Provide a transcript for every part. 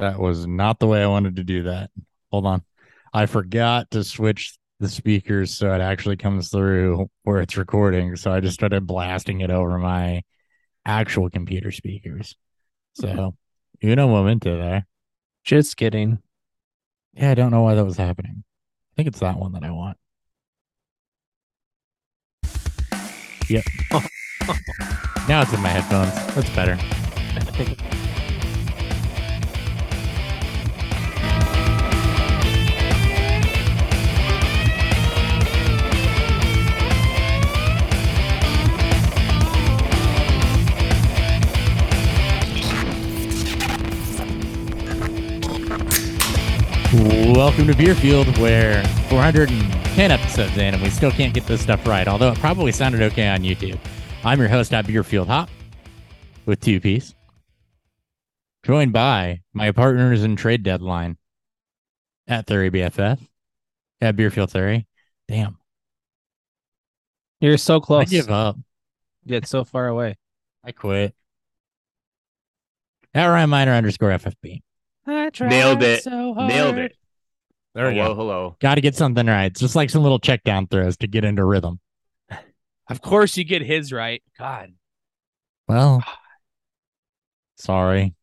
That was not the way I wanted to do that. Hold on. I forgot to switch the speakers so it actually comes through where it's recording. So I just started blasting it over my actual computer speakers. So, uno momento there. Just kidding. Yeah, I don't know why that was happening. I think it's that one that I want. Yep. now it's in my headphones. That's better. Welcome to Beerfield, where 410 episodes in, and we still can't get this stuff right, although it probably sounded okay on YouTube. I'm your host at Beerfield Hop with two piece, joined by my partners in trade deadline at Theory BFF at Beerfield Theory. Damn, You're so close. I close. give up. Yet so far away. I quit. At Ryan Miner underscore FFB. I tried Nailed it. So Nailed it. There we hello, go. hello. Got to get something right. It's just like some little check down throws to get into rhythm. Of course, you get his right. God, Well, sorry.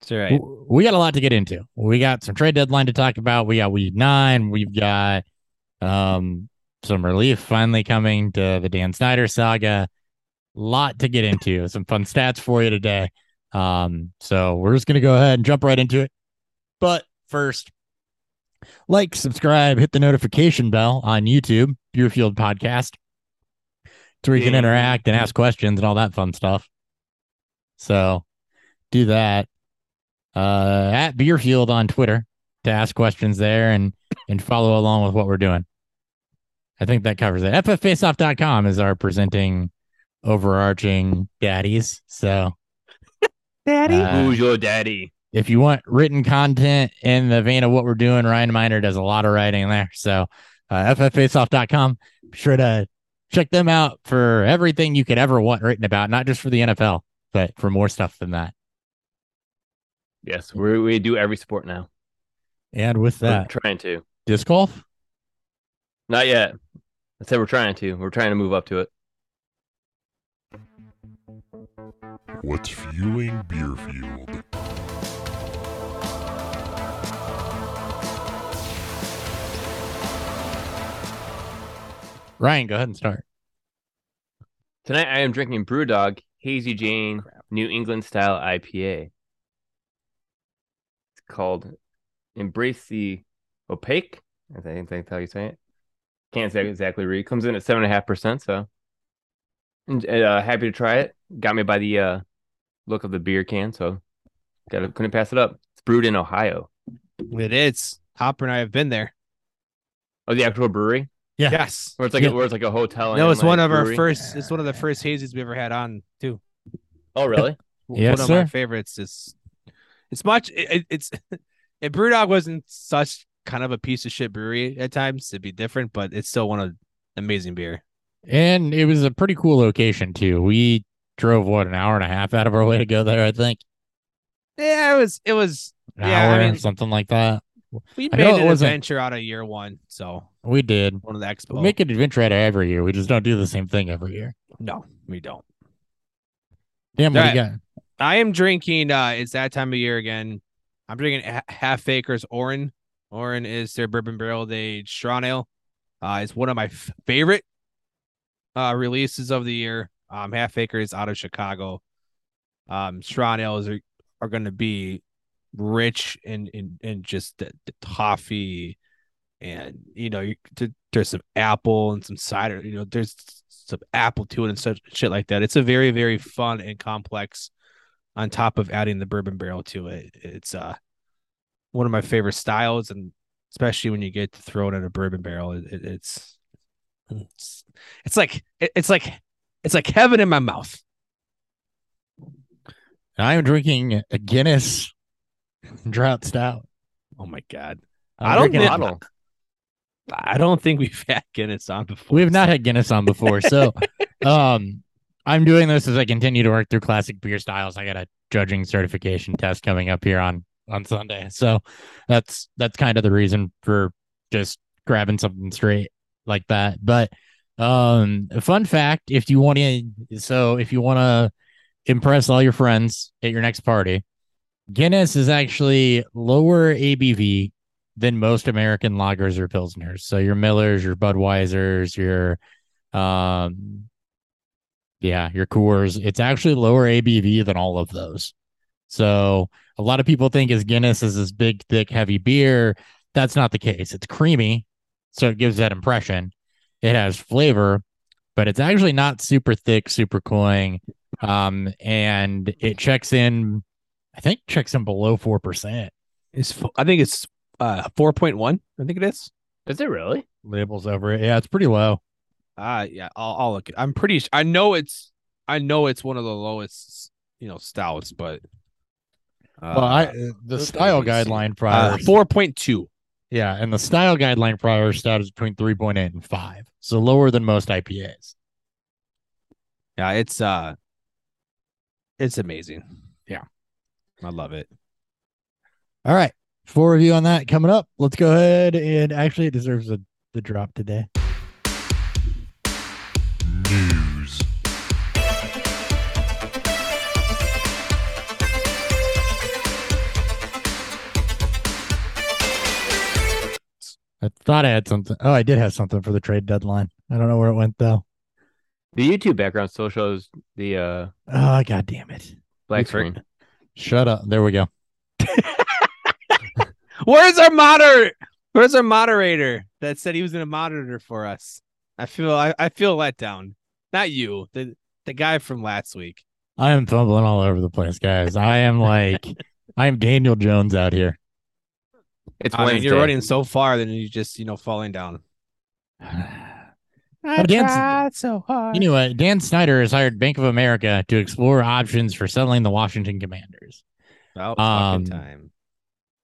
it's all right. W- We got a lot to get into. We got some trade deadline to talk about. We got week nine. We've got um some relief finally coming to the Dan Snyder saga. Lot to get into. Some fun stats for you today. Um, so we're just gonna go ahead and jump right into it. But first, like, subscribe, hit the notification bell on YouTube, Beerfield Podcast, so we can interact and ask questions and all that fun stuff. So do that uh, at Beerfield on Twitter to ask questions there and and follow along with what we're doing. I think that covers it. FFFaceoff.com is our presenting overarching daddies. So Daddy. Uh, Who's your daddy? If you want written content in the vein of what we're doing, Ryan Miner does a lot of writing there. So uh, FFFaceoff.com, be sure to check them out for everything you could ever want written about, not just for the NFL, but for more stuff than that. Yes, we we do every sport now. And with We're that, trying to. disc golf. Not yet. I said we're trying to. We're trying to move up to it. What's fueling Beerfield? Ryan, go ahead and start. Tonight I am drinking BrewDog Hazy Jane New England style IPA. It's called Embrace the Opaque. I think that's how you say it. Can't say exactly read. Comes in at seven and a half percent. So, and, uh, happy to try it. Got me by the uh, look of the beer can. So, got to couldn't pass it up. It's brewed in Ohio. It is. Hopper and I have been there. Oh, the actual brewery, Yeah. Yes. where it's like Yeah. a, where it's like a hotel. No, and, it's one like, of our first. It's one of the first hazies we ever had on too. Oh, really? Yes, one of sir. my favorites. Is it's much. It, it- it's if BrewDog wasn't such kind of a piece of shit brewery at times, it'd be different. But it's still one of amazing beer. And it was a pretty cool location too. We drove what an hour and a half out of our way to go there. I think Yeah, it was. It was. an Yeah, I mean- something like that. We made it an wasn't- adventure out of year one. So We did. one of the expo. We make an adventure out of every year. We just don't do the same thing every year. no, we don't. Damn, what do you got? I am drinking. uh It's that time of year again. I'm drinking Ha- Half Acres Orin. Orin is their bourbon barrel aged straw ale. Uh, it's one of my f- favorite uh releases of the year. Um, Half Acres out of Chicago. Um, straw ales are are going to be rich in in in just the, the toffee, and you know, you, th- there's some apple and some cider. You know, there's some apple to it and such shit like that. It's a very very fun and complex on top of adding the bourbon barrel to it. It's uh one of my favorite styles, and especially when you get to throw it in a bourbon barrel, it, it- it's it's it's like it- it's like it's like heaven in my mouth. I am drinking a Guinness drought stout. Oh my god, I'm I think- it- Bottle. I don't think we've had Guinness on before. We have not had Guinness on before, so um, I'm doing this as I continue to work through classic beer styles. I got a judging certification test coming up here on on Sunday. So that's that's kind of the reason for just grabbing something straight like that. But um fun fact, if you want to so if you want to impress all your friends at your next party, Guinness is actually lower ABV than most American lagers or pilsners. So your Millers, your Budweisers, your um yeah, your Coors, it's actually lower ABV than all of those. So a lot of people think as Guinness is this big, thick, heavy beer. That's not the case. It's creamy, so it gives that impression. It has flavor, but it's actually not super thick, super cloying. Um, and it checks in, I think checks in below four percent. It's I think it's uh four point one. I think it is. Is it really? Labels over it. Yeah, it's pretty low. Uh yeah, I'll I'll look. It. I'm pretty. I know it's. I know it's one of the lowest. You know, stouts, but. Uh, Well, I the style guideline prior, uh, four point two. yeah, and the style guideline prior stout is between three point eight and five, so lower than most IPAs. Yeah, it's uh, it's amazing. Yeah. I love it. All right, full review on that coming up. Let's go ahead and actually it deserves a the drop today. News. I thought I had something. Oh, I did have something for the trade deadline. I don't know where it went though. The YouTube background still shows the uh Oh, god damn it! black screen. Shut up. There we go. Where's our moderator? Where's our moderator that said he was gonna monitor for us? I feel I, I feel let down. Not you, the the guy from last week. I am fumbling all over the place, guys. I am like, I am Daniel Jones out here. It's I mean, you're running so far, then you just you know falling down. I Dan's- tried so hard. Anyway, Dan Snyder has hired Bank of America to explore options for settling the Washington Commanders. About um, time.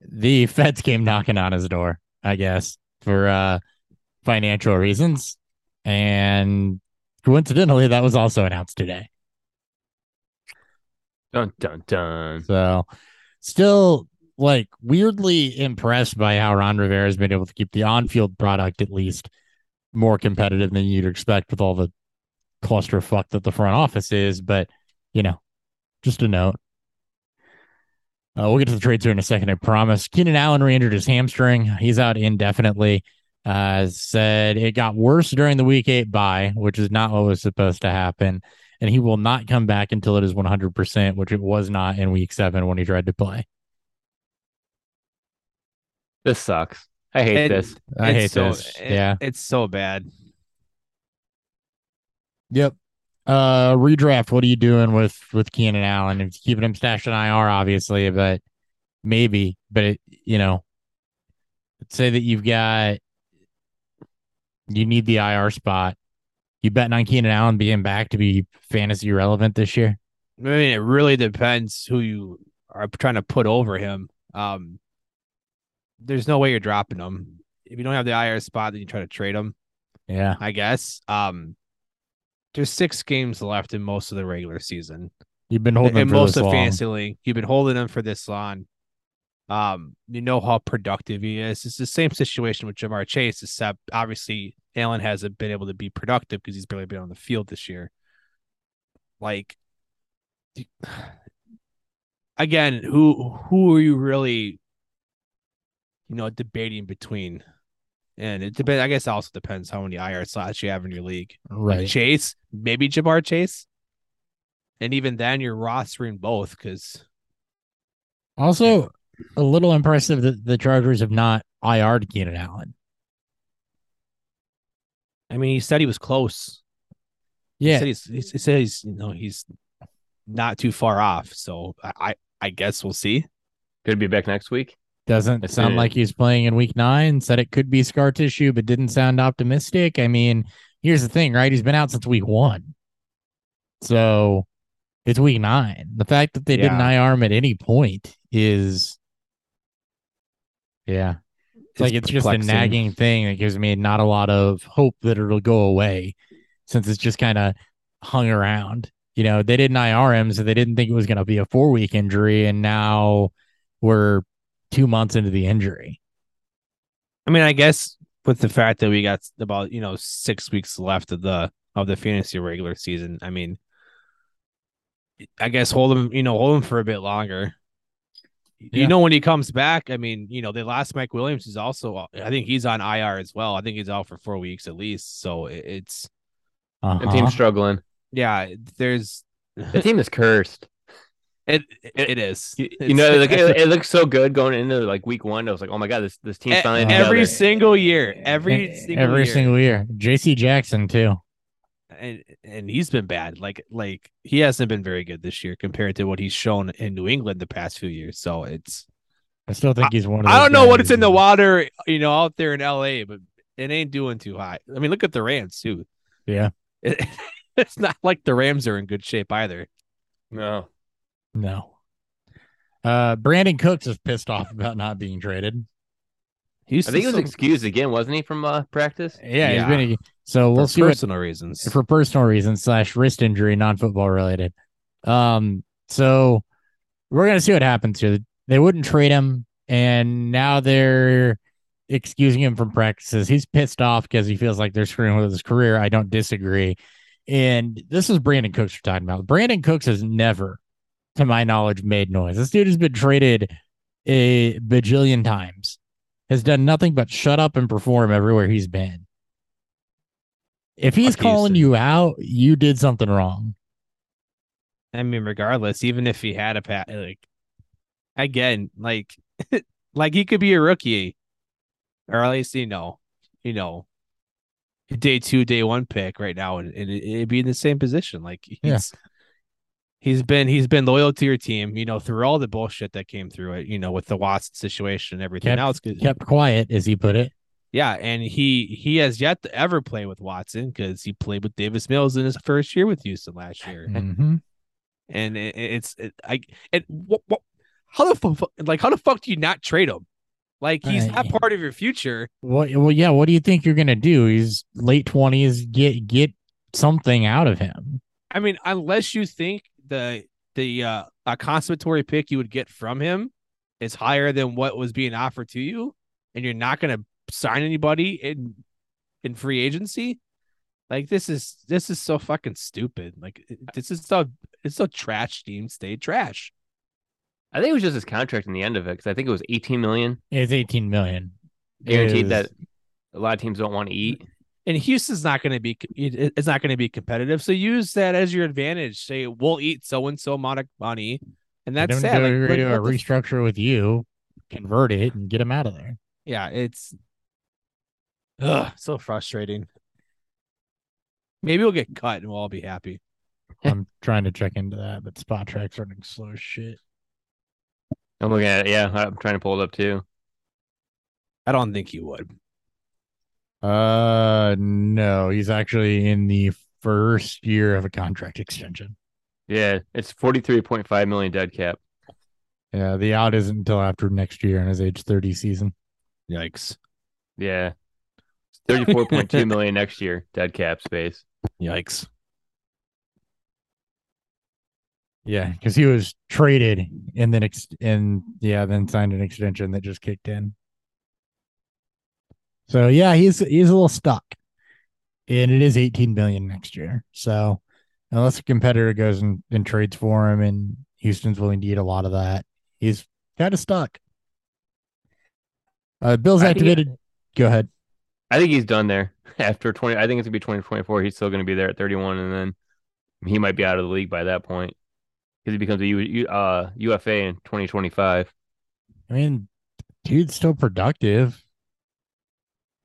The feds came knocking on his door, I guess, for uh, financial reasons. And coincidentally, that was also announced today. Dun dun dun. So, still like weirdly impressed by how Ron Rivera has been able to keep the on field product at least more competitive than you'd expect with all the clusterfuck that the front office is. But, you know, just a note. Uh, we'll get to the trades here in a second, I promise. Keenan Allen re injured his hamstring. He's out indefinitely. Uh, said it got worse during the week eight bye, which is not what was supposed to happen and he will not come back until it is 100%, which it was not in week seven when he tried to play. This sucks. I hate It- this. I hate so, this. it- yeah. it's so bad. Yep. Uh, redraft. What are you doing with with Keenan Allen? It's keeping him stashed in IR, obviously, but maybe. But it, you know, let's say that you've got you need the IR spot. You betting on Keenan Allen being back to be fantasy relevant this year? I mean, it really depends who you are trying to put over him. Um, there's no way you're dropping him. If you don't have the IR spot, then you try to trade him. Yeah. I guess. Um, there's six games left in most of the regular season. You've been holding in him for most this of long. fantasy league, you've been holding him for this long. Um, you know how productive he is. It's the same situation with Ja'Marr Chase, except obviously Allen hasn't been able to be productive because he's barely been on the field this year. Like, again, who who are you really, you know, debating between? And it depends. I guess it also depends how many IR slots you have in your league. Like Right. Chase, maybe Ja'Marr Chase. And even then, you're rostering both because Also, a little impressive that the Chargers have not IR'd Keenan Allen. I mean, he said he was close. He Yeah. said he's, he said he's you know he's not too far off. So I I, I guess we'll see. Could be back next week. Doesn't sound like he's playing in week nine. Said it could be scar tissue, but didn't sound optimistic. I mean, here's the thing, right? He's been out since week one. So it's week nine. The fact that they didn't Yeah. IR him at any point is, yeah, it's like it's just a nagging thing that gives me not a lot of hope that it'll go away since it's just kind of hung around. You know, they didn't IR him, so they didn't think it was going to be a four week injury. And now we're two months into the injury. I mean, I guess with the fact that we got about you know six weeks left of the of the fantasy regular season, I mean, I guess hold him, you know, hold him for a bit longer. Yeah. You know, when he comes back, I mean, you know, they lost Mike Williams is also, I think he's on IR as well. I think he's out for four weeks at least. So it's, The Uh-huh. team's struggling. yeah, there's, The team is cursed. It, it is. You, you It's- know, like, it, it looks so good going into like week one. I was like, oh my god, this this team's finally every together. single year, every single every year. single year. JC Jackson too. and and he's been bad. Like like he hasn't been very good this year compared to what he's shown in New England the past few years. So it's I still think he's one of I don't know what it's in the water, you know, out there in LA, but it ain't doing too high. I mean, look at the Rams too. Yeah. It, it's not like the Rams are in good shape either. No, No. Uh Brandin Cooks is pissed off about not being traded. He's I think he was excused again, wasn't he, from uh, practice? Yeah, Yeah. he's been so we'll for see what personal reasons. for personal reasons slash wrist injury, non football related. Um, so we're gonna see what happens here. They wouldn't trade him, and now they're excusing him from practices. He's pissed off because he feels like they're screwing with his career. I don't disagree. And this is Brandin Cooks we're talking about. Brandin Cooks has never, to my knowledge, made noise. This dude has been traded a bajillion times, has done nothing but shut up and perform everywhere he's been. If he's Fuck calling Houston. you out, you did something wrong. I mean, regardless, even if he had a pat, like again, like like he could be a rookie, or at least you know, you know, day two, day one pick right now, and, and it, it'd be in the same position. Like he's Yeah. He's been he's been loyal to your team, you know, through all the bullshit that came through it, you know, with the Watson situation and everything Kept- else. 'cause- Kept quiet, as he put it. yeah, and he he has yet to ever play with Watson because he played with Davis Mills in his first year with Houston last year Mhm. and it, it's it, I and what, what how the fuck like how the fuck do you not trade him? Like he's Uh, not part of your future. What? Well, yeah. What do you think you're gonna do? He's late twenties. Get get something out of him. I mean, unless you think the the uh a compensatory pick you would get from him is higher than what was being offered to you, and you're not gonna sign anybody in in free agency. Like this is this is so fucking stupid. Like this is so it's so trash team stay trash. I think it was just his contract in the end of it because I think it was 18 million It's eighteen million. guaranteed Is- that a lot of teams don't want to eat. And Houston's not going to be it's not going to be competitive. So use that as your advantage. Say we'll eat so and so amount of money, and that's him sad. do, Like, do like, a what the f- restructure with you, convert it, and get them out of there. yeah, it's ugh, so frustrating. Maybe we'll get cut and we'll all be happy. I'm trying to check into that, but Spotrac's running slow as shit. I'm looking at it. Yeah, I'm trying to pull it up too. I don't think you would. Uh, no, he's actually in the first year of a contract extension. Yeah, it's 43.5 million dead cap. Yeah, the out isn't until after next year in his age 30 season. Yikes! Yeah, 34.2 million next year dead cap space. Yikes! Yeah, because he was traded and then ex- and yeah, then signed an extension that just kicked in. So yeah, he's he's a little stuck, and it is 18 million next year. So unless a competitor goes and, and trades for him, and Houston's willing to eat a lot of that, he's kind of stuck. Uh, Bills activated. Go ahead. I think he's done there after 20. I think it's gonna be 2024. He's still gonna be there at 31, and then he might be out of the league by that point because he becomes a U, U- uh, UFA in 2025. I mean, dude's still productive.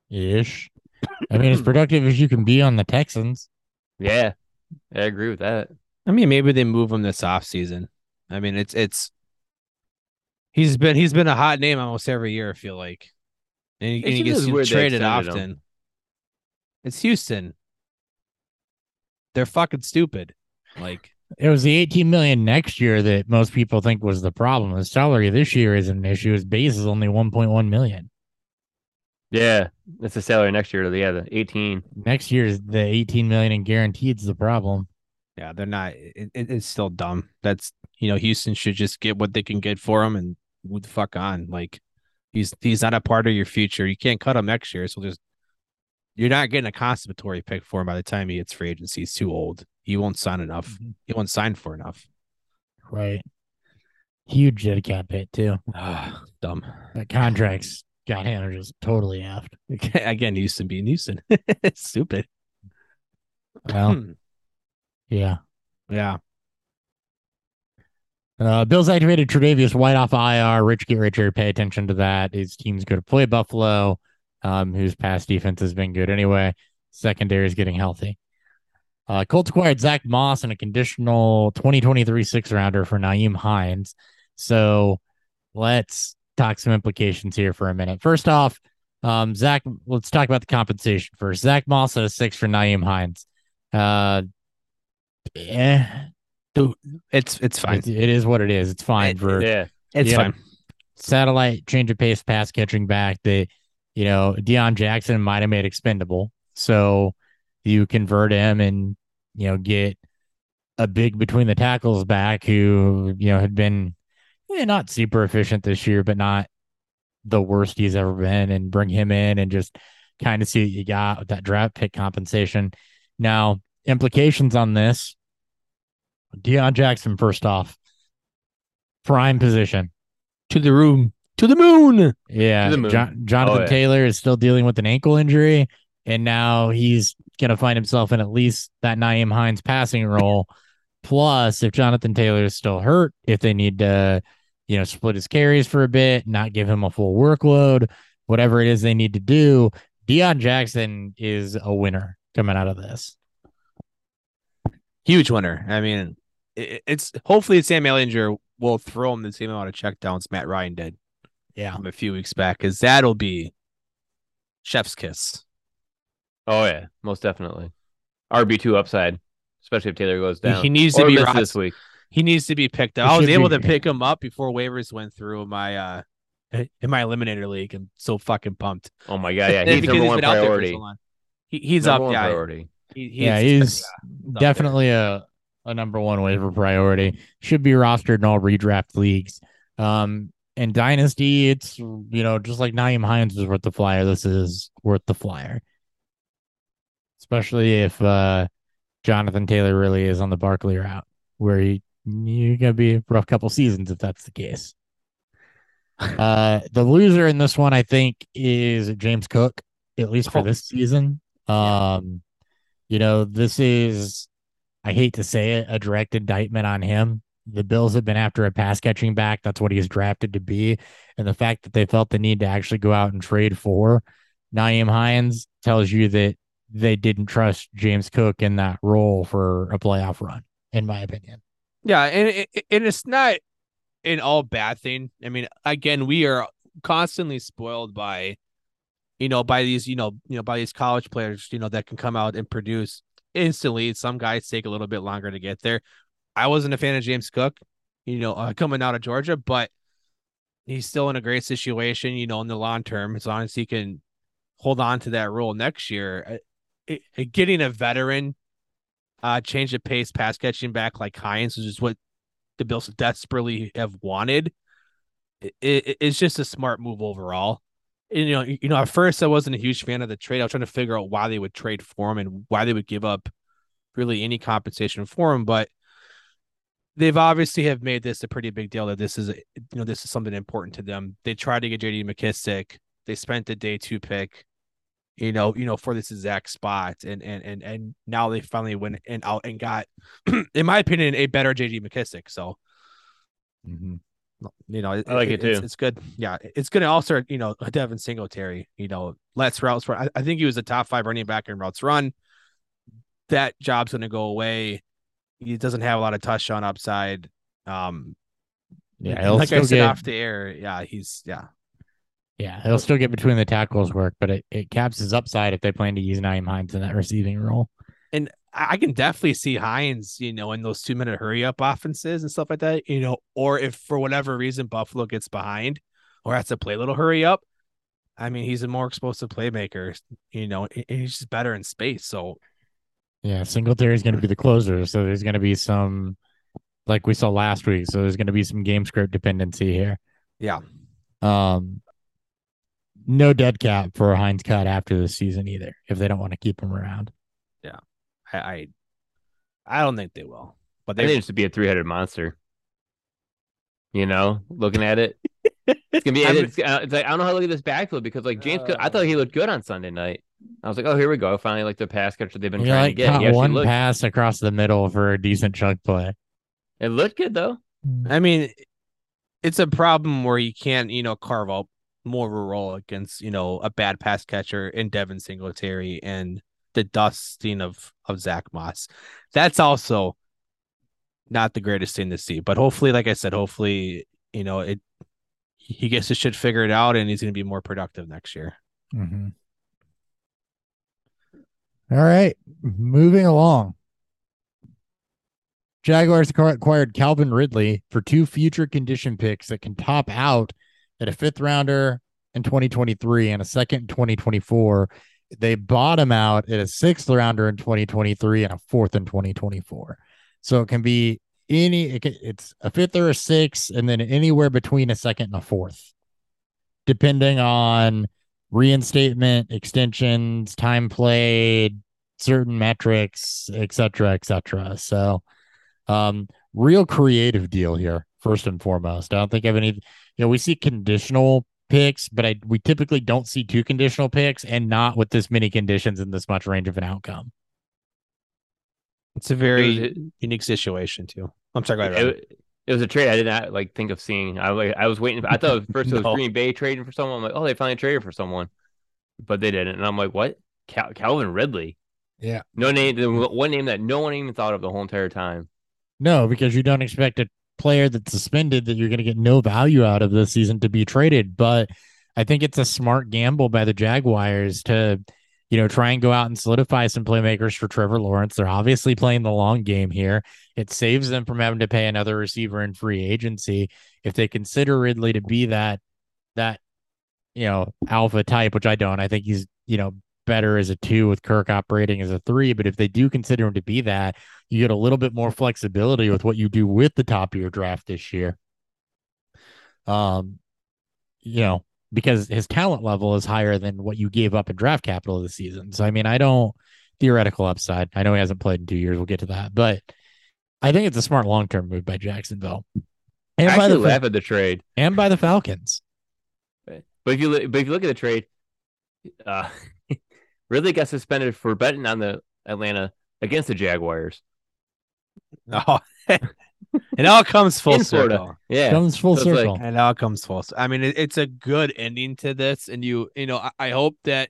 Ish. I mean, as productive as you can be on the Texans. Yeah, I agree with that. I mean, maybe they move him this off season. I mean, it's it's he's been he's been a hot name almost every year. I feel like, and he, and he gets as weird they traded extended him. often. It's Houston. They're fucking stupid. Like, It was the 18 million next year that most people think was the problem. His salary this year isn't an issue. His base is only 1.1 million. Yeah, that's the salary next year. Yeah, the 18. Next year is the 18 million in guaranteed's the problem. yeah, they're not. It, it, it's still dumb. That's you know, Houston should just get what they can get for him and move the fuck on. Like he's he's not a part of your future. You can't cut him next year. So just you're not getting a compensatory pick for him by the time he hits free agency. He's too old. He won't sign enough. Mm-hmm. He won't sign for enough. Right. Huge dead cap hit too. Ah, dumb. That contracts got him just totally effed. Again, Houston being Houston. Stupid. Well, yeah. yeah. Uh, Bills activated Tre'Davious White off IR. Rich get richer. Pay attention to that. His team's going to play Buffalo, um, whose pass defense has been good anyway. Secondary is getting healthy. Uh, Colts acquired Zach Moss and a conditional 2023 six rounder for Nyheim Hines. So let's talk some implications here for a minute. First off, um, Zach, let's talk about the compensation first. Zach Moss at a six for Nyheim Hines. Uh, eh, It's it's fine. it- it is what it is. It's fine It- for Yeah. It's yeah. fine. satellite change of pace pass catching back that you know Deon Jackson might have made expendable. So you convert him and you know get a big between the tackles back who you know had been eh, not super efficient this year, but not the worst he's ever been, and bring him in and just kind of see what you got with that draft pick compensation. Now implications on this. Deon Jackson, first off, prime position. To the room. To the moon. Yeah, the moon. Jon- Jonathan Oh, yeah. Taylor is still dealing with an ankle injury, and now he's gonna find himself in at least that Nyheim Hines passing role. Plus, if Jonathan Taylor is still hurt, if they need to, you know, split his carries for a bit, not give him a full workload, whatever it is they need to do, Deon Jackson is a winner coming out of this. Huge winner. I mean, it's hopefully Sam Ehlinger will throw him the same amount of checkdowns Matt Ryan did Yeah, a few weeks back, because that'll be chef's kiss. Oh yeah, most definitely. RB two upside, especially if Taylor goes down. he needs to be misses this week. He needs to be picked up. It I was able be- to pick him up before waivers went through in my uh in my eliminator league. I'm so fucking pumped. Oh my god, yeah, he's Because number one been out there for priority. so. He, he's Number up, one yeah. priority. He, yeah, he's definitely a a number one waiver priority. Should be rostered in all redraft leagues. Um, and dynasty, it's you know just like Nyheim Hines was worth the flyer. This is worth the flyer, especially if uh, Jonathan Taylor really is on the Barkley route, where he you're gonna be a rough couple seasons if that's the case. Uh, the loser in this one, I think, is James Cook, at least for Oh. this season. Um, you know, this is, I hate to say it, a direct indictment on him. The Bills have been after a pass catching back. That's what he's drafted to be. And the fact that they felt the need to actually go out and trade for Nyheim Hines tells you that they didn't trust James Cook in that role for a playoff run, in my opinion. Yeah, and it, and it's not an all bad thing. I mean, again, we are constantly spoiled by, you know, by these, you know, you know, by these college players, you know, that can come out and produce instantly. Some guys take a little bit longer to get there. I wasn't a fan of James Cook, you know, uh, coming out of Georgia, but he's still in a great situation, you know, in the long term, as long as he can hold on to that role next year. It, getting a veteran uh change of pace pass catching back like Hines, which is what the Bills desperately have wanted. It, it- it's just a smart move overall. And, you know, you know, at first I wasn't a huge fan of the trade. I was trying to figure out why they would trade for him and why they would give up really any compensation for him. But they've obviously have made this a pretty big deal that this is, you know, this is something important to them. They tried to get JD McKissic. They spent the day two pick you know, you know, for this exact spot, and and and and now they finally went and out and got, in my opinion, a better JD McKissic. So, you know, I like it it's, too. It's good. Yeah, it's gonna also, you know, Devin Singletary. You know, let's routes run. I, I think he was a top five running back in routes run. That job's gonna go away. He doesn't have a lot of touchdown upside. Um, Yeah, like I said get- off the air, yeah, he's yeah, Yeah, he'll still get between the tackles work, but it, it caps his upside if they plan to use Nyheim Hines in that receiving role. And I can definitely see Hines, you know, in those two minute hurry up offenses and stuff like that, you know, or if for whatever reason Buffalo gets behind or has to play a little hurry up. I mean, he's a more explosive playmaker, you know, and he's just better in space. So, Yeah, Singletary is going to be the closer, so there's going to be some, like we saw last week. So there's going to be some game script dependency here. Yeah. Um, no dead cap for a Hines cut after the season either, if they don't want to keep him around. Yeah, I, I, I don't think they will. But they think to be a three headed monster. You know, looking at it, it's gonna be. I it's, uh, it's like I don't know how to look at this backfield because like James, Cook, I thought he looked good on Sunday night. I was like, oh, here we go. Finally, like the pass catcher they've been trying like to get. caught He one looked. pass across the middle for a decent chunk play. It looked good though. I mean, it's a problem where you can't, you know, carve out more of a role against, you know, a bad pass catcher in Devin Singletary and the dusting of of Zach Moss. That's also not the greatest thing to see. But hopefully, like I said, hopefully, you know, it he gets his shit figured out and he's going to be more productive next year. Mhm. All right, moving along. Jaguars acquired Calvin Ridley for two future condition picks that can top out at a fifth rounder in 2023 and a second in 2024. They bottom out at a sixth rounder in 2023 and a fourth in 2024. So it can be any, it can, it's a fifth or a sixth, and then anywhere between a second and a fourth, depending on reinstatement, extensions, time played, certain metrics, et cetera, et cetera. So, um, real creative deal here, first and foremost. I don't think I have any, you know, we see conditional picks, but I we typically don't see two conditional picks and not with this many conditions and this much range of an outcome. It's a very It was- unique situation too. I'm sorry, go ahead. It, it was a trade I did not like think of seeing. I like I was waiting. I thought at first it was No. Green Bay trading for someone. I'm like, oh, they finally traded for someone, but they didn't. And I'm like, what? Cal- Calvin Ridley? Yeah. No name. The one name that no one even thought of the whole entire time. No, because you don't expect a player that's suspended that you're going to get no value out of this season to be traded. But I think it's a smart gamble by the Jaguars to, you know, try and go out and solidify some playmakers for Trevor Lawrence. They're obviously playing the long game here. It saves them from having to pay another receiver in free agency. If they consider Ridley to be that, that, you know, alpha type, which I don't, I think he's, you know, better as a two with Kirk operating as a three. But if they do consider him to be that, you get a little bit more flexibility with what you do with the top of your draft this year. Um, you know, because his talent level is higher than what you gave up in draft capital this season. So I mean, I don't theoretical upside. I know he hasn't played in two years. We'll get to that, but I think it's a smart long term move by Jacksonville. And I by the laugh at the trade. and by the Falcons. But if you look, but if you look at the trade, uh, Ridley got suspended for betting on the Atlanta against the Jaguars Oh, it all comes full circle. Florida. Yeah, Comes full So it's like- circle. And now comes full. Circle. I mean, it, it's a good ending to this, and you, you know, I, I hope that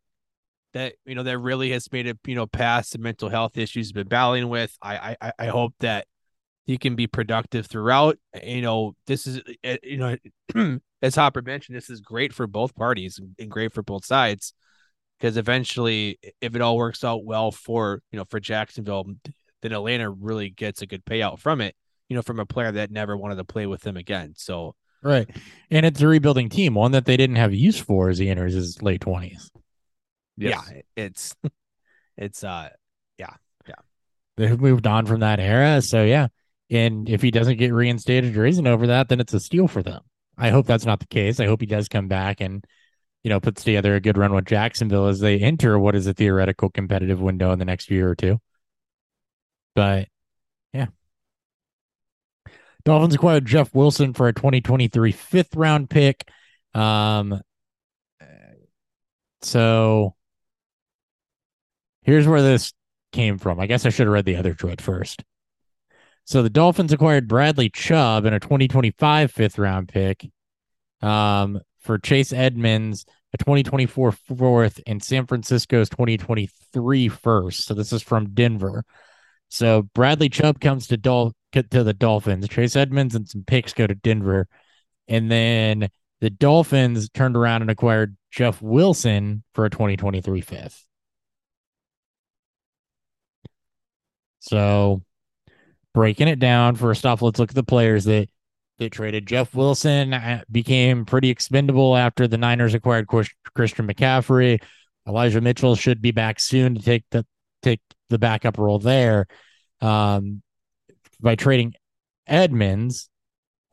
that you know that really has made it, you know, past the mental health issues he's been battling with. I, I, I- I hope that he can be productive throughout. You know, this is, uh, you know, as Hopper mentioned, this is great for both parties and- and great for both sides because eventually, if it all works out well for you know for Jacksonville, then Atlanta really gets a good payout from it. You know, from a player that never wanted to play with them again. So. Right. And it's a rebuilding team, one that they didn't have use for as he enters his late twenties. Yes. yeah it's it's uh yeah yeah They've moved on from that era. So yeah. And if he doesn't get reinstated or isn't over that, then it's a steal for them. I hope that's not the case. I hope he does come back and, you know, puts together a good run with Jacksonville as they enter what is a theoretical competitive window in the next year or two. But yeah. Dolphins acquired Jeff Wilson for a 2023 fifth round pick. Um, so here's where this came from. I guess I should have read the other trade first. So the Dolphins acquired Bradley Chubb in a 2025 fifth round pick um, for Chase Edmonds, a 2024 fourth, and San Francisco's 2023 first. So this is from Denver. So Bradley Chubb comes to Dol- to the Dolphins. Chase Edmonds and some picks go to Denver. And then the Dolphins turned around and acquired Jeff Wilson for a 2023 fifth. So breaking it down, first off, let's look at the players that they traded. Jeff Wilson uh, became pretty expendable after the Niners acquired Christian McCaffrey. Elijah Mitchell should be back soon to take the take the backup role there. Um, by trading Edmonds,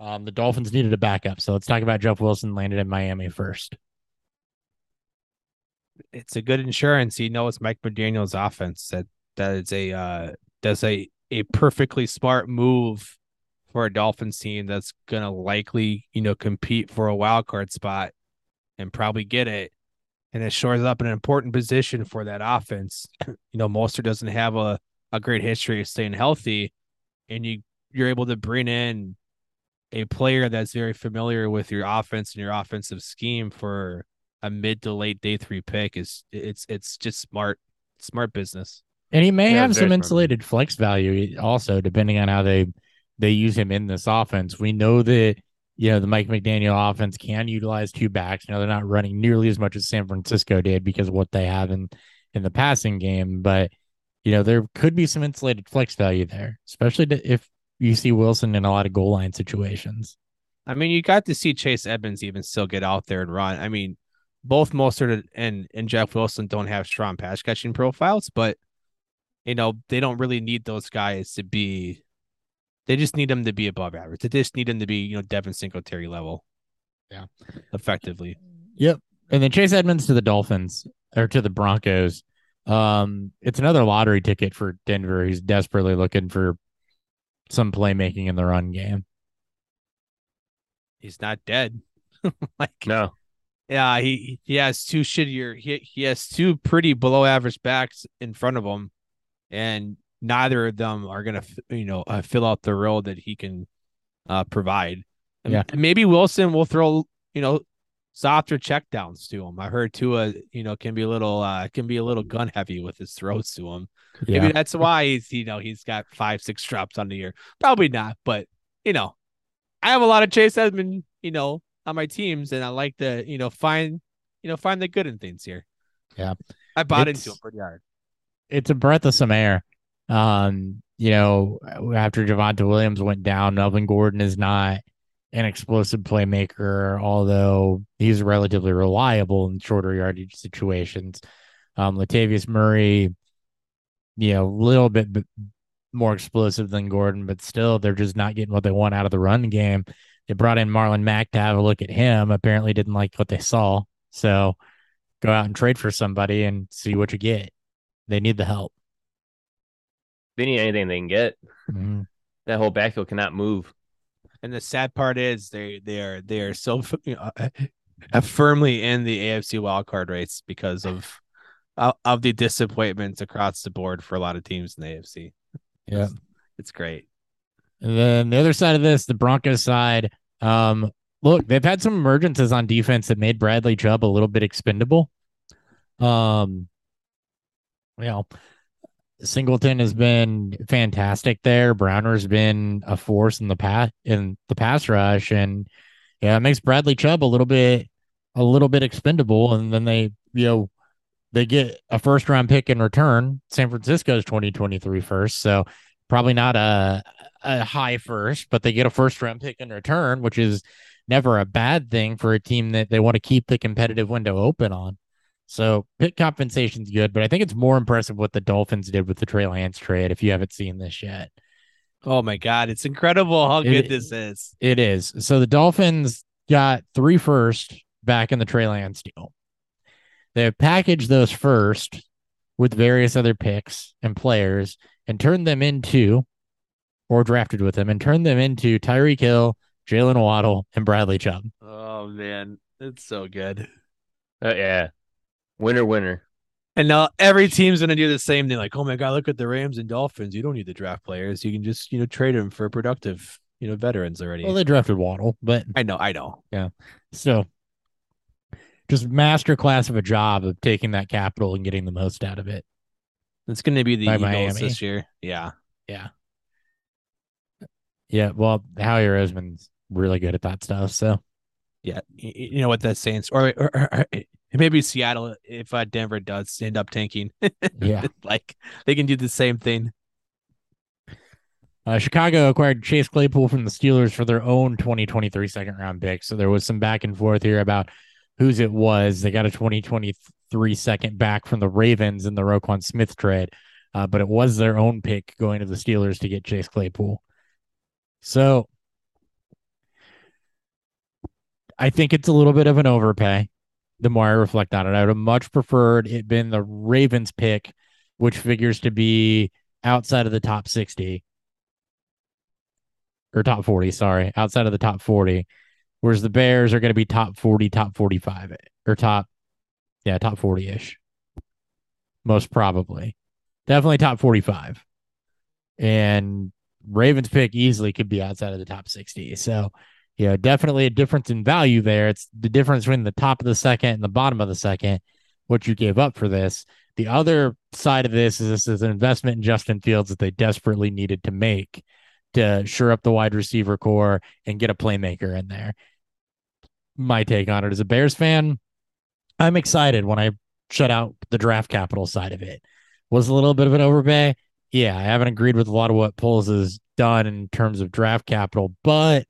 Um, the Dolphins needed a backup, so let's talk about Jeff Wilson landed in Miami first. It's a good insurance. You know, it's Mike McDaniel's offense that that is a uh, does a a perfectly smart move for a Dolphins team that's gonna likely you know compete for a wild card spot and probably get it. And it shores up an important position for that offense. you know, Mostert doesn't have a, a great history of staying healthy, and you you're able to bring in a player that's very familiar with your offense and your offensive scheme for a mid to late day three pick is it's it's just smart smart business. And he may Yeah, have very some smart. insulated flex value also, depending on how they they use him in this offense. We know that you know the Mike McDaniel offense can utilize two backs. You know they're not running nearly as much as San Francisco did because of what they have in in the passing game, but you know there could be some insulated flex value there, especially if you see Wilson in a lot of goal line situations. I mean, you got to see Chase Edmonds even still get out there and run. I mean, both Mostert and and Jeff Wilson don't have strong pass catching profiles, but you know they don't really need those guys to be. They just need them to be above average. They just need them to be you know Devin Singletary level. Yeah. effectively. Yep. And then Chase Edmonds to the Dolphins or to the Broncos. Um, it's another lottery ticket for Denver. He's desperately looking for some playmaking in the run game. He's not dead. like No. Yeah, he he has two shittier. He he has two pretty below average backs in front of him, and neither of them are gonna you know uh, fill out the role that he can uh provide. And Yeah. maybe Wilson will throw you know softer checkdowns to him. I heard Tua you know can be a little uh can be a little gun heavy with his throws to him. Yeah. Maybe that's why he's you know he's got five six drops on the year. Probably not, but you know, I have a lot of Chase Edmond you know on my teams, and I like to you know find you know find the good in things here. Yeah. I bought It's- into him pretty hard. it's a breath of some air. Um, you know, after Javonte Williams went down, Melvin Gordon is not an explosive playmaker, although he's relatively reliable in shorter yardage situations. Um, Latavius Murray, you know, a little bit more explosive than Gordon, but still they're just not getting what they want out of the run game. They brought in Marlon Mack to have a look at him. Apparently didn't like what they saw. So go out and trade for somebody and see what you get. They need the help. They need anything they can get. Mhm. That whole backfield cannot move. And the sad part is they they are they are so you know, uh, firmly in the AFC wildcard race because of of of the disappointments across the board for a lot of teams in the AFC. Yeah. It's great. And then the other side of this, the Broncos side, um, look, they've had some emergences on defense that made Bradley Chubb a little bit expendable. Um, you know, Singleton has been fantastic there. Browner's been a force in the pass in the pass rush, and yeah, it makes Bradley Chubb a little bit a little bit expendable. And then they, you know, they get a first round pick in return. San Francisco's 2023 first, so probably not a a high first, but they get a first round pick in return, which is never a bad thing for a team that they want to keep the competitive window open on. So pick compensation's good, but I think it's more impressive what the Dolphins did with the Trey Lance trade. If you haven't seen this yet, Oh my god, it's incredible how It- good this is. it is. So the Dolphins got three first back in the Trey Lance deal. They packaged those first with various other picks and players and turned them into, or drafted with them and turned them into Tyreek Hill, Jaylen Waddle, and Bradley Chubb. Oh man, it's so good. Uh, yeah. Winner, winner. And now every team's gonna do the same thing. Like, oh my god, look at the Rams and Dolphins. You don't need the draft players. You can just you know trade them for productive you know veterans already. Well, they drafted Waddle, but I know, I know. Yeah. So just master class of a job of taking that capital and getting the most out of it. It's gonna be the By Eagles Miami. this year. Yeah. Yeah. Yeah. Well, Howie Roseman's really good at that stuff. So Yeah, y- y- you know what that Saints or, or, or- or maybe Seattle if uh, Denver does end up tanking, yeah. like they can do the same thing. Uh, Chicago acquired Chase Claypool from the Steelers for their own 2023 second round pick. So there was some back and forth here about whose it was. They got a 2023 second back from the Ravens in the Roquan Smith trade, uh, but it was their own pick going to the Steelers to get Chase Claypool. So I think it's a little bit of an overpay. The more I reflect on it, I would have much preferred it been the Ravens pick, which figures to be outside of the top 60 or top 40, sorry, outside of the top 40. Whereas the Bears are going to be top 40, top 45 or top, yeah, top 40 ish. Most probably. Definitely top 45. And Ravens pick easily could be outside of the top 60. So, you know, definitely a difference in value there. It's the difference between the top of the second and the bottom of the second, what you gave up for this. The other side of this is this is an investment in Justin Fields that they desperately needed to make to shore up the wide receiver core and get a playmaker in there. My take on it as a Bears fan, I'm excited when I shut out the draft capital side of it. Was a little bit of an overpay. Yeah, I haven't agreed with a lot of what Poles has done in terms of draft capital, but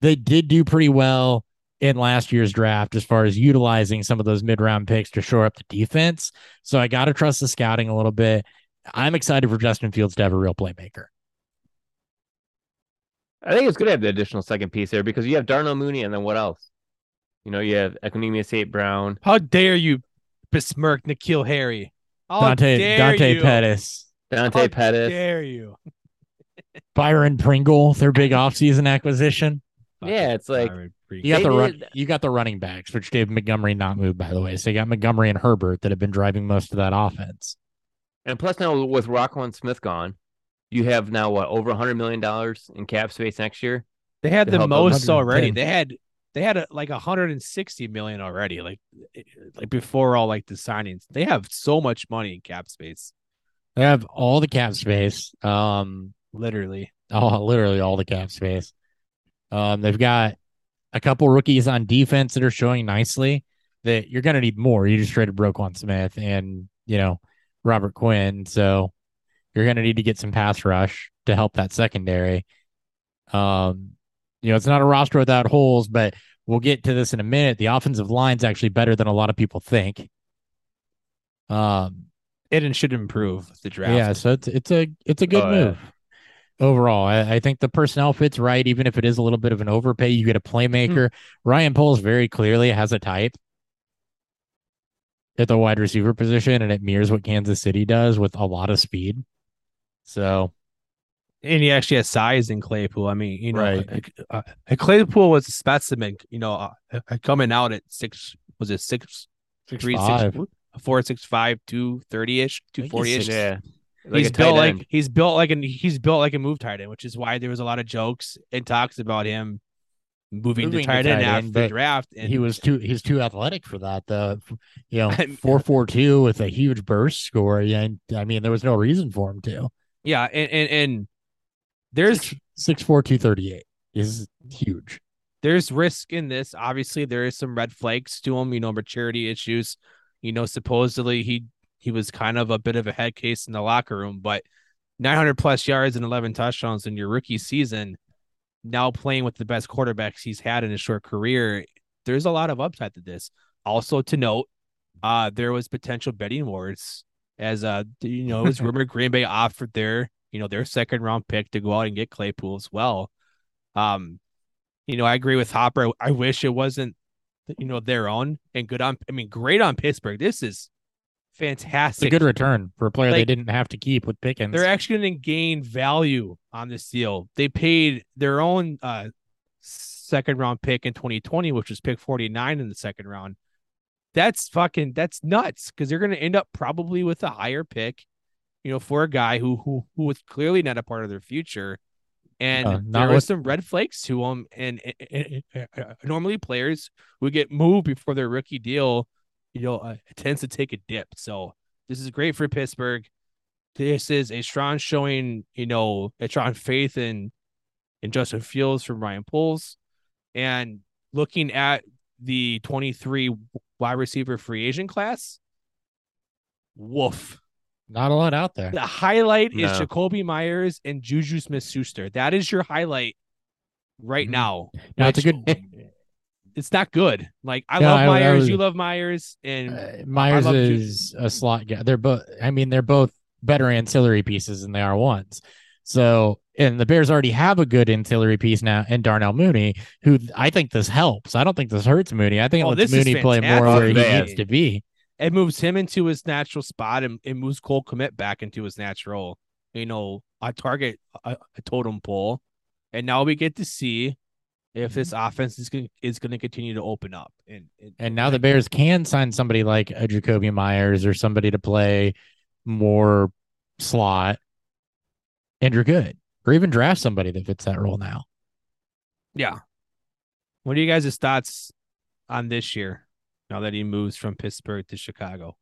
they did do pretty well in last year's draft as far as utilizing some of those mid round picks to shore up the defense. So I got to trust the scouting a little bit. I'm excited for Justin Fields to have a real playmaker. I think it's good to have the additional second piece there because you have Darnell Mooney and then what else? You know, you have Equanimeous St. Brown. How dare you besmirk N'Keal Harry? How Dante dare Dante you? Pettis, Dante How Pettis. dare you? Byron Pringle, their big offseason acquisition. Yeah, it's like- You got the run, did- you got the running backs, which Dave Montgomery not moved by the way. So you got Montgomery and Herbert that have been driving most of that offense. And plus now with Roquan Smith gone, you have now what over hundred million dollars in cap space next year. They had the most already. They had they had a, like 160 million already. Like like before all like the signings, they have so much money in cap space. They have all the cap space. Um, Literally, Oh, literally all the cap space. Um, they've got a couple rookies on defense that are showing nicely. That you're going to need more. You just traded Roquan Smith and you know Robert Quinn, so you're going to need to get some pass rush to help that secondary. Um, you know it's not a roster without holes, but we'll get to this in a minute. The offensive line's actually better than a lot of people think. Um, it should improve the draft. yeah, so it's it's a it's a good Oh, yeah. Move overall. I, I think the personnel fits right, even if it is a little bit of an overpay. You get a playmaker. Ryan Poles very clearly has a type at the wide receiver position, and it mirrors what Kansas City does with a lot of speed. So and he actually has size in Claypool. I mean, you know, Right. uh, uh, Claypool was a specimen. You know, uh, uh, coming out at six was it six three five. six four six five two thirty ish two think he's forty ish. Yeah, like he's built like he's built like an he's built like a move tight end, which is why there was a lot of jokes and talks about him moving, Moving to to tight end after the draft. And he was too he's too athletic for that. The you know four four two with a huge burst score. Yeah, I mean there was no reason for him to. yeah, and and, and there's Six four two thirty eight is huge. there's risk in this. Obviously, there is some red flags to him. You know, maturity issues. You know, supposedly he he was kind of a bit of a head case in the locker room, but 900 plus yards and 11 touchdowns in your rookie season. Now playing with the best quarterbacks he's had in his short career, there's a lot of upside to this. Also to note, uh, there was potential betting wars as uh, you know, it was rumored Green Bay offered their you know their second round pick to go out and get Claypool as well. Um, you know, I agree with Hopper. I wish it wasn't, you know, their own and good on. I mean, great on Pittsburgh. This is It's a good return for a player they didn't have to keep with Pickens. They're actually going to gain value on this deal. They paid their own uh second round pick in 2020, which was pick 49 in the second round. That's fucking that's nuts because they're going to end up probably with a higher pick, you know, for a guy who who who was clearly not a part of their future. And Uh, not there were with- some red flags to him. And, and- and- uh, normally players would get moved before their rookie deal, you know, uh, tends to take a dip. So this is great for Pittsburgh this is a strong showing, you know, a strong faith in in Justin Fields from Ryan Poles. And looking at the 23 wide receiver free agent class, woof. Not a lot out there. The highlight is Jakobi Meyers and Juju Smith Schuster. That is your highlight right Mhm. now. No, it's a good. It's not good. Like I No, love I- I Meyers, was- you love Meyers, and Uh, Meyers love Ju- is a slot guy. They're both. I mean, they're both better ancillary pieces than they are ones. So, and the Bears already have a good ancillary piece now in Darnell Mooney, who I think this helps. I don't think this hurts Mooney. I think it Oh, lets this is Mooney play more where he Man. needs to be. It moves him into his natural spot and it moves Cole Kmet back into his natural, you know, a target, a, a totem pole. And now we get to see if this mm-hmm. offense is going is going to continue to open up. And and, And now the Bears can sign somebody like a Jakobi Meyers or somebody to play more slot, and you're good. Or even draft somebody that fits that role now. yeah. What are you guys' thoughts on this year? Now that he moves from Pittsburgh to Chicago,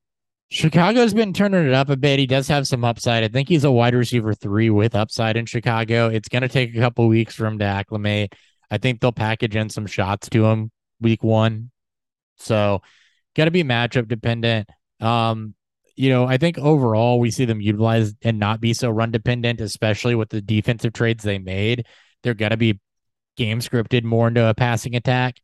Chicago's been turning it up a bit. He does have some upside. I think he's a wide receiver three with upside in Chicago. It's going to take a couple weeks for him to acclimate. I think they'll package in some shots to him week one. So, got to be matchup dependent. Um, you know, I think overall we see them utilize and not be so run dependent, especially with the defensive trades they made. They're going to be game scripted more into a passing attack.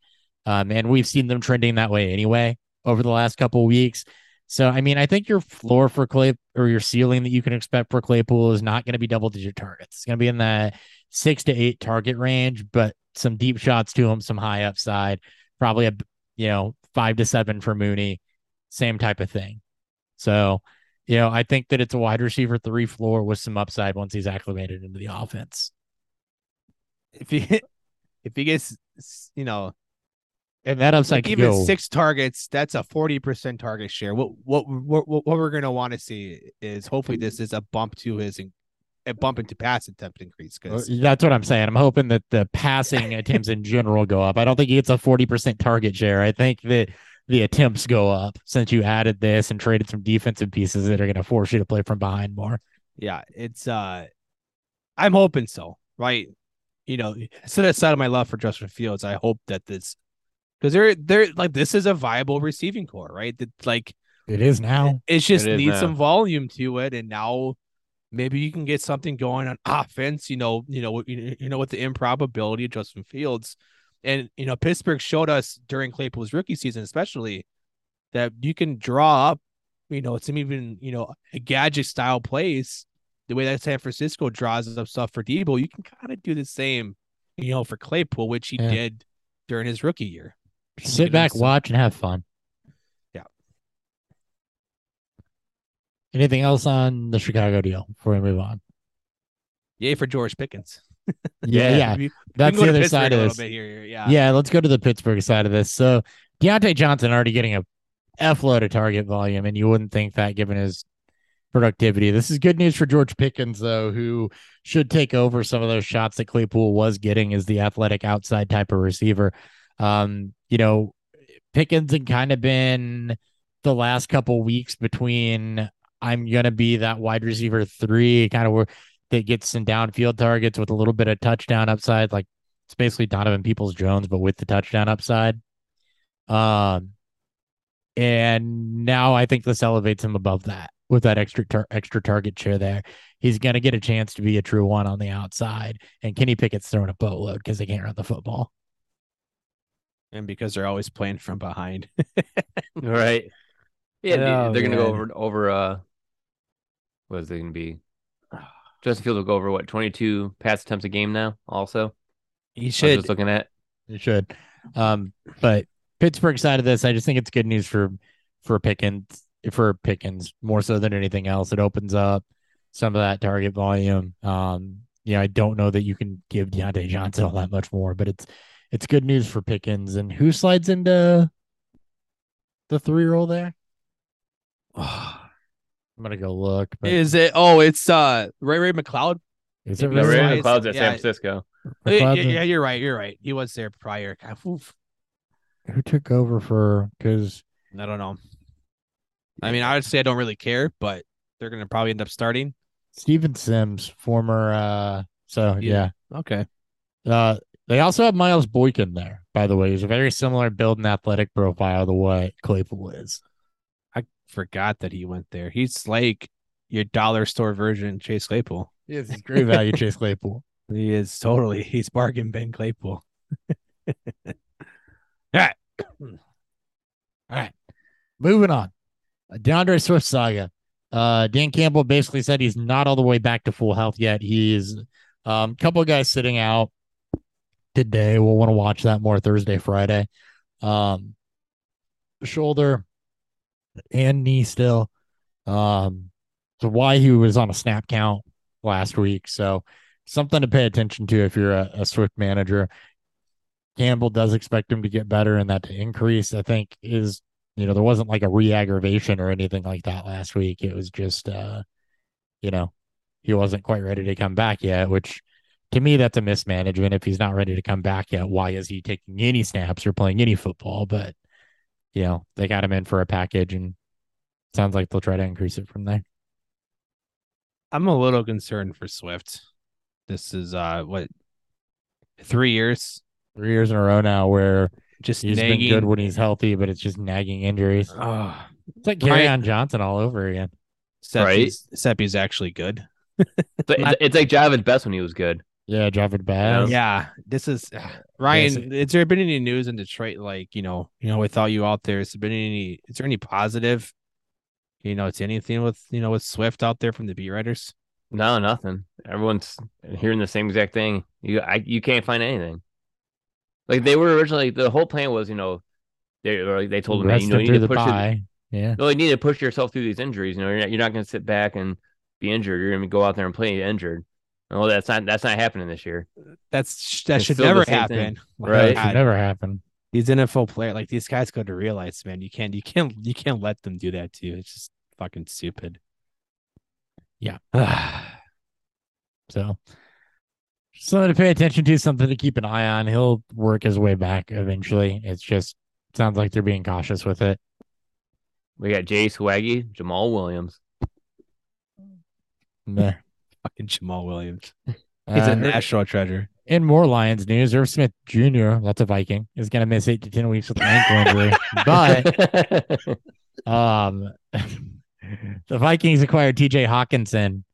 Um, and we've seen them trending that way anyway over the last couple weeks. So, I mean, I think your floor for Clay or your ceiling that you can expect for Claypool is not going to be double digit targets. It's going to be in that six to eight target range, but some deep shots to him, some high upside, probably a, you know, five to seven for Mooney, same type of thing. So, you know, I think that it's a wide receiver three floor with some upside once he's acclimated into the offense. if he if he gets you know And that upside like even go. six targets, that's a forty percent target share. What what what what what we're gonna want to see is hopefully this is a bump to his a bump into pass attempt increase because That's what I'm saying. I'm hoping that the passing attempts in general go up. I don't think he gets a 40% target share. I think that the attempts go up since you added this and traded some defensive pieces that are going to force you to play from behind more. yeah, it's uh, I'm hoping so. Right, you know, set aside of my love for Justin Fields, I hope that this because they're they're like this is a viable receiving core, right? That like It is now. It's just It is needs now. some volume to it, and now maybe you can get something going on offense. You know, you know, you you know, with the improbability of Justin Fields, and you know, Pittsburgh showed us during Claypool's rookie season, especially that you can draw up, you know, some even you know a gadget style plays. The way that San Francisco draws up stuff for Deebo, you can kind of do the same, you know, for Claypool, which he Yeah. did during his rookie year. Sit back, watch, and have fun. Anything else on the Chicago deal before we move on? Yay for George Pickens. Yeah, yeah. That's the other Pittsburgh side of this. here. Yeah. Yeah, let's go to the Pittsburgh side of this. So Diontae Johnson already getting a F load of target volume, and you wouldn't think that given his productivity. This is good news for George Pickens, though, who should take over some of those shots that Claypool was getting as the athletic outside type of receiver. Um, you know, Pickens had kind of been the last couple weeks between I'm gonna be that wide receiver three, kind of where that gets some downfield targets with a little bit of touchdown upside, like it's basically Donovan Peoples Jones, but with the touchdown upside. Um, and now I think this elevates him above that with that extra tar- extra target share there. He's gonna get a chance to be a true one on the outside, and Kenny Pickett's throwing a boatload because they can't run the football. and because they're always playing from behind. Right. Yeah, they- Oh, they're gonna go over over uh what is it gonna be? Justin Fields will go over what, twenty two pass attempts a game now, also. He I was should. just looking at. he should. Um, but Pittsburgh side of this, I just think it's good news for for Pickens for Pickens more so than anything else. It opens up some of that target volume. Um, yeah, I don't know that you can give Diontae Johnson all that much more, but it's it's good news for Pickens. And who slides into the three role there? I'm gonna go look. But is, Is it? Oh, it's uh Ray Ray McCloud. Is it Yeah, No. Ray Right. McCloud's at Yeah. San Francisco. Yeah, yeah, yeah, you're right. You're right. He was there prior. God, oof. Who took over for? Because I don't know. I mean, I would say I don't really care, but they're gonna probably end up starting. Steven Sims, former. uh So Yeah. yeah. Okay. Uh, they also have Miles Boykin there, by the way. He's a very similar build and athletic profile to what Claypool is. Forgot that he went there. He's like your dollar store version Chase Claypool. Yes, he's great value, Chase Claypool. He is totally. He's bargain Ben Claypool. All right. All right, moving on. D'Andre Swift saga. Uh, Dan Campbell basically said he's not all the way back to full health yet. He's a um, couple of guys sitting out today. We'll want to watch that more Thursday, Friday. Um, shoulder and knee still. Um, so why he was on a snap count last week. So something to pay attention to if you're a, a Swift manager. Campbell does expect him to get better and that to increase. I think is you know there wasn't like a re-aggravation or anything like that last week. It was just uh, you know, he wasn't quite ready to come back yet, which to me that's a mismanagement. If he's not ready to come back yet, why is he taking any snaps or playing any football? But you know, they got him in for a package and sounds like they'll try to increase it from there. I'm a little concerned for Swift. This is uh what three years Three years in a row now where just he's nagging. been good when he's healthy, but it's just nagging injuries. Oh, It's like Right. Kerryon Johnson all over again. Seppi's, Seppi's actually good. It's like, it's, it's like Jahvid Best when he was good. Yeah, Javid Bass. Yeah, this is uh, Ryan. Has there been any news in Detroit? Like you know, you know, without you out there, has there been any? Is there any positive? You know, it's anything with you know with Swift out there from the beat writers. No, nothing. Everyone's hearing the same exact thing. You I, you can't find anything. Like they were originally the whole plan was, you know, they were like they told him, hey, you know, you need to push it. bye. Yeah. No, you need to push yourself through these injuries. You know, you're not, you're not going to sit back and be injured. You're going to go out there and play injured. No, that's not that's not happening this year. That's that It's should never happen. thing, right? God, Should never happen. these NFL player like these guys, got to realize, man, you can't, you can't, you can't let them do that to you. It's just fucking stupid. Yeah. yeah, So something to pay attention to, something to keep an eye on. He'll work his way back eventually. It's just sounds like they're being cautious with it. We got Jay Swaggy, Jamaal Williams. Meh. Fucking Jamaal Williams. He's Uh, a national treasure. in more Lions news, Irv Smith Jr., that's a Viking, is going to miss eight to 10 weeks with an ankle injury. But um, the Vikings acquired TJ Hockenson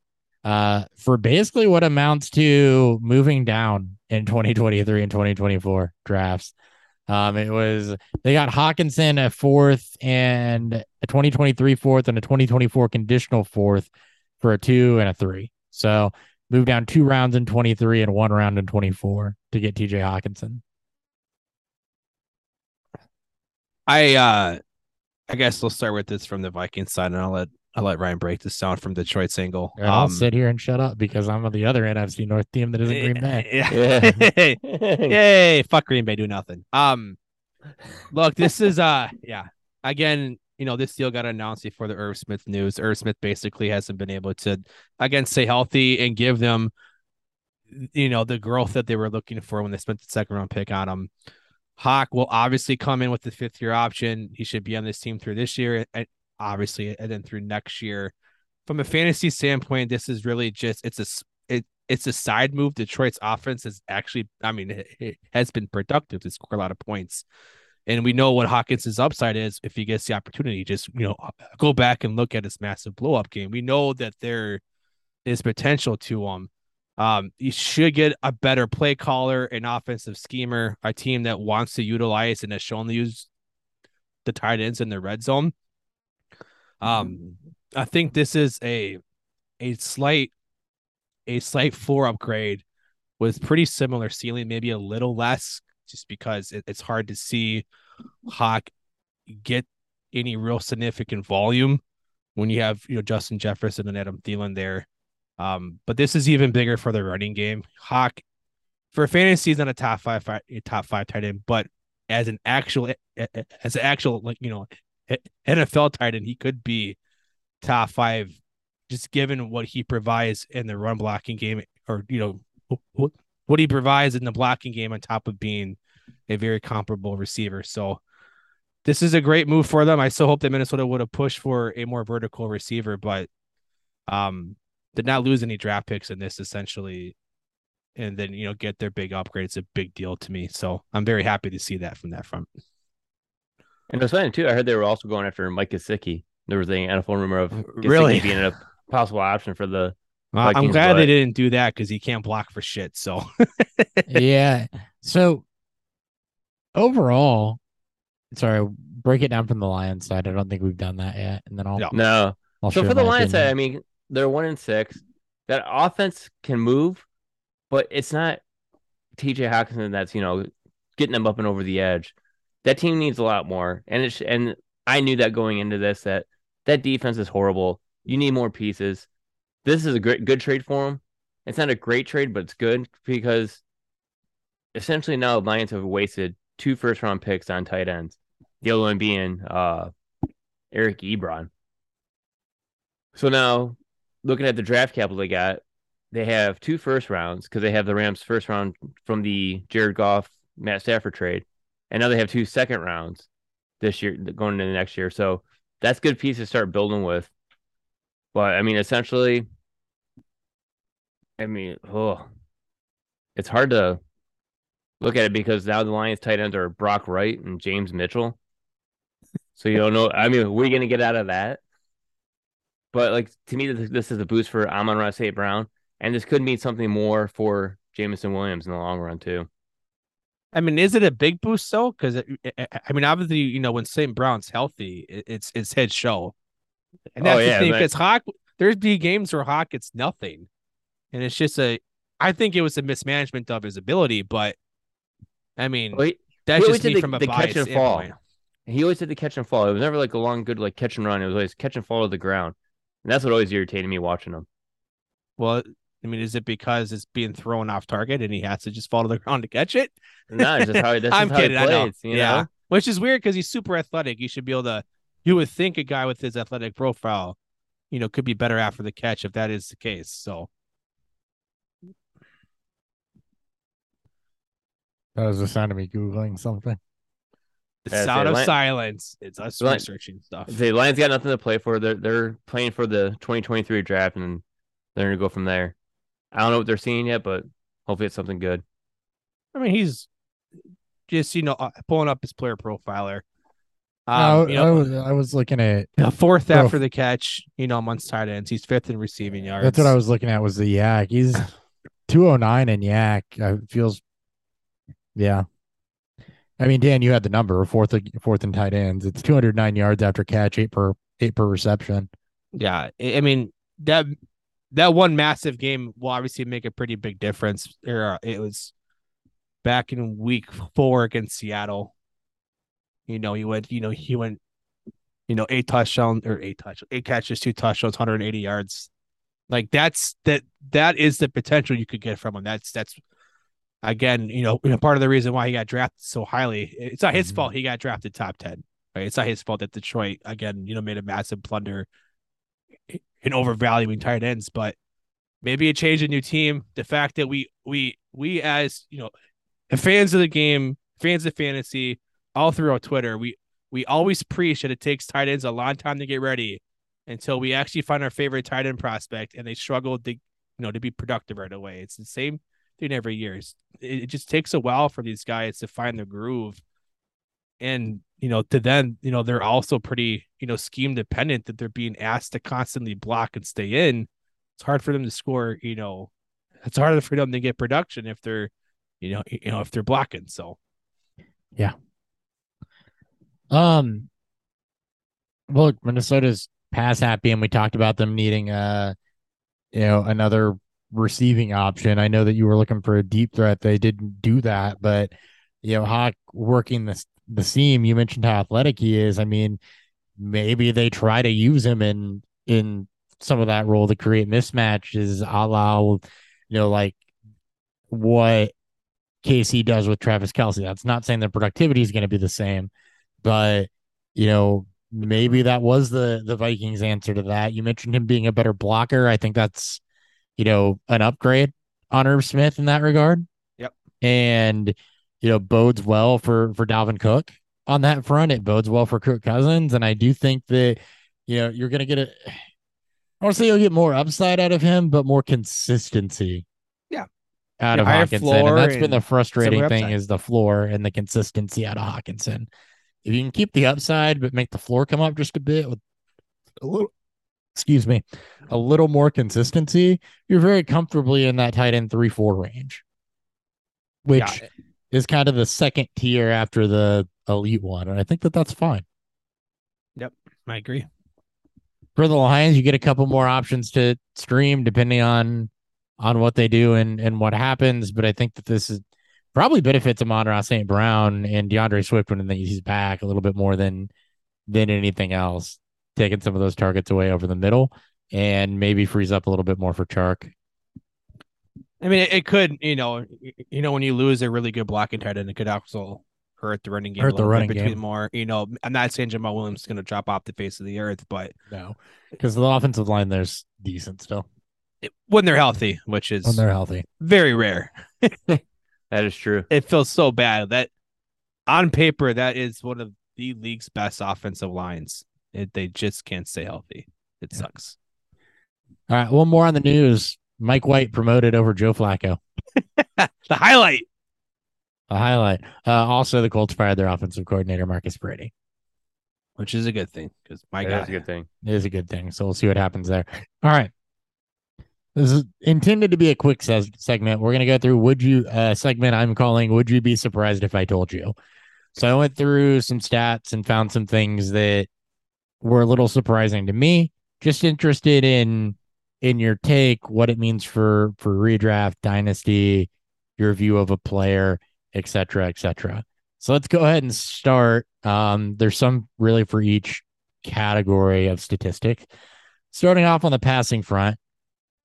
uh, for basically what amounts to moving down in 2023 and 2024 drafts. Um, it was they got Hockenson a fourth and a 2023 fourth and a 2024 conditional fourth for a two and a three. So move down two rounds in 23 and one round in 24 to get TJ Hockenson. I uh I guess we'll start with this from the Vikings side, and I'll let I'll let Ryan break this down from Detroit's angle. And I'll sit here and shut up because I'm on the other NFC North team that isn't Green Bay. Yeah. yeah. Yay, fuck Green Bay, do nothing. Um look, this is uh yeah. Again, you know, this deal got announced before the Irv Smith news. Irv Smith basically hasn't been able to again stay healthy and give them you know the growth that they were looking for when they spent the second round pick on him. Hawk will obviously come in with the fifth year option. He should be on this team through this year and obviously and then through next year. From a fantasy standpoint, this is really just it's a it it's a side move. Detroit's offense is actually, I mean, it, it has been productive to score a lot of points. And we know what Hawkins' upside is if he gets the opportunity. Just you know, go back and look at his massive blow up game. We know that there is potential to him. Um, you should get a better play caller, an offensive schemer, a team that wants to utilize and has shown to use the tight ends in the red zone. Um, I think this is a a slight a slight floor upgrade with pretty similar ceiling, maybe a little less, just because it, it's hard to see Hawk get any real significant volume when you have you know Justin Jefferson and Adam Thielen there. Um, but this is even bigger for the running game. Hawk for fantasy is not a top five, five top five tight end, but as an actual as an actual like you know NFL tight end, he could be top five just given what he provides in the run blocking game or you know what he provides in the blocking game on top of being a very comparable receiver. So this is a great move for them. I still hope that Minnesota would have pushed for a more vertical receiver, but um did not lose any draft picks in this essentially and then you know get their big upgrade. It's a big deal to me. So I'm very happy to see that from that front. And it was funny too. I heard they were also going after Mike Gesicki. There was an NFL rumor of Gesicki Really? being a possible option for the. Well, I'm Vikings, glad they didn't do that because he can't block for shit. So yeah. So overall, sorry, break it down from the Lions side. I don't think we've done that yet. And then I'll No. No, I'll So for the my Lions, opinion. I mean, they're one in six. That offense can move, but it's not T.J. Hockenson that's you know getting them up and over the edge. That team needs a lot more, and it's and I knew that going into this that that defense is horrible. You need more pieces. This is a great good trade for them. It's not a great trade, but it's good because essentially now the Lions have wasted two first round picks on tight ends. The other one being uh, Eric Ebron. So now, looking at the draft capital they got, they have two first rounds because they have the Rams' first round from the Jared Goff, Matt Stafford trade, and now they have two second rounds this year going into the next year. So that's good piece to start building with. But I mean, essentially, I mean, oh, it's hard to look at it because now the Lions tight ends are Brock Wright and James Mitchell. So you don't know. I mean, we're gonna get out of that. But like to me, this, is a boost for Amon-Ra St. Brown, and this could mean something more for Jameson Williams in the long run too. I mean, is it a big boost though? Because uh, uh, uh, I mean, obviously, you know, when St. Brown's healthy, it's it's his show, and Oh, that's yeah, the thing. but- Because Hawk, there's be games where Hawk gets nothing, and it's just a. I think it was a mismanagement of his ability, but I mean, Well, he, that's he just me the- from a the catch and fall. standpoint. he always did the catch and fall. It was never like a long, good like catch and run. It was always catch and fall to the ground, and that's what always irritated me watching him. Well, I mean, is it because it's being thrown off target and he has to just fall to the ground to catch it? No, it's just how he that's I'm just how kidding. he I know. plays. You yeah, know? which is weird because he's super athletic. You should be able to. You would think a guy with his athletic profile, you know, could be better after the catch if that is the case. So That was the sound of me googling something. the Yeah, sound of Lan- silence. It's us Lan- researching stuff. The Lions got nothing to play for. They're they're playing for the 2023 draft, and they're gonna go from there. I don't know what they're seeing yet, but hopefully it's something good. I mean, he's just you know uh, pulling up his player profiler. I, Um, you I was, I was looking at fourth Bro. after the catch. You know, amongst tight ends, he's fifth in receiving yards. that's what I was looking at was the YAC. He's 209 in YAC. I feels yeah. I mean, Dan, you had the number fourth fourth in tight ends. It's 209 yards after catch, eight per eight per reception. Yeah, I I mean that that one massive game will obviously make a pretty big difference. Uh, It was back in week four against Seattle. You know, he went. You know, he went. You know, eight touchdowns or eight touch, eight catches, two touchdowns, 180 yards. Like that's that. That is the potential you could get from him. That's that's again, you know, you know, part of the reason why he got drafted so highly. It's not his Mhm. fault he got drafted top ten. Right? It's not his fault that Detroit again, you know, made a massive blunder in overvaluing tight ends, but maybe a change a new team. The fact that we we we as you know fans of the game, fans of fantasy, all throughout Twitter, we we always preach that it takes tight ends a long time to get ready until we actually find our favorite tight end prospect and they struggle to you know to be productive right away. It's the same thing every year. It, it just takes a while for these guys to find their groove. And you know, to then, you know, they're also pretty, you know, scheme dependent that they're being asked to constantly block and stay in. It's hard for them to score, you know, it's harder for them to get production if they're, you know, you know, if they're blocking. So Um, look, Minnesota's pass happy, and we talked about them needing uh, you know, another receiving option. I know that you were looking for a deep threat. They didn't do that, but you know, Hawk working the the seam. You mentioned how athletic he is. I mean, maybe they try to use him in in some of that role to create mismatches, a la, you know, like what KC does with Travis Kelce. That's not saying the productivity is going to be the same, but you know, maybe that was the the Vikings answer to that. You mentioned him being a better blocker. I think that's you know an upgrade on Irv Smith in that regard. Yep. And you know bodes well for for Dalvin Cook on that front. It bodes well for Kirk Cousins, and I do think that you know you're going to get a. I want to say you'll get more upside out of him, but more consistency. Yeah. Out Yeah, of Hockenson, and that's been the frustrating thing is the floor and the consistency out of Hockenson. If you can keep the upside but make the floor come up just a bit with a little, excuse me, a little more consistency, you're very comfortably in that tight end three four range, which is kind of the second tier after the elite one, and I think that that's fine. Yep. I agree. For for the Lions, you get a couple more options to stream depending on on what they do and and what happens. But I think that this is probably benefits Amon St. Brown and D'Andre Swift when he's back a little bit more than than anything else, taking some of those targets away over the middle and maybe frees up a little bit more for Chark. I mean, it, it could, you know, you know, when you lose a really good blocking tight end, it could also hurt the running game. Hurt the running between game. more. You know, I'm not saying Jamaal Williams is going to drop off the face of the earth, but No, because the offensive line there's decent still when they're healthy, which is when they're healthy. very rare, That is true. it feels so bad that on paper that is one of the league's best offensive lines. It, they just can't stay healthy. It Yeah. sucks. All right, one more on the news. Mike White promoted over Joe Flacco. the highlight. The highlight. Uh, also, the Colts fired their offensive coordinator Marcus Brady. which is a good thing because my That God, is a good thing. It is a good thing. So we'll see what happens there. All right. This is intended to be a quick se- segment. We're going to go through would you uh, segment I'm calling Would You Be Surprised If I Told You? So I went through some stats and found some things that were a little surprising to me. Just interested in in your take, what it means for for redraft, dynasty, your view of a player, et cetera, et cetera. So let's go ahead and start. Um, there's some really for each category of statistic. Starting off on the passing front,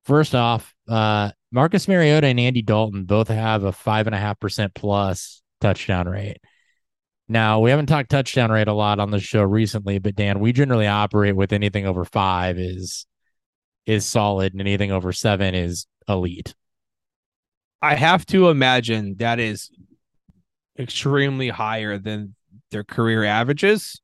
first off, uh, Marcus Mariota and Andy Dalton both have a five and a half percent plus touchdown rate. Now we haven't talked touchdown rate a lot on the show recently, but Dan, we generally operate with anything over five is is solid, and anything over seven is elite. I have to imagine that is extremely higher than their career averages.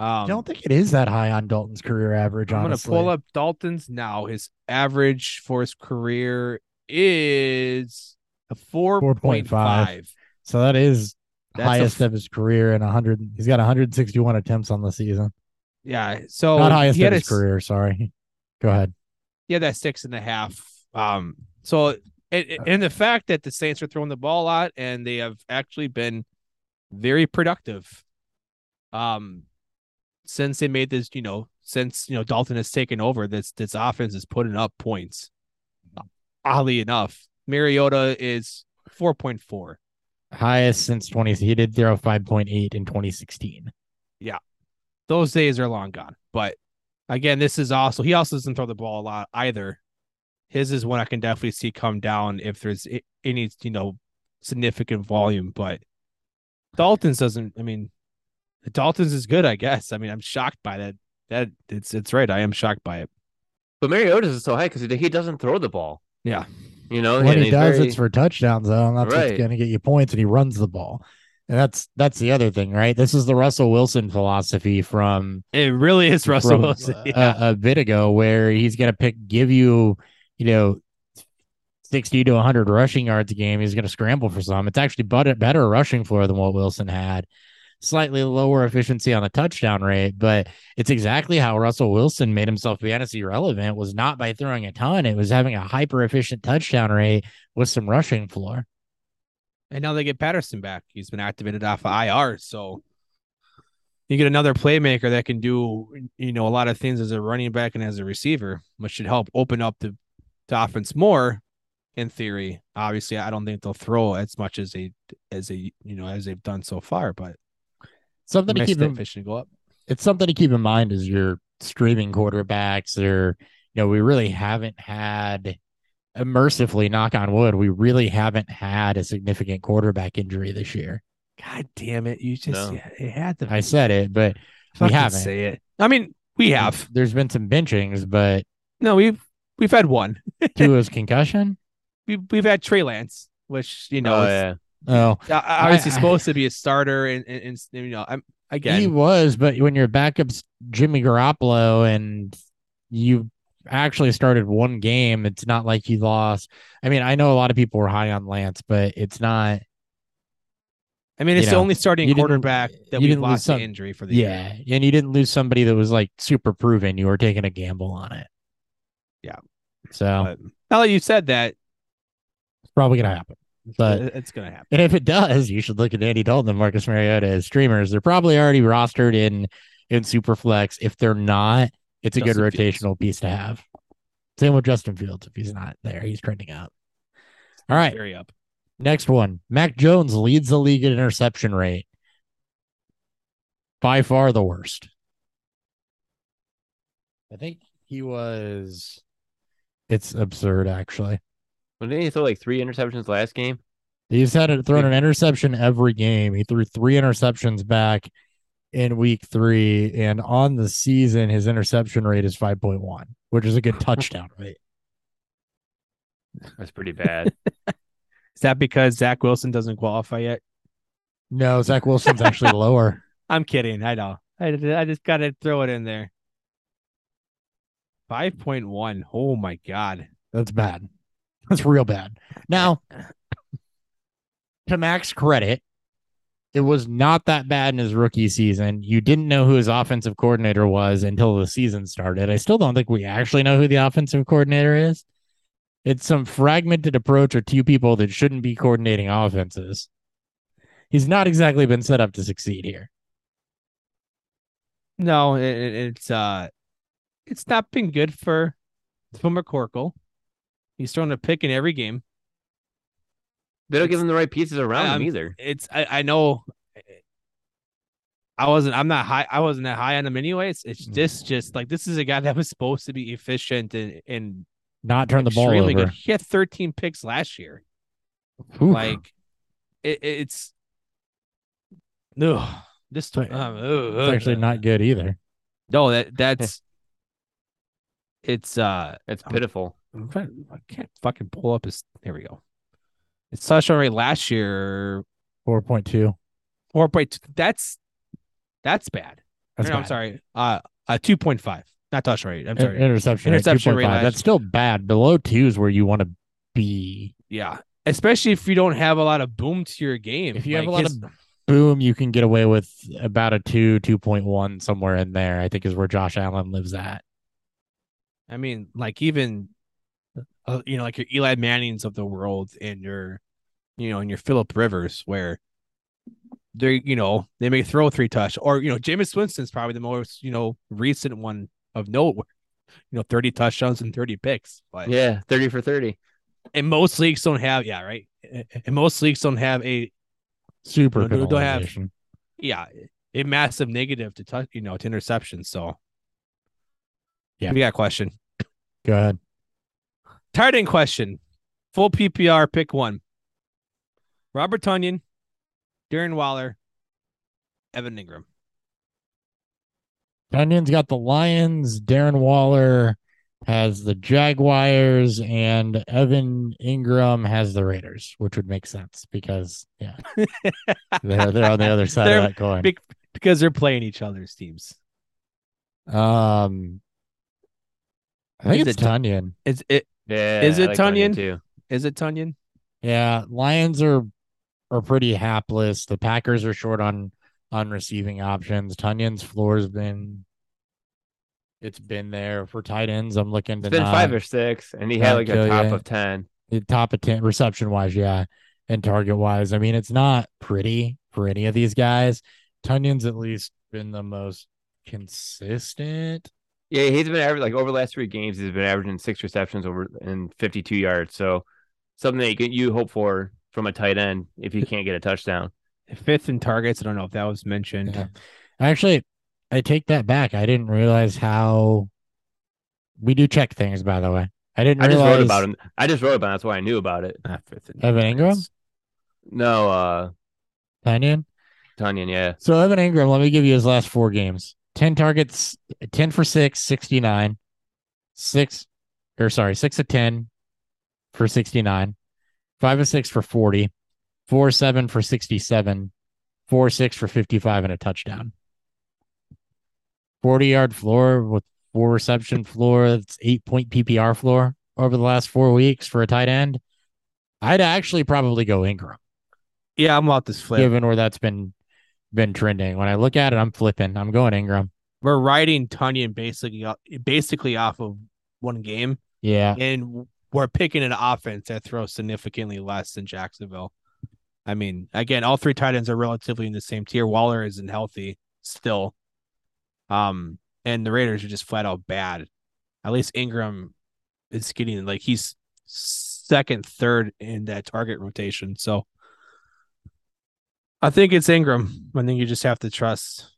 Um, I don't think it is that high on Dalton's career average. I'm going to pull up Dalton's now. His average for his career is a 4.5. So that is That's highest f- of his career and 100. He's got 161 attempts on the season. Yeah. So Not highest he of his a career. Sorry. Go ahead. Yeah, that six and a half. Um, so Uh, and, and the fact that the Saints are throwing the ball a lot and they have actually been very productive. Um, since they made this, you know, since you know Dalton has taken over, this this offense is putting up points. Oddly enough, Mariota is four point four. Highest since 20. He did throw 5.8 in 2016. Yeah, Those days are long gone. But again, this is also he also doesn't throw the ball a lot either. His is one I can definitely see come down if there's any you know significant volume. But Dalton's doesn't. I mean, Dalton's is good, I guess. I mean, I'm shocked by that. That it's it's right. I am shocked by it. But Mariota's is so high because he doesn't throw the ball. Yeah. You know, When he does, very- it's for touchdowns, though. And that's what's Right. going to get you points, and he runs the ball. And that's that's the other thing, right? This is the Russell Wilson philosophy from It really is Russell from, Wilson. uh, Yeah. a, a bit ago, where he's going to pick, give you, you know, sixty to hundred rushing yards a game. He's going to scramble for some. It's actually better better rushing floor than what Wilson had. Slightly lower efficiency on the touchdown rate, but it's exactly how Russell Wilson made himself fantasy relevant. Was not by throwing a ton; it was having a hyper efficient touchdown rate with some rushing floor. And now they get Patterson back. He's been activated off of IR. So you get another playmaker that can do, you know, a lot of things as a running back and as a receiver, which should help open up the, the offense more in theory. Obviously, I don't think they'll throw as much as they as they, you know, as they've done so far, but Something to keep in, fish to go up. it's something to keep in mind as you're streaming quarterbacks or you know we really haven't had immersively knock on wood we really haven't had a significant quarterback injury this year God damn it. You just No. yeah, it had to i said it but we haven't say it. I mean, we have. there's been some benchings but No, we've we've had one. Two Tua's concussion We've we've had Trey Lance, which you know oh is yeah, oh obviously I- supposed to be a starter and, and, and you know I'm he was but when your backup's jimmy garoppolo and you actually started one game it's not like you lost i mean i know a lot of people were high on lance but it's not I mean it's the know, only starting quarterback that we lost some- injury for the year. Yeah, and you didn't lose somebody that was like super proven. You were taking a gamble on it. Yeah. So But now that you said that, it's probably gonna happen. But it's gonna happen. and if it does, you should look at Andy Dalton and Marcus Mariota as streamers. They're probably already rostered in in Superflex. If they're not, it's a good Justin Fields. rotational piece to have. Same with Justin Fields. If he's not there, he's trending up. All right. Very up. Next one. Mac Jones leads the league in interception rate. By far the worst. I think he was. It's absurd, actually. Well, didn't he throw like three interceptions last game? He's had it thrown an interception every game. He threw three interceptions back in week three, and on the season, his interception rate is five point one, which is a good touchdown rate. That's pretty bad. Is that because Zach Wilson doesn't qualify yet? No, Zach Wilson's actually lower. I'm kidding. I know. I, I just got to throw it in there. 5.1. Oh my God. That's bad. That's real bad. Now, to Mac's credit, it was not that bad in his rookie season. You didn't know who his offensive coordinator was until the season started. I still don't think we actually know who the offensive coordinator is. It's some fragmented approach or two people that shouldn't be coordinating offenses. He's not exactly been set up to succeed here. No, it, it- it's uh, it's not been good for for McCorkle. He's thrown a pick in every game. They don't give him the right pieces around him I'm- either. It's I, I know. I wasn't. I'm not high. I wasn't that high on him anyways. It's Mm. just just like this is a guy that was supposed to be efficient and and Not turn the ball extremely over. good. He had 13 picks last year. Oof. Like it, it's no. This It's um, it's actually not good either. No, that that's it's uh It's pitiful. I'm trying- I can't fucking pull up his there we go. It's touchdown rate last year Four point two. four point that's that's bad. That's No, I'm sorry. Uh uh two point five. Not touchdown rate. I'm sorry. Interception, Interception rate, rate 2.5. That's still bad. Below two is where you want to be. yeah. Especially if you don't have a lot of boom to your game. If you have a lot his- of boom, you can get away with about a two, two point one somewhere in there. I think is where Josh Allen lives at. I mean, like even, uh, you know, like your Eli Manning's of the world and your, you know, and your Philip Rivers, where they, you know, they may throw three touch, or you know, Jameis Winston's probably the most, you know, recent one of note, where, you know, thirty touchdowns and thirty picks. But Yeah, 30 for 30. and most leagues don't have, yeah, right. And most leagues don't have a, Super. No, no, don't have- yeah, a massive negative to touch, you know, to interception. So, Yeah. we got a question. Go ahead. Tight end question. Full PPR, pick one. Robert Tonyan, Darren Waller, Evan Engram. Tonyan's got the Lions. Darren Waller has the Jaguars, and Evan Engram has the Raiders, which would make sense because yeah, they're they're on the other side They're of that coin. big- Because they're playing each other's teams. Um, I think Is it's it- Tonyan. Is it Yeah. Is it like Tonyan Tonyan? too? is it Tonyan? Yeah, Lions are are pretty hapless. The Packers are short on on receiving options. Tonyan's floor's been it's been there for tight ends. I'm looking to It's been not- five or six, and he had like a top ya. of 10. the top of 10 reception wise, yeah, and target wise. I mean, it's not pretty for any of these guys. Tonyan's at least been the most consistent. Yeah, he's been averaging like over the last three games. He's been averaging six receptions over and 52 yards. So something that you, can, you hope for from a tight end if you can't get a touchdown. Fifth in targets. I don't know if that was mentioned. Yeah. Actually, I take that back. I didn't realize how we do check things, by the way. I didn't I just wrote about him. I just wrote about him. That's why I knew about it. Not fifth in Evan Engram? No, uh, Tonyan. Tonyan, yeah. So Evan Engram, let me give you his last four games. 10 targets, 10 for 6, 69. 6 or sorry, 6 of 10 for 69. 5 of 6 for 40. 4 7 for 67. 4 6 for 55 and a touchdown. 40 yard floor with four reception floor. That's 8 point PPR floor over the last 4 weeks for a tight end. I'd actually probably go Engram Yeah, I'm about this flip. given where that's been been trending. When I look at it, I'm flipping. I'm going Engram. We're riding Tonyan basically basically off of one game, Yeah. and we're picking an offense that throws significantly less than Jacksonville. I mean, again, all three tight ends are relatively in the same tier. Waller isn't healthy still. Um, and the Raiders are just flat out bad. At least Engram is getting like he's second, third in that target rotation. So I think it's Engram. I think you just have to trust.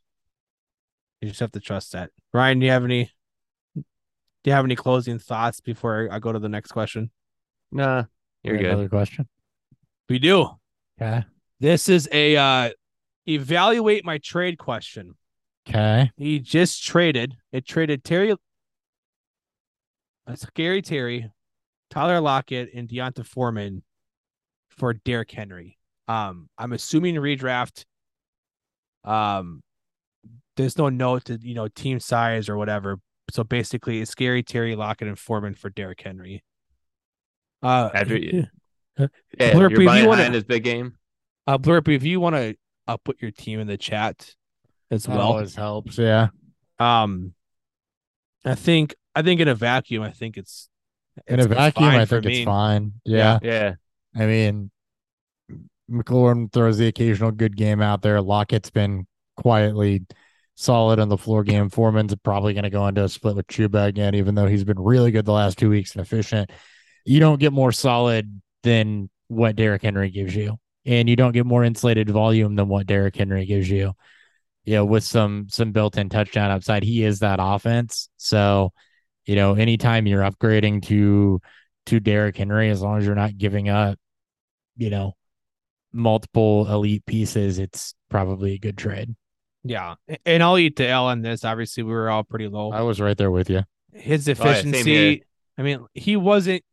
You just have to trust that. Ryan, do you have any? Do you have any closing thoughts before I go to the next question? Nah, you're good. Another question. We do. Okay. This is a uh evaluate my trade question. Okay. He just traded. It traded Terry, uh, Scary Terry, Tyler Lockett, and D'Onta Foreman for Derrick Henry. Um, I'm assuming redraft. Um, there's no note to you know team size or whatever. So basically, it's Scary Terry, Lockett, and Foreman for Derrick Henry. Uh, After you- uh, Yeah, Blurp, you're if buying you high wanna- in this big game. uh, Blurp, if you want to uh, put your team in the chat as That well, always helps. Yeah. Um, I think I think in a vacuum, I think it's In it's- a vacuum, I for think me. it's fine. Yeah. Yeah, I mean, McLaurin throws the occasional good game out there. Lockett's been quietly solid on the floor game. Foreman's probably going to go into a split with Chuba again, even though he's been really good the last two weeks and efficient. You don't get more solid than what Derrick Henry gives you, and you don't get more insulated volume than what Derrick Henry gives you. You know, with some some built-in touchdown upside, he is that offense. So, you know, anytime you're upgrading to to Derrick Henry, as long as you're not giving up, you know, multiple elite pieces, it's probably a good trade. Yeah, and I'll eat the L on this. Obviously, we were all pretty low. I was right there with you. His oh, yeah, same here. efficiency. I mean, he wasn't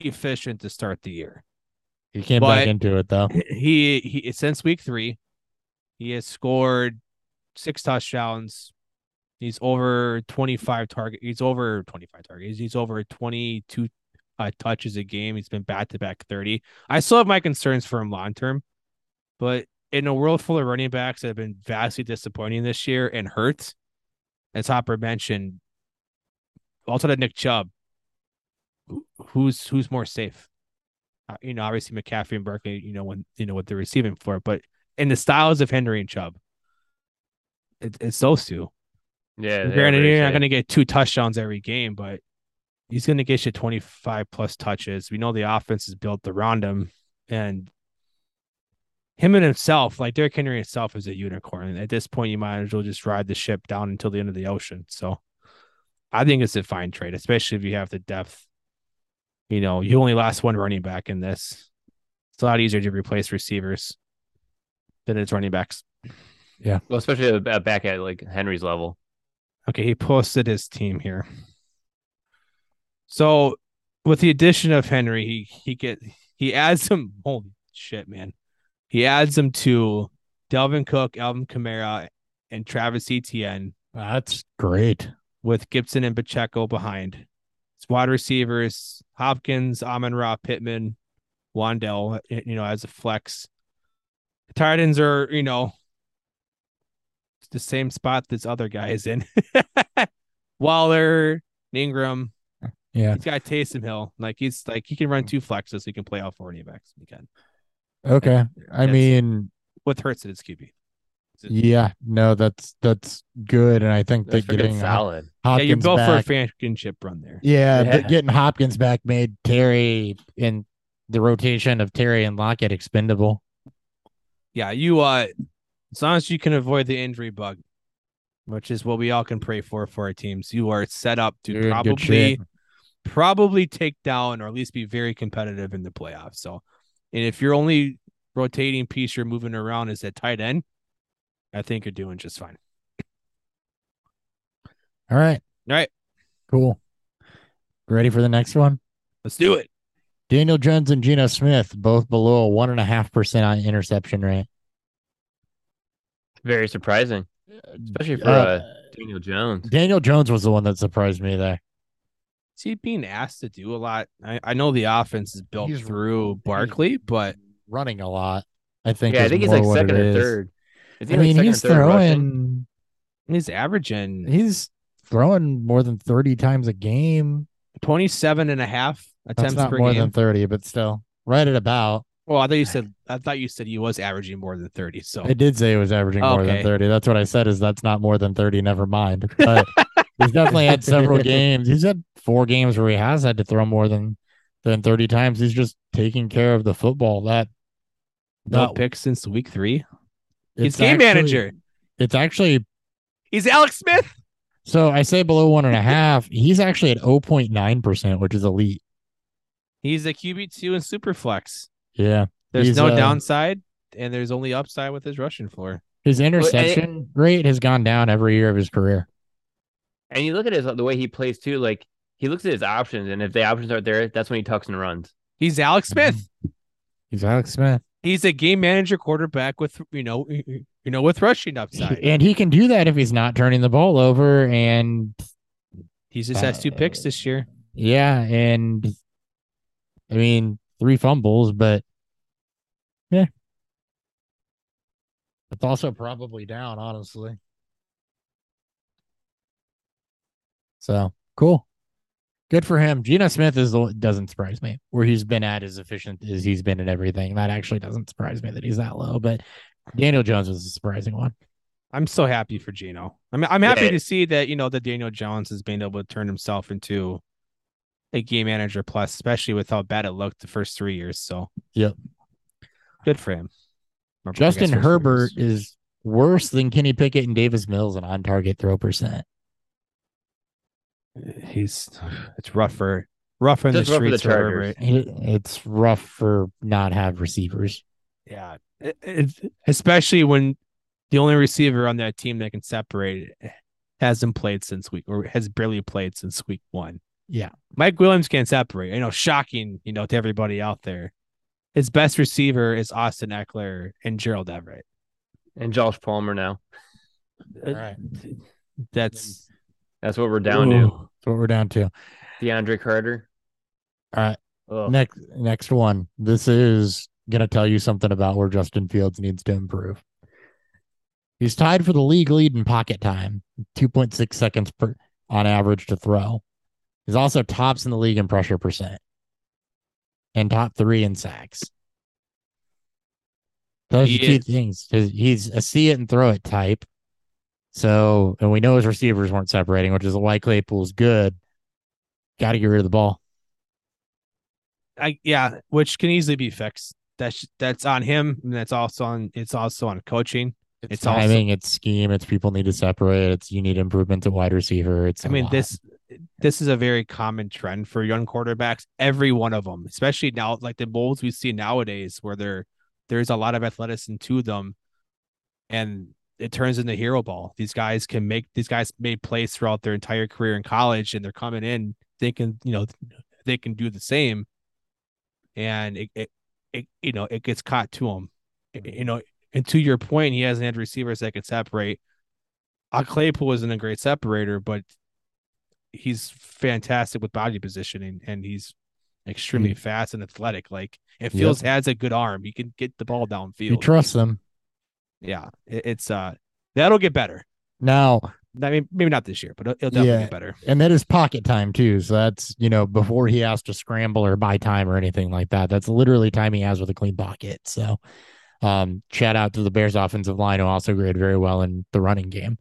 efficient to start the year. He came But- back into it though. He he since week three, he has scored six touchdowns. He's over twenty five target. He's over twenty five targets. He's over twenty two uh, touches a game. He's been back to back thirty. I still have my concerns for him long term, but in a world full of running backs that have been vastly disappointing this year and hurt, as Hopper mentioned, also to Nick Chubb, who's who's more safe? Uh, you know, obviously McCaffrey and Barkley, you know, when you know what they're receiving for, but in the styles of Henry and Chubb, it, it's those two. yeah. Granted, you're not going to get two touchdowns every game, but he's going to get you 25 plus touches. We know the offense is built around him, and him and himself, like Derrick Henry himself, is a unicorn. At this point, you might as well just ride the ship down until the end of the ocean. So, I think it's a fine trade, especially if you have the depth. You know, you only lost one running back in this. It's a lot easier to replace receivers than it's running backs. Yeah. Well, especially a- a back at like Henry's level. Okay, he posted his team here. So with the addition of Henry, he he get he adds him. Holy shit, man! He adds him to Dalvin Cook, Alvin Kamara, and Travis Etienne That's great. with Gibson and Pacheco behind. It's wide receivers: Hopkins, Amon Ra, Pittman, Wan'Dale. You know, as a flex. The tight ends are you know the same spot this other guy is in. Waller, Engram. Yeah. He's got Taysom Hill. Like he's like he can run two flexes. He can play all four running backs. He can Okay. I mean, with Hurts it is his QB. yeah, no, that's that's good, and I think That's that getting Hop- solid. Hopkins yeah, you're built back, for a championship run there. yeah, Yeah. getting Hopkins back made Terry in the rotation of Terry and Lockett expendable. Yeah, you uh as long as you can avoid the injury bug, which is what we all can pray for for our teams, you are set up to You're probably shape. Probably take down or at least be very competitive in the playoffs. So, and if your only rotating piece you're moving around is at tight end, I think you're doing just fine. All right, All right, cool. Ready for the next one? let's do it. Daniel Jones and Geno Smith both below a one and a half percent on interception rate. Very surprising, especially for Uh, uh, Daniel Jones. Daniel Jones was the one that surprised me there. Is he being asked to do a lot? I, I know the offense is built He's- through he's Barkley, but running a lot. I think. Yeah, I think he's like second or is. third. Is he I like mean, second he's third rushing? throwing. he's averaging He's throwing more than thirty times a game. 27 and a half That's attempts not per more game. than thirty, but still, right at about. Well, I thought you said I thought you said he was averaging more than thirty. So I did say he was averaging more than 30. That's what I said is that's not more than 30. Never mind. But he's definitely had several games. He's had four games where he has had to throw more than than 30 times. He's just taking care of the football. That no that- picks since week three. He's game actually- manager. It's actually He's Alex Smith. so I say below one and a half. He's actually at 0.9%, which is elite. He's a QB two in Superflex. Yeah. There's no uh, downside, and there's only upside with his rushing floor. His and- interception rate has gone down every year of his career. And you look at his the way he plays too. Like he looks at his options, and if the options aren't there, that's when he tucks and runs. He's Alex mhm. Smith. He's Alex Smith. He's a game manager quarterback with you know you know with rushing upside. And he can do that if he's not turning the ball over and He just has two picks this year. Yeah, and I mean three fumbles, but yeah, it's also probably down, honestly. So cool, good for him. Geno Smith is doesn't surprise me. Where he's been at as efficient as he's been in everything. That actually doesn't surprise me that he's that low. But Daniel Jones was a surprising one. I'm so happy for Geno. I'm I'm happy Yeah. to see that you know that Daniel Jones has been able to turn himself into a game manager plus, especially with how bad it looked the first three years. So Yep. good for him. Or Justin Herbert is worse than Kenny Pickett and Davis Mills in on target throw percent. He's it's rough for rough in the Just rough for the streets Chargers. It- It's rough for not have receivers. Yeah, It- it- especially when the only receiver on that team that can separate it hasn't played since week or has barely played since week one. Yeah. Mike Williams can't separate. You know, shocking. You know, to everybody out there, his best receiver is Austin Ekeler and Gerald Everett. And Josh Palmer now. All right. That's That's what we're down to. That's what we're down to. DeAndre Carter. All right. Ugh. Next next one. This is gonna tell you something about where Justin Fields needs to improve. He's tied for the league lead in pocket time, 2.6 seconds per on average to throw. He's also tops in the league in pressure percent and top three in sacks. Those He are two is. things. He's a see it and throw it type. So, and we know his receivers weren't separating, which is why Claypool's good. Got to get rid of the ball. I yeah, which can easily be fixed. That's that's on him. And that's also on. It's also on coaching. It's, It's also- timing, it's scheme, it's people need to separate, it's you need improvement at wide receiver. It's I mean, lot. this this is a very common trend for young quarterbacks. Every one of them, especially now, like the molds we see nowadays, where there there's a lot of athleticism to them, and it turns into hero ball. These guys can make these guys made plays throughout their entire career in college, and they're coming in thinking, you know, they can do the same, and it, it, it you know, it gets caught to them, you know. And to your point, he hasn't had receivers that can separate. Uh, Claypool isn't a great separator, but he's fantastic with body positioning and he's extremely fast and athletic. Like if Yep. Has a good arm, he can get the ball downfield. you trust them. Yeah, it- it's uh that'll get better. Now, I mean, maybe not this year, but it'll, definitely Yeah. get better. and that is pocket time too. So that's, you know, before he has to scramble or buy time or anything like that. That's literally time he has with a clean pocket. So um shout out to the Bears offensive line who also graded very well in the running game.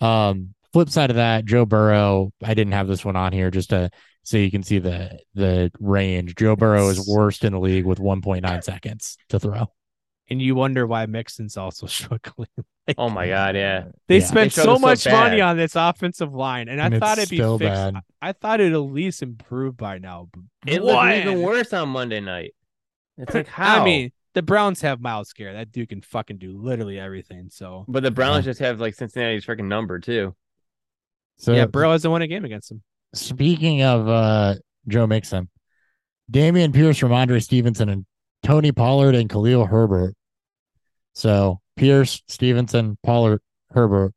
Um flip side of that, Joe Burrow, I didn't have this one on here just to so you can see the the range. Joe Burrow is worst in the league with 1.9 seconds to throw. And you wonder why Mixon's also struggling. Like, Oh my god, yeah. They Yeah. spent They so struggled so much money on this offensive line, and, And I it's thought it'd be fixed. bad. I, I thought it'd at least improve by now. but It what? looked even worse on Monday night. It's like how? I mean, the Browns have Myles Garrett. That dude can fucking do literally everything. So but the Browns just have like Cincinnati's freaking number too. So yeah, Burrow hasn't won a game against him. Speaking of uh, Joe Mixon, Dameon Pierce, Rhamondre Stevenson, and Tony Pollard and Khalil Herbert. So Pierce, Stevenson, Pollard, Herbert,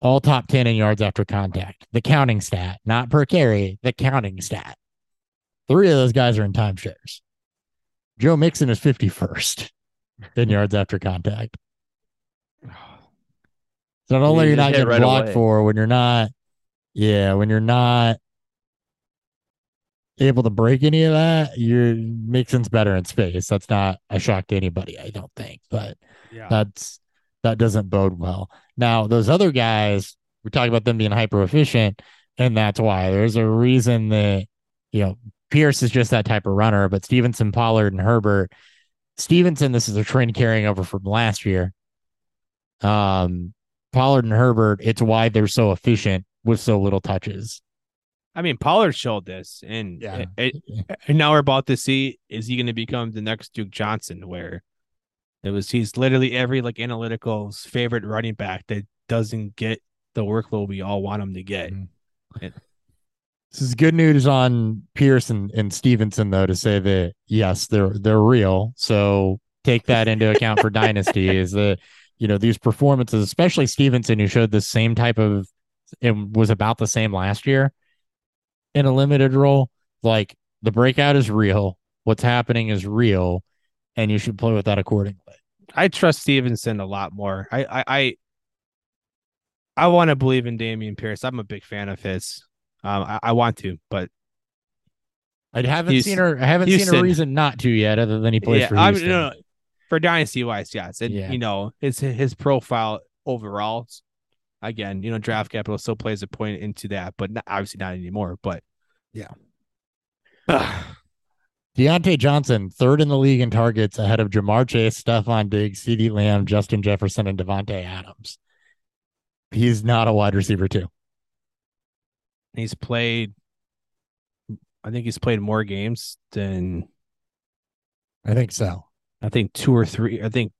all top 10 in yards after contact. The counting stat, not per carry, the counting stat. Three of those guys are in timeshares. Joe Mixon is 51st in yards after contact. So not only You you're not getting right blocked away. for when you're not, yeah, when you're not able to break any of that, you're Mixon's better in space. That's not a shock to anybody, I don't think. But Yeah. that's that doesn't bode well. Now, those other guys, we talk about them being hyper efficient, and that's why there's a reason that you know Pierce is just that type of runner, but Stevenson, Pollard, and Herbert. Stevenson, this is a trend carrying over from last year. Um, Pollard and Herbert, it's why they're so efficient with so little touches. I mean, Pollard showed this, and Yeah. it- it- and now we're about to see is he going to become the next Duke Johnson, where it was he's literally every like analytical's favorite running back that doesn't get the workload we all want him to get. Mhm. This is good news on Pierce and, and Stevenson, though, to say that yes, they're they're real. So take that into account for dynasty. Is that you know these performances, especially Stevenson, who showed the same type of it was about the same last year in a limited role. Like the breakout is real. What's happening is real, and you should play with that accordingly. I trust Stevenson a lot more. I I I, I want to believe in Dameon Pierce. I'm a big fan of his. Um, I, I want to, but I haven't Houston- seen her. I haven't seen a reason not to yet, other than he plays yeah, for I Houston. mean, no, no, for dynasty wise, yes, and Yeah. you know, it's his profile overall. Again, you know, draft capital still plays a point into that, but not, obviously not anymore. But Yeah. Ugh. Diontae Johnson, third in the league in targets ahead of Ja'Marr Chase, Stefon Diggs, CeeDee Lamb, Justin Jefferson, and Davante Adams. He's not a wide receiver, too. he's played. I think he's played more games than I think so. I think two or three. I think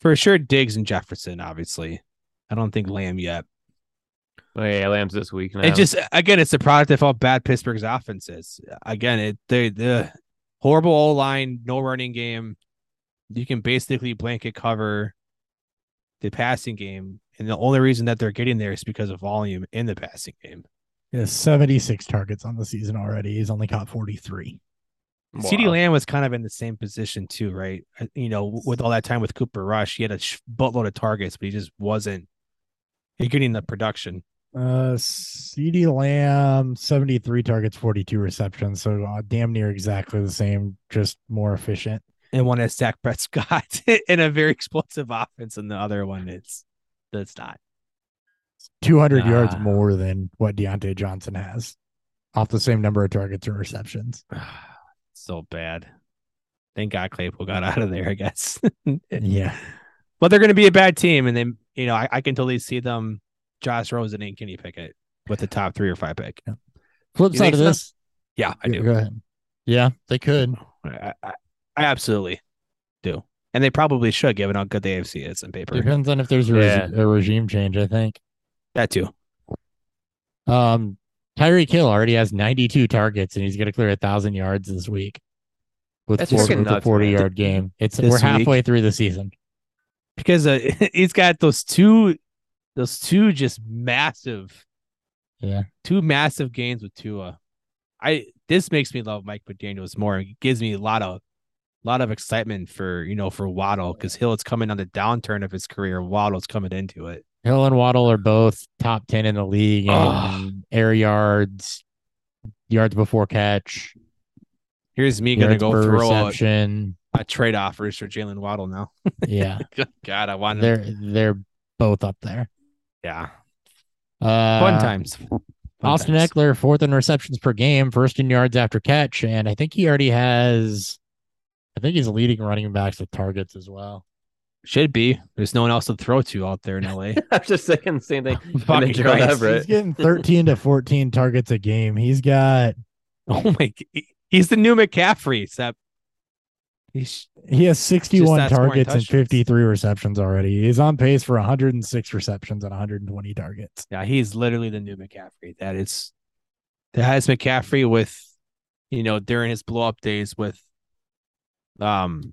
for sure Diggs and Jefferson. Obviously, I don't think Lamb yet. Oh, yeah, Lamb's this week now. It just again, it's a product of how bad Pittsburgh's offense is. Again, it they the horrible O line, no running game. You can basically blanket cover the passing game, and the only reason that they're getting there is because of volume in the passing game. He has 76 targets on the season already. He's only caught 43. CeeDee Wow. Lamb was kind of in the same position too, right? Uh, You know, with all that time with Cooper Rush, he had a sh- buttload of targets, but he just wasn't getting the production. Uh, CeeDee Lamb, 73 targets, 42 receptions. So uh, damn near exactly the same, just more efficient. And one has Dak Prescott in a very explosive offense, and the other one it's that's not. 200 yards Ah. more than what Diontae Johnson has off the same number of targets and receptions. so bad. Thank God Claypool got out of there, I guess. Yeah. but they're going to be a bad team, and then you know I, I can totally see them, Josh Rosen and Kenny Pickett with the top three or five pick. Flip You side of so? this. Yeah, I do. Go ahead. Yeah, they could. I, I, I absolutely do, and they probably should, given how good the AFC is on paper. Depends on if there's a, Yeah. regi- a regime change, I think. That too. Um, Tyreek Hill already has 92 targets and he's going to clear a thousand yards this week with, That's four, freaking with a 40 man. yard game. It's This we're week? halfway through the season. Because uh, he's got those two, those two just massive, Yeah. two massive gains with Tua. I this makes me love Mike McDaniel's more. It gives me a lot of, a lot of excitement for you know for Waddle because Hill Hill's coming on the downturn of his career. Waddle's coming into it. Hill and Waddle are both top 10 in the league in air yards, yards before catch, Here's me gonna go throw a, reception. A trade offers for Jaylen Waddle now. yeah. God, I want. They're they're both up there. Yeah, Uh, fun times. Fun Austin times. Ekeler, fourth in receptions per game, first in yards after catch, and I think he already has. I think he's leading running backs with targets as well. should be. There's no one else to throw to out there in LA. I'm just saying the same thing. Fucking Gerald Christ. Everett. He's getting 13 to 14 targets a game. He's got Oh my! He's the new McCaffrey, except he's he has 61 targets and 53 receptions already. He's on pace for 106 receptions and 120 targets. yeah, he's literally the new McCaffrey. That is that has McCaffrey with, you know, during his blow up days with, um,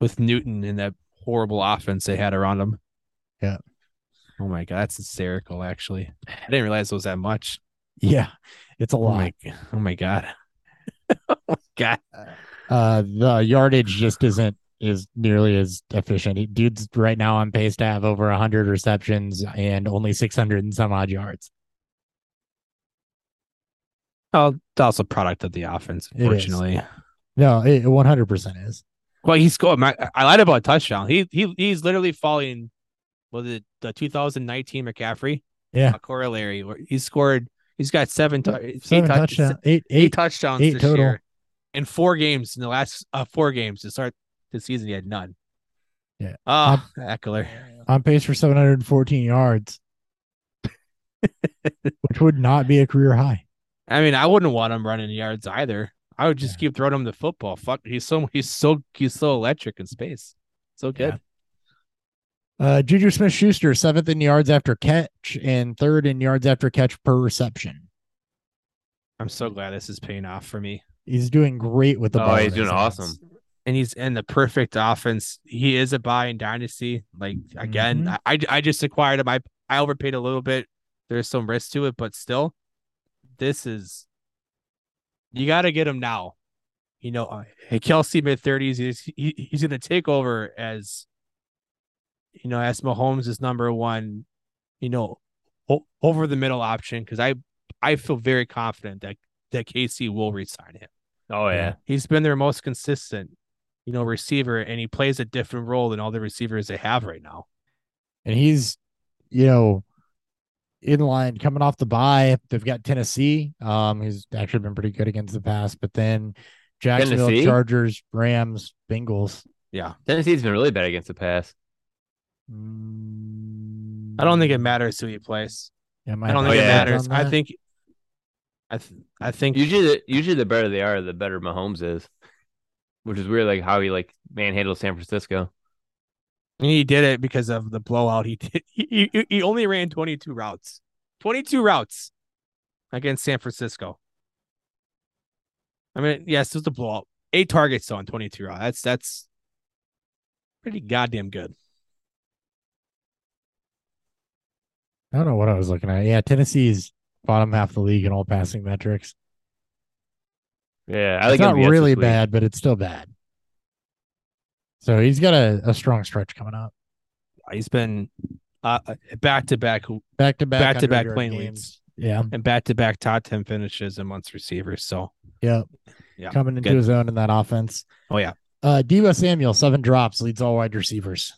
with Newton and that horrible offense they had around him. Yeah. Oh my god, that's hysterical. Actually, I didn't realize it was that much. Yeah, it's a Oh lot. my, oh my god. oh my god. Uh, the yardage just isn't is nearly as efficient. Dude's right now on pace to have over 100 receptions and only 600 and some odd yards. Oh, that's a product of the offense, unfortunately. No, it 100% is. Well, he scored. My, I lied about touchdown. He he he's literally following. Was it the 2019 McCaffrey? Yeah. A corollary where he scored. He's got seven, eight, Seven touch- touchdowns, eight, eight eight. touchdowns eight this total. year in four games in the last uh, four games to start the season. He had none. Yeah. Oh, Ekeler. on pace for 714 yards, which would not be a career high. I mean, I wouldn't want him running yards either. I would just keep throwing him the football. Fuck, he's so he's so he's so electric in space. So good. Uh, Juju Smith Schuster, seventh in yards after catch and third in yards after catch per reception. I'm so glad this is paying off for me. He's doing great with the Oh, ball. he's doing hands. awesome. and he's in the perfect offense. He is a buy in dynasty. Like again, Mhm. I I just acquired him. I I overpaid a little bit. There's some risk to it, but still, this is you got to get him now. You know, uh, hey, Kelce mid thirties. He's he, he's going to take over as you know as Mahomes is number one. You know, o- over the middle option because I I feel very confident that that KC will resign him. Oh yeah. He's been their most consistent, you know, receiver, and he plays a different role than all the receivers they have right now. And he's, you know, in line coming off the bye. They've got Tennessee. Um, he's actually been pretty good against the pass, but then Jacksonville Tennessee? Chargers, Rams, Bengals. Yeah, Tennessee's been really bad against the pass. I don't think it matters who he plays. Yeah, I don't Oh, think it yeah. matters. I think, I, th- I think Usually, the, usually the better they are, the better Mahomes is. Which is weird, like how he like manhandled San Francisco. And he did it because of the blowout. He did. He, he, he only ran 22 routes, 22 routes against San Francisco. I mean, yes, it was a blowout. Eight targets on 22 routes. That's that's pretty goddamn good. I don't know what I was looking at. Yeah, Tennessee's bottom half of the league in all passing metrics. Yeah, I like it's not MVS really week. bad, but it's still bad. So he's got a, a strong stretch coming up. He's been uh back to back Back to back, back to back playing games. leads Yeah, and back to back top 10 finishes amongst receivers. So, yeah, yeah, coming into good. his own in that offense. Oh, yeah. Uh, Deebo Samuel, seven drops, leads all wide receivers,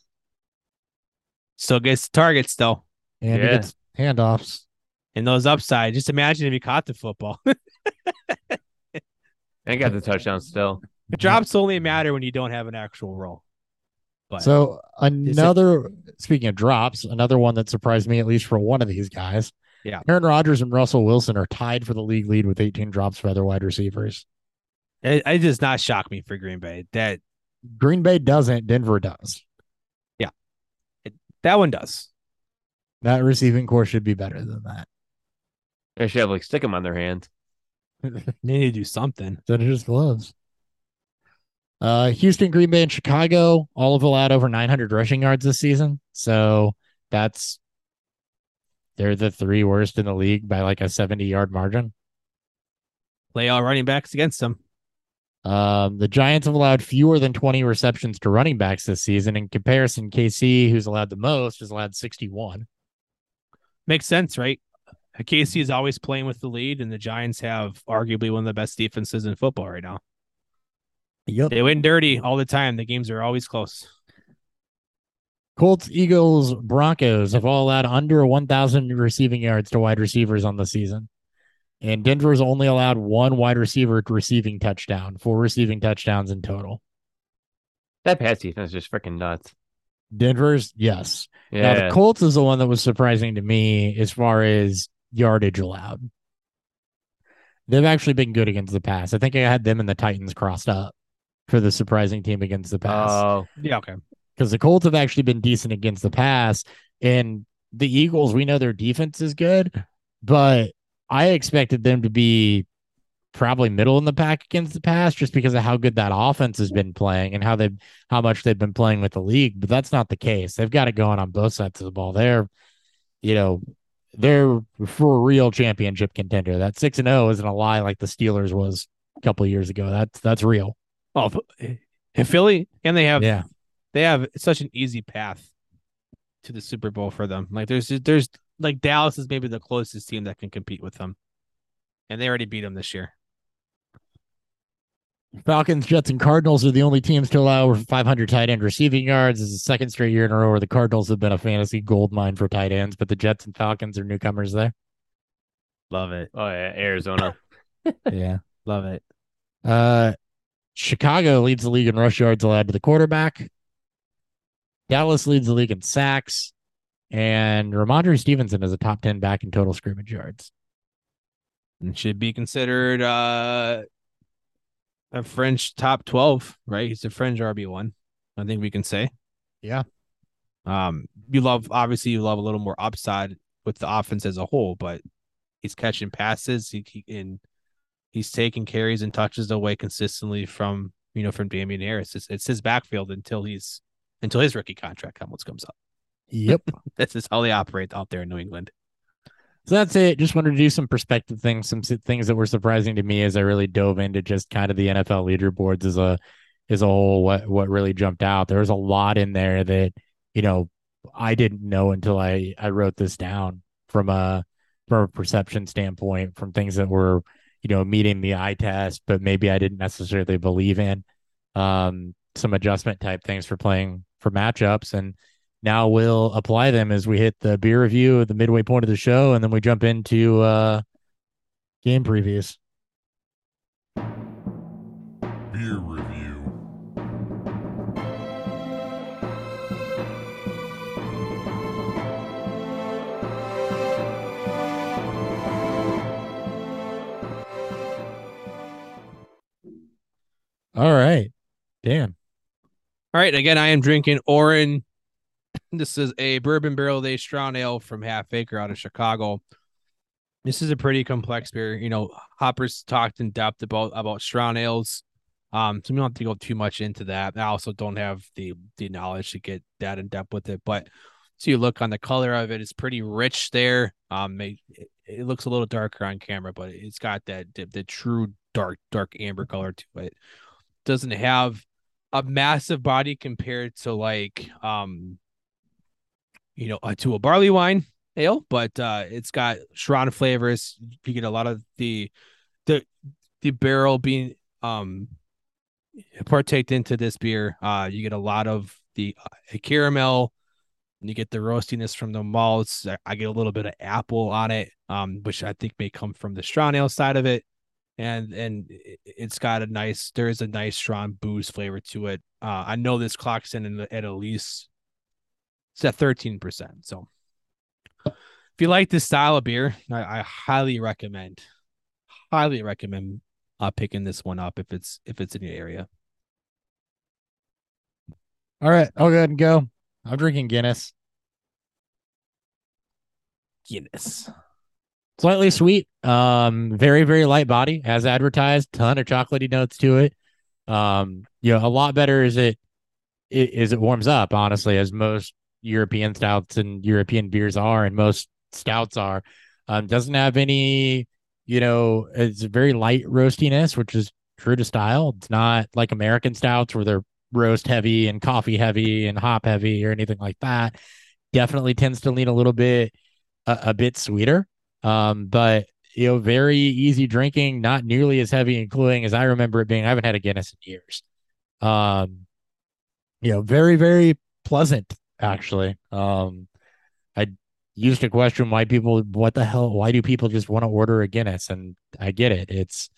still gets targets though. and he Yeah. gets handoffs. And those upside, just imagine if he caught the football. And got the touchdown still. drops only matter when you don't have an actual role. But So another, speaking of drops, another one that surprised me at least for one of these guys. Yeah. Aaron Rodgers and Russell Wilson are tied for the league lead with 18 drops for other wide receivers. it, it does not shock me for Green Bay. That Green Bay doesn't, Denver does. Yeah. That one does. That receiving core should be better than that. They should have like stick them on their hands. They need to do something. Instead of just gloves. Uh, Houston, Green Bay, and Chicago all have allowed over 900 rushing yards this season. So that's they're the three worst in the league by like a 70 yard margin. Play all running backs against them. Um, the Giants have allowed fewer than 20 receptions to running backs this season. In comparison, KC, who's allowed the most, has allowed 61. Makes sense, right? Casey is always playing with the lead, and the Giants have arguably one of the best defenses in football right now. Yep. They win dirty all the time. The games are always close. Colts, Eagles, Broncos have all allowed under 1,000 receiving yards to wide receivers on the season. And Denver's only allowed one wide receiver receiving touchdown, four receiving touchdowns in total. That pass defense is just freaking nuts. Denver's, yes. Now, Yeah. the Colts is the one that was surprising to me as far as yardage allowed. They've actually been good against the pass. I think I had them and the Titans crossed up for the surprising team against the pass. Oh, Yeah, okay. because the Colts have actually been decent against the pass, and the Eagles, we know their defense is good, but I expected them to be probably middle in the pack against the pass just because of how good that offense has been playing and how they how much they've been playing with the league. But that's not the case. They've got it going on both sides of the ball. They're, you know, they're for a real championship contender. That six and zero isn't a lie like the Steelers was a couple of years ago. That's that's real. Oh, in eh, Philly, and they have Yeah. they have such an easy path to the Super Bowl for them. Like there's there's like Dallas is maybe the closest team that can compete with them. and they already beat them this year. Falcons, Jets, and Cardinals are the only teams to allow over 500 tight end receiving yards. This is the second straight year in a row where the Cardinals have been a fantasy gold mine for tight ends, but the Jets and Falcons are newcomers there. Love it. Oh yeah, Arizona. yeah. Love it. Uh, Chicago leads the league in rush yards allowed to the quarterback. Dallas leads the league in sacks. And Rhamondre Stevenson is a top 10 back in total scrimmage yards. And should be considered uh a French top 12, right? He's a French RB1. I think we can say. Yeah. Um, you love obviously you love a little more upside with the offense as a whole, but he's catching passes. He, he and he's taking carries and touches away consistently from you know from Damien Harris. It's, it's his backfield until he's until his rookie contract comes comes up. Yep. This is how they operate out there in New England. So that's it. Just wanted to do some perspective things, some things that were surprising to me as I really dove into just kind of the NFL leaderboards as a as a whole. What what really jumped out? There was a lot in there that you know I didn't know until I I wrote this down from a from a perception standpoint, from things that were you know meeting the eye test, but maybe I didn't necessarily believe in. Um, some adjustment type things for playing for matchups and now we'll apply them as we hit the beer review at the midway point of the show and then we jump into uh game previews Beer review. all right dan All right, again, I am drinking Orin. This is a bourbon barrel aged strong ale from Half Acre out of Chicago. This is a pretty complex beer. You know, Hopper's talked in depth about about strong ales. Um, so we don't have to go too much into that. I also don't have the the knowledge to get that in depth with it. But so you look on the color of it, it's pretty rich there. Um, it, it looks a little darker on camera, but it's got that the, the true dark dark amber color to it. Doesn't have a massive body compared to like um you know uh, to a barley wine ale but uh it's got strong flavors. You get a lot of the the the barrel being um partaked into this beer. Uh you get a lot of the uh, caramel. You get the roastiness from the malts. I, I get a little bit of apple on it um which i think may come from the strong ale side of it. And and it- it's got a nice there is a nice strong booze flavor to it. Uh i know this clocks in at at least it's at 13% so. If you like this style of beer i, I highly recommend highly recommend uh picking this one up if it's if it's in your area. All right i'll go ahead and go. I'm drinking guinness. Guinness. Slightly sweet um very very light body as advertised ton of chocolatey notes to it. Um you know a lot better as it i- as it warms up honestly as most european stouts and european beers are and most stouts are um doesn't have any you know it's very light roastiness which is true to style it's not like american stouts where they're roast heavy and coffee heavy and hop heavy or anything like that definitely tends to lean a little bit a, a bit sweeter um, but you know, very easy drinking, not nearly as heavy and cloying as I remember it being. I haven't had a Guinness in years. Um, you know, very, very pleasant actually. Um, I used to question why people, what the hell, why do people just want to order a Guinness? And I get it. It's,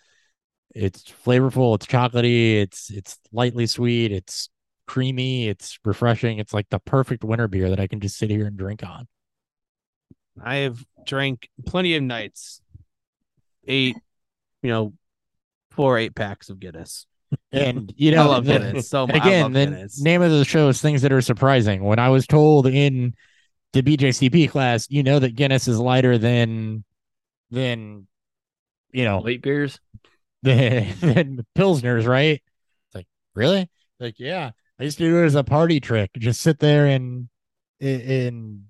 it's flavorful. It's chocolatey. It's, it's lightly sweet. It's creamy. It's refreshing. It's like the perfect winter beer that I can just sit here and drink on. i have drank plenty of nights eight you know four eight packs of guinness And you i know, love the- guinness so much I again, love the Guinness. name of the show is things that are surprising. When I was told in the BJCP class, you know that Guinness is lighter than than you know Late beers. than, than pilsners, right? It's like really, like yeah. I used to do it as a party trick. Just sit there and and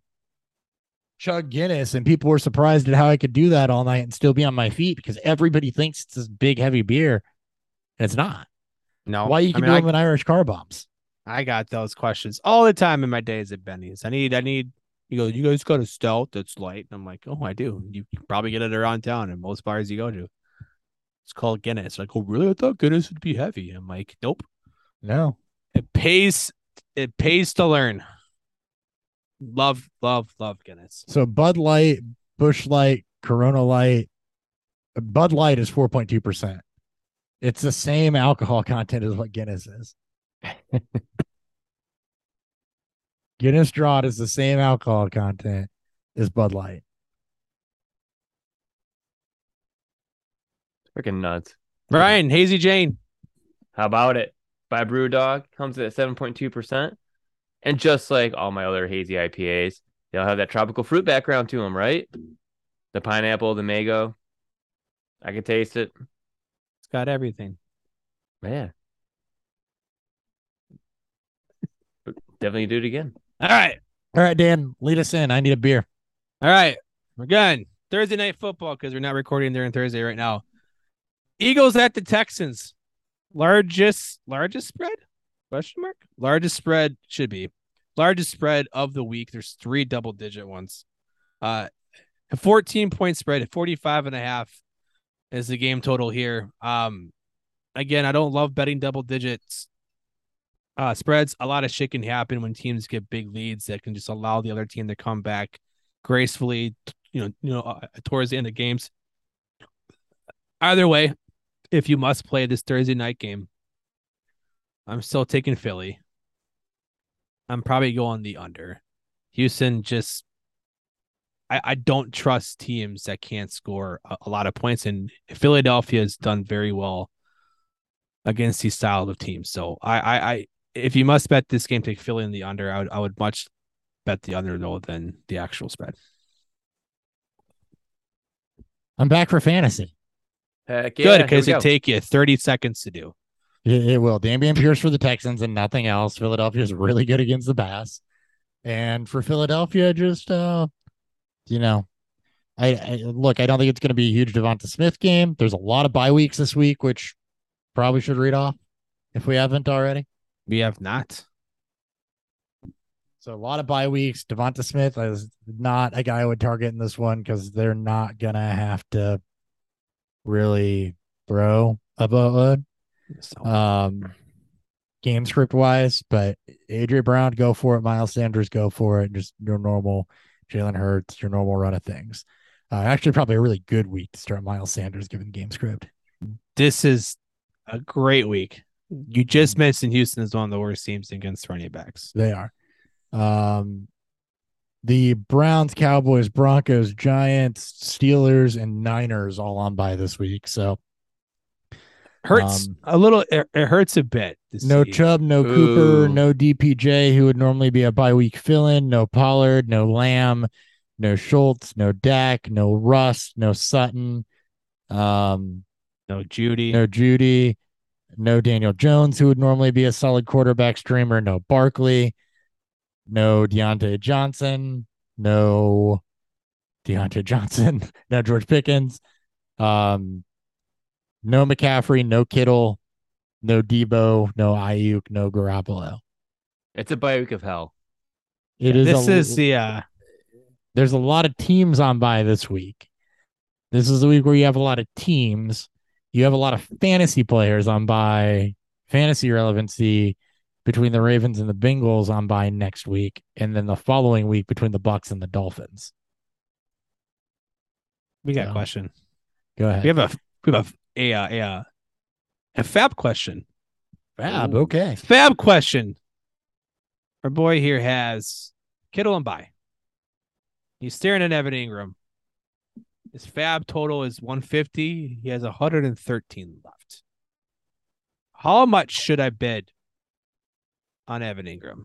chug Guinness, and people were surprised at how I could do that all night and still be on my feet because everybody thinks it's this big heavy beer, and it's not. No Why you I can mean, do I- them in Irish car bombs? I got those questions all the time in my days at Benny's. I need, I need, You go, "You guys got a stout that's light." And I'm like, "Oh, I do. You can probably get it around town in most bars you go to. It's called Guinness." Like, "Oh, really? I thought Guinness would be heavy." I'm like, "Nope. No. It pays. It pays to learn." Love, love, love Guinness. So Bud Light, Busch Light, Corona Light. Bud Light is 4.2%. It's the same alcohol content as what Guinness is. Guinness Draught is the same alcohol content as Bud Light. Freaking nuts. Brian, Hazy Jane. How about it? By Brew Dog comes at 7.2%. And just like all my other hazy IPAs, they'll have that tropical fruit background to them, right? The pineapple, the mango. I can taste it. It's got everything. Yeah. But Definitely do it again. All right. All right, Dan, lead us in. I need a beer. All right. We're good. Thursday night football because we're not recording during Thursday right now. Eagles at the Texans. Largest largest spread? Question mark? Largest spread should be. Largest spread of the week. There's three double digit ones. Uh a 14 point spread at 45 and a half is the game total here. Um again, I don't love betting double digits uh spreads. A lot of shit can happen when teams get big leads that can just allow the other team to come back gracefully, you know, you know, uh, towards the end of games. Either way, if you must play this Thursday night game, I'm still taking Philly. I'm probably going the under. Houston just I, I don't trust teams that can't score a, a lot of points and Philadelphia has done very well against these style of teams. So I, I, I if you must bet this game, take Philly in the under. I would I would much bet the under though than the actual spread. I'm back for fantasy. Heck yeah, Good here because it go. take you 30 seconds to do. It, it will. Dameon Pierce for the Texans and nothing else. Philadelphia is really good against the pass. And for Philadelphia, just uh, you know, I, I look, I don't think it's gonna be a huge Devonta Smith game. There's a lot of bye weeks this week, which probably should read off if we haven't already. We have not. So a lot of bye weeks. Devonta Smith is not a guy I would target in this one because they're not gonna have to really throw a boatload. So, um game script wise, but Adrian Brown, go for it. Miles Sanders, go for it. Just your normal Jalen Hurts, your normal run of things. Uh, actually, probably a really good week to start Miles Sanders given the game script. this is a great week. You just mentioned Houston is one of the worst teams against running backs. They are. Um, the Browns, Cowboys, Broncos, Giants, Steelers, and Niners all on by this week. So Hurts Um, a little. It, it hurts a bit. no see. Chubb, no Ooh. Cooper, no DPJ, who would normally be a bye week fill in, no Pollard, no Lamb, no Schultz, no Dak, no Russ, no Sutton, um, no Jeudy. no Jeudy, no Daniel Jones, who would normally be a solid quarterback streamer, no Barkley, no Diontae Johnson, no Diontae Johnson, no George Pickens, um, no McCaffrey, no Kittle, no Deebo, no Aiyuk, no Garoppolo. It's a bye week of hell. It is. this a, is the uh, there's a lot of teams on by this week. This is the week where you have a lot of teams. You have a lot of fantasy players on by fantasy relevancy between the Ravens and the Bengals on by next week, and then the following week between the Bucs and the Dolphins. we got So, a question. Go ahead. We have a we have a a uh, a, uh, a fab question. Fab. Okay. Fab question. Our boy here has Kittle and by. He's staring at Evan Engram. His fab total is 150. He has 113 left. How much should I bid on Evan Engram?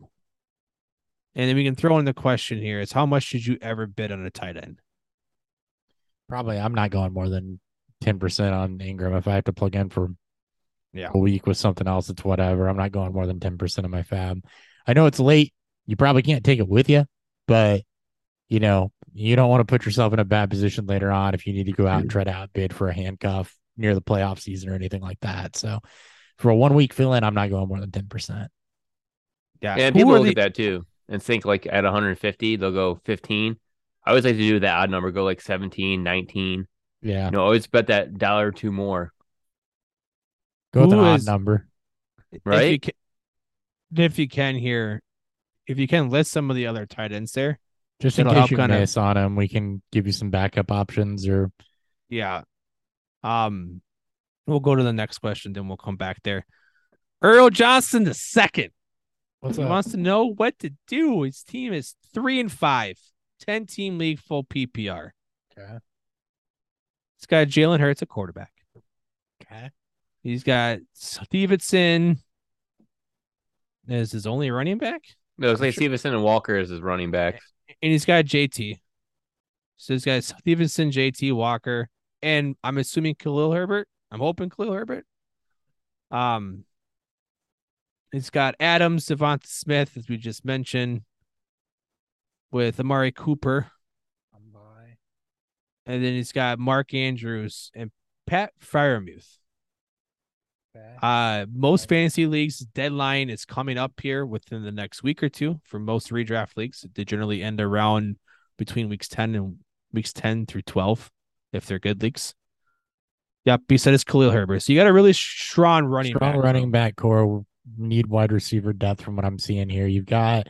And then we can throw in the question here is how much should you ever bid on a tight end? Probably I'm not going more than 10% on Engram. If I have to plug in for Yeah. a week with something else, it's whatever. I'm not going more than 10% of my fab. I know it's late. You probably can't take it with you, but you know, you don't want to put yourself in a bad position later on if you need to go out and try to outbid for a handcuff near the playoff season or anything like that. So for a one week fill in, I'm not going more than 10%. Yeah. And Who people are look the- at that too. and think like at 150 they'll go 15. I always like to do that odd number, go like 17, 19. Yeah. You know, always bet that dollar or two more, Go with an Who odd is- number. If you right? can, if you can here, if you can list some of the other tight ends there, Just in It'll case help you kinda- miss on him, we can give you some backup options or yeah. Um, we'll go to the next question, then we'll come back there. Earl Johnson the second. what's he up? wants to know what to do. His team is three and five, 10 team league full PPR. Okay. He's got Jalen Hurts at quarterback. Okay. He's got Stevenson as his only running back. It looks like Stevenson and Walker is his running backs. and he's got JT. So he's got Stevenson, JT, Walker, and I'm assuming Khalil Herbert. I'm hoping Khalil Herbert. Um, he's got Adams, Devonta Smith, as we just mentioned, with Amari Cooper, and then he's got Mark Andrews and Pat Freiermuth. Uh, most fantasy leagues deadline is coming up here within the next week or two for most redraft leagues. They generally end around between weeks 10 and weeks 10 through 12 if they're good leagues. Yep, he said it's Khalil Herbert. So you got a really strong running Strong back. running back core. Need wide receiver depth from what I'm seeing here. You've got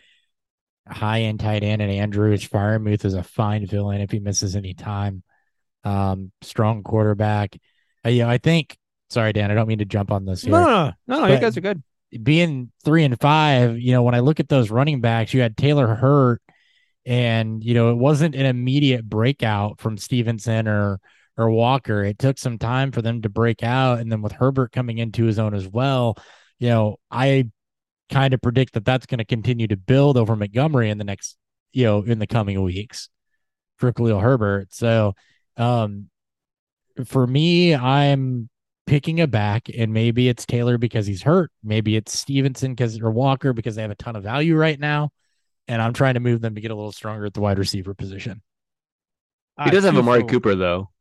high end tight end and Andrews. Freiermuth is a fine fill in if he misses any time. Um, strong quarterback. Uh, yeah, I think. Sorry, Dan. I don't mean to jump on this here. No, no, no, no, no, you guys are good. being three and five, you know, when I look at those running backs, you had Taylor Hurt, and you know, it wasn't an immediate breakout from Stevenson or or Walker. It took some time for them to break out, and then with Herbert coming into his own as well, you know, I kind of predict that that's going to continue to build over Montgomery in the next, you know, in the coming weeks for Khalil Herbert. So, um, for me, I'm picking a back, and maybe it's Taylor because he's hurt. Maybe it's Stevenson because or Walker because they have a ton of value right now, and I'm trying to move them to get a little stronger at the wide receiver position. He Uh, does have two Amari Cooper though.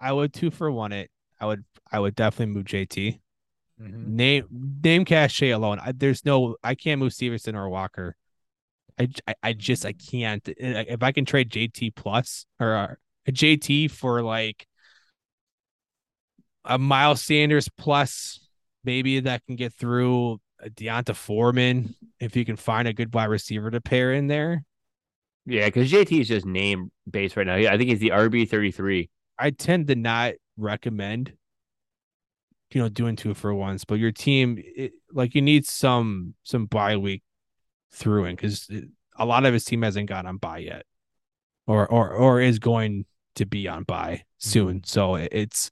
I would two for one it. I would I would definitely move JT. Mm-hmm. Name name cachet alone. I, there's no I can't move Stevenson or Walker. I I just I can't. Uh, If I can trade JT plus or uh, a JT for like a Miles Sanders plus, maybe that can get through a D'Onta Foreman. If you can find a good wide receiver to pair in there, Yeah, because JT is just name based right now. Yeah, I think he's the RB 33. I tend to not recommend, you know, doing two for once, But your team, it, like, you need some some bye week through in because a lot of his team hasn't got on bye yet, or or or is going to be on bye mm-hmm. soon. So it- it's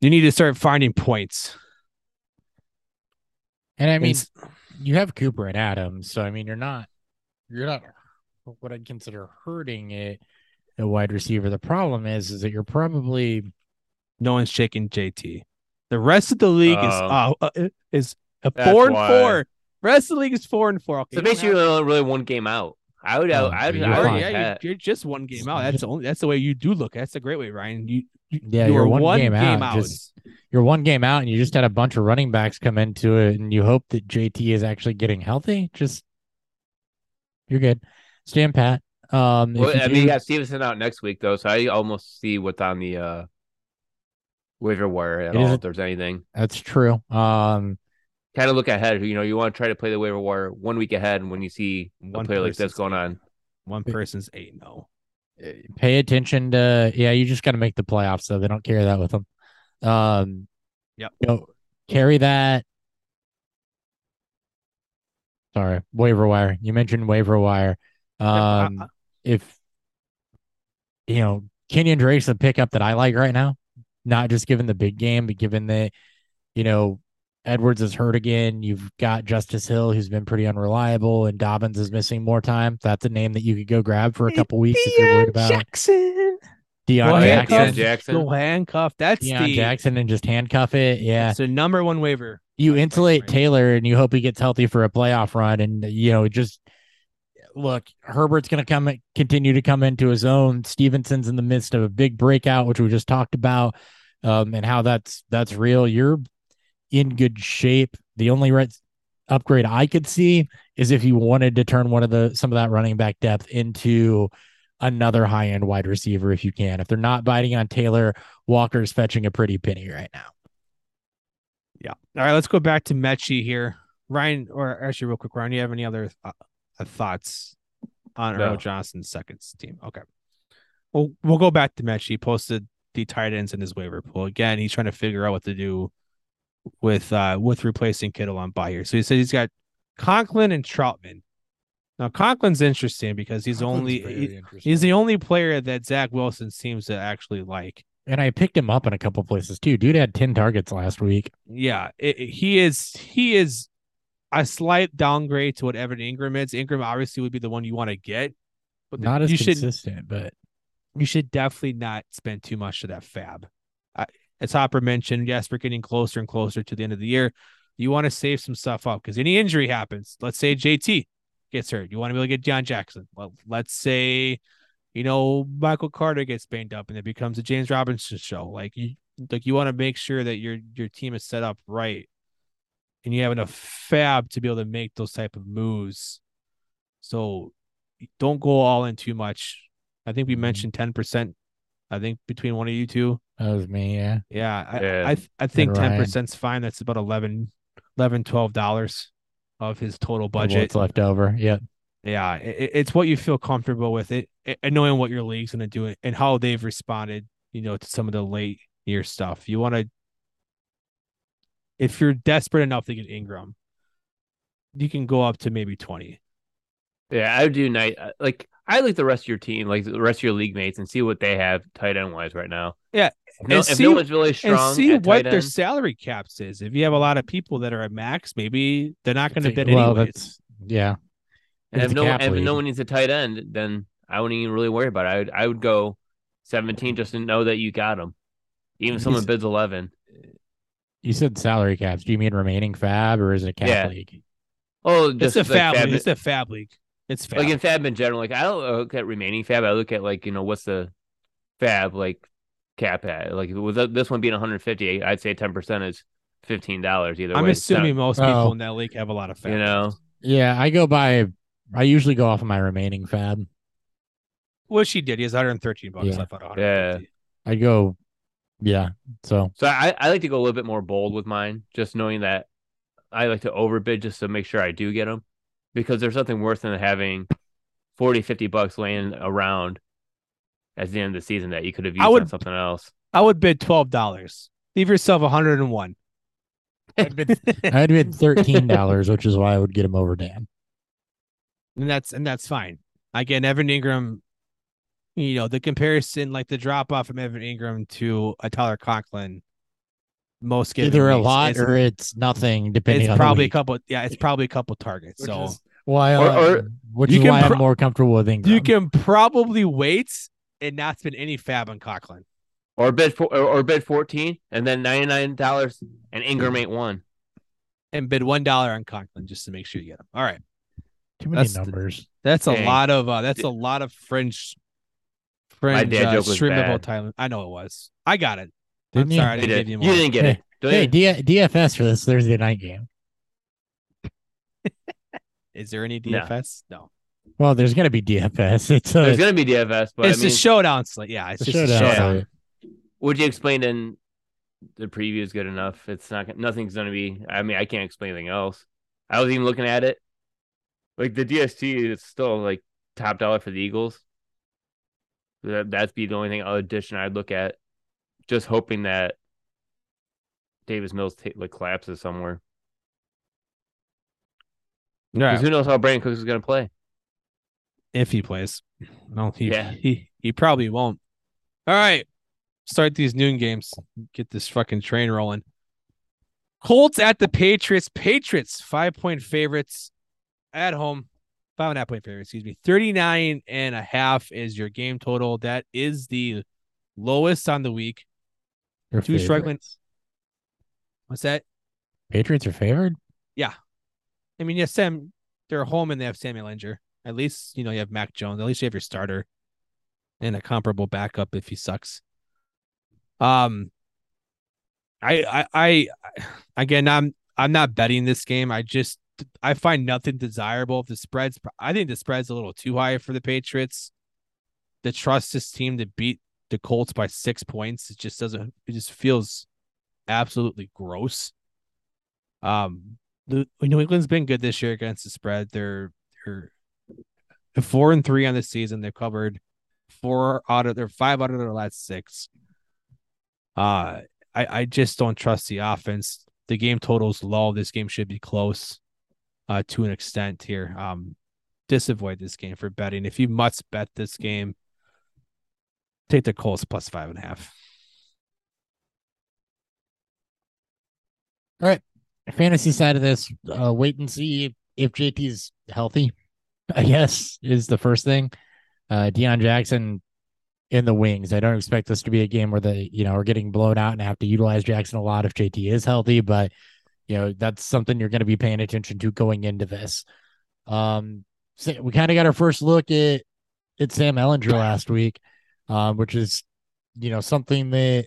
you need to start finding points. And I mean, It's- you have Cooper and Adams, so I mean, you're not you're not what I'd consider hurting it a wide receiver. The problem is, is that you're probably no one's shaking JT. The rest of the league is Oh. uh, uh is a four and why. four. Rest of the league is four and four. Okay, So you don't basically, have- really, really one game out. I would, Oh, I would, you're I would yeah, bet. you're, you're just one game out. That's the only. That's the way you do look. That's a great way, Ryan. You, you Yeah, you you're are one game out, just- you're one game out, and you just had a bunch of running backs come into it, and you hope that JT is actually getting healthy. Just you're good. Stand pat. Um, if Well, I mean, you got Stevenson out next week though, so I almost see what's on the uh waiver wire at It all. is a- If there's anything, that's true. Um, kind of look ahead. You know, you want to try to play the waiver wire one week ahead, and when you see a One player like this going on, One person's eight. No, pay attention to yeah you just got to make the playoffs so they don't carry that with them um Yep. you know, carry that sorry waiver wire you mentioned waiver wire I- um if you know kenyan drake's a pickup that i like right now not just given the big game but given that you know edwards is hurt again you've got justice hill who's been pretty unreliable and dobbins is missing more time that's a name that you could go grab for a couple weeks if you're worried about Jackson. Deon Go Jackson. handcuff. Jackson. Go handcuff. That's Deon the Jackson and just handcuff it. Yeah. It's the number one waiver. You insulate. Taylor and you hope he gets healthy for a playoff run. And, you know, just look, Herbert's going to come, continue to come into his own. Stevenson's in the midst of a big breakout, which we just talked about, um, and how that's, that's real. You're in good shape. The only upgrade I could see is if you wanted to turn one of the some of that running back depth into another high end wide receiver if you can. If they're not biting on Taylor, Walker's fetching a pretty penny right now. Yeah. All right, let's go back to Mechie here. Ryan, or actually, real quick, Ryan, you have any other uh, thoughts on No. Earl Johnson's second team? Okay. Well, we'll go back to Mechie. He posted the tight ends in his waiver pool. Again, he's trying to figure out what to do with uh with replacing Kittle on by here. So he said he's got Conklin and Trautman. Now Conklin's interesting because he's only he- he's the only player that Zach Wilson seems to actually like. and I picked him up in a couple places too. Dude had 10 targets last week. Yeah, it, it- he is he is a slight downgrade to what Evan Engram is. Engram obviously would be the one you want to get, but the- Not as you should consistent, but you should definitely not spend too much of that fab. I, as Hopper mentioned, yes, we're getting closer and closer to the end of the year. You want to save some stuff up because any injury happens. Let's say JT gets hurt. You want to be able to get John Jackson. Well, let's say, you know, Michael Carter gets banged up and it becomes a James Robinson show. Like you like you want to make sure that your your team is set up right and you have enough fab to be able to make those type of moves. So don't go all in too much. I think we Mhm. mentioned 10%. I think between one of you two. that was me. Yeah. Yeah. I Yeah. I, I think 10% is fine. That's about 11, 11 $12 of his total budget. What's left over. Yep. Yeah. It, it's what you feel comfortable with it, it and knowing what your league's going to do and how they've responded, you know, to some of the late year stuff. You want to, if you're desperate enough to get Engram, you can go up to maybe 20. Yeah, I would do night uh, like I like the rest of your team, like the rest of your league mates, and see what they have tight end wise right now. Yeah, If no, and if see- no one's really strong, and see what tight their salary caps is. If you have a lot of people that are at max, maybe they're not going to bid well, anyways. that's yeah. and if no, cap if no one needs a tight end, then I wouldn't even really worry about it. I would, I would go seventeen just to know that you got them. Even if someone bids eleven. You said salary caps. Do you mean remaining fab or is it a cap Yeah. league? Oh, It's just a like fab. fab, league. It's a fab league. It's fab. like in fab in general. Like I don't look at remaining fab. I look at like you know what's the fab like cap at. Like with this one being 150, I'd say 10 percent is fifteen dollars either I'm way. assuming most people Oh. in that league have a lot of fab. you know. Yeah, I go by. I usually go off of my remaining fab. Well, she did, he has 113 bucks Yeah. left out of 150. I go, yeah. So So I, I like to go a little bit more bold with mine, just knowing that I like to overbid just to make sure I do get them, because there's nothing worse than having 40, 50 bucks laying around at the end of the season that you could have used I would- on something else. I would bid twelve dollars. Leave yourself 101. I'd bid, I'd bid thirteen dollars, which is why I would get him over Dan. and that's and that's fine. Again, Evan Engram, you know, the comparison, like the drop off from Evan Engram to a Tyler Conklin, most given Either a weeks lot or it's nothing, depending it's on probably a the week. couple. Yeah, it's probably a couple targets. Which so is why, Or- I- or which you is can why pro- I'm more comfortable with Engram. you can probably wait and not spend any fab on Conklin. Or bid for, or, or bid 14 and then $99 and Engram ain't one. and bid one dollar on Conklin just to make sure you get him. All right, Too many that's the- numbers. that's a lot of uh, that's a lot of fringe, fringe dad uh, joke was streamable bad. time. I know it was. I got it. Didn't I'm you? sorry, I You, didn't did. give you you didn't get Hey, it. Don't Hey, D- DFS for this Thursday night game. Is there any DFS? No. Well, there's gonna be DFS. It's a, There's going to be DFS, but it's I mean, a showdown slate. Yeah, it's it's a just a showdown. showdown. slate. would you explain in the preview is good enough? It's not nothing's gonna be. I mean, I can't explain anything else. I was even looking at it, like the DST is still like top dollar for the Eagles. That that'd be the only thing addition I'd look at, just hoping that Davis Mills ta- like collapses somewhere. Yeah, Because who knows how Brandin Cooks is gonna play? if he plays. No, he, Yeah. he he probably won't. All right. Start these noon games. Get this fucking train rolling. Colts at the Patriots. Patriots, five point favorites at home. Five and a half point favorites, excuse me. 39 and a half is your game total. That is the lowest on the week. Your Two struggling- favorites. What's that? Patriots are favored. Yeah. I mean, yes, Sam, they're home and they have Sam Ehlinger. At least, you know, you have Mac Jones. At least you have your starter and a comparable backup if he sucks. Um, I, I, I, again, I'm, I'm not betting this game. I just, I find nothing desirable. The spreads, I think the spread's a little too high for the Patriots. To trust this team to beat the Colts by six points, it just doesn't. It just feels absolutely gross. Um, the New England's been good this year against the spread. They're they're four and three on the season. They've covered four out of their five out of their last six. Uh, I I just don't trust the offense. The game total's low. This game should be close, uh, to an extent here. Um, disavoid this game for betting. If you must bet this game, take the Colts plus five and a half. All right. Fantasy side of this, uh, wait and see if JT's healthy, I guess, is the first thing. Uh, Deon Jackson in the wings. I don't expect this to be a game where the, you know, are getting blown out and have to utilize Jackson a lot if JT is healthy, but, you know, that's something you're going to be paying attention to going into this. Um, so we kind of got our first look at, at Sam Ehlinger last week, um, which is, you know, something that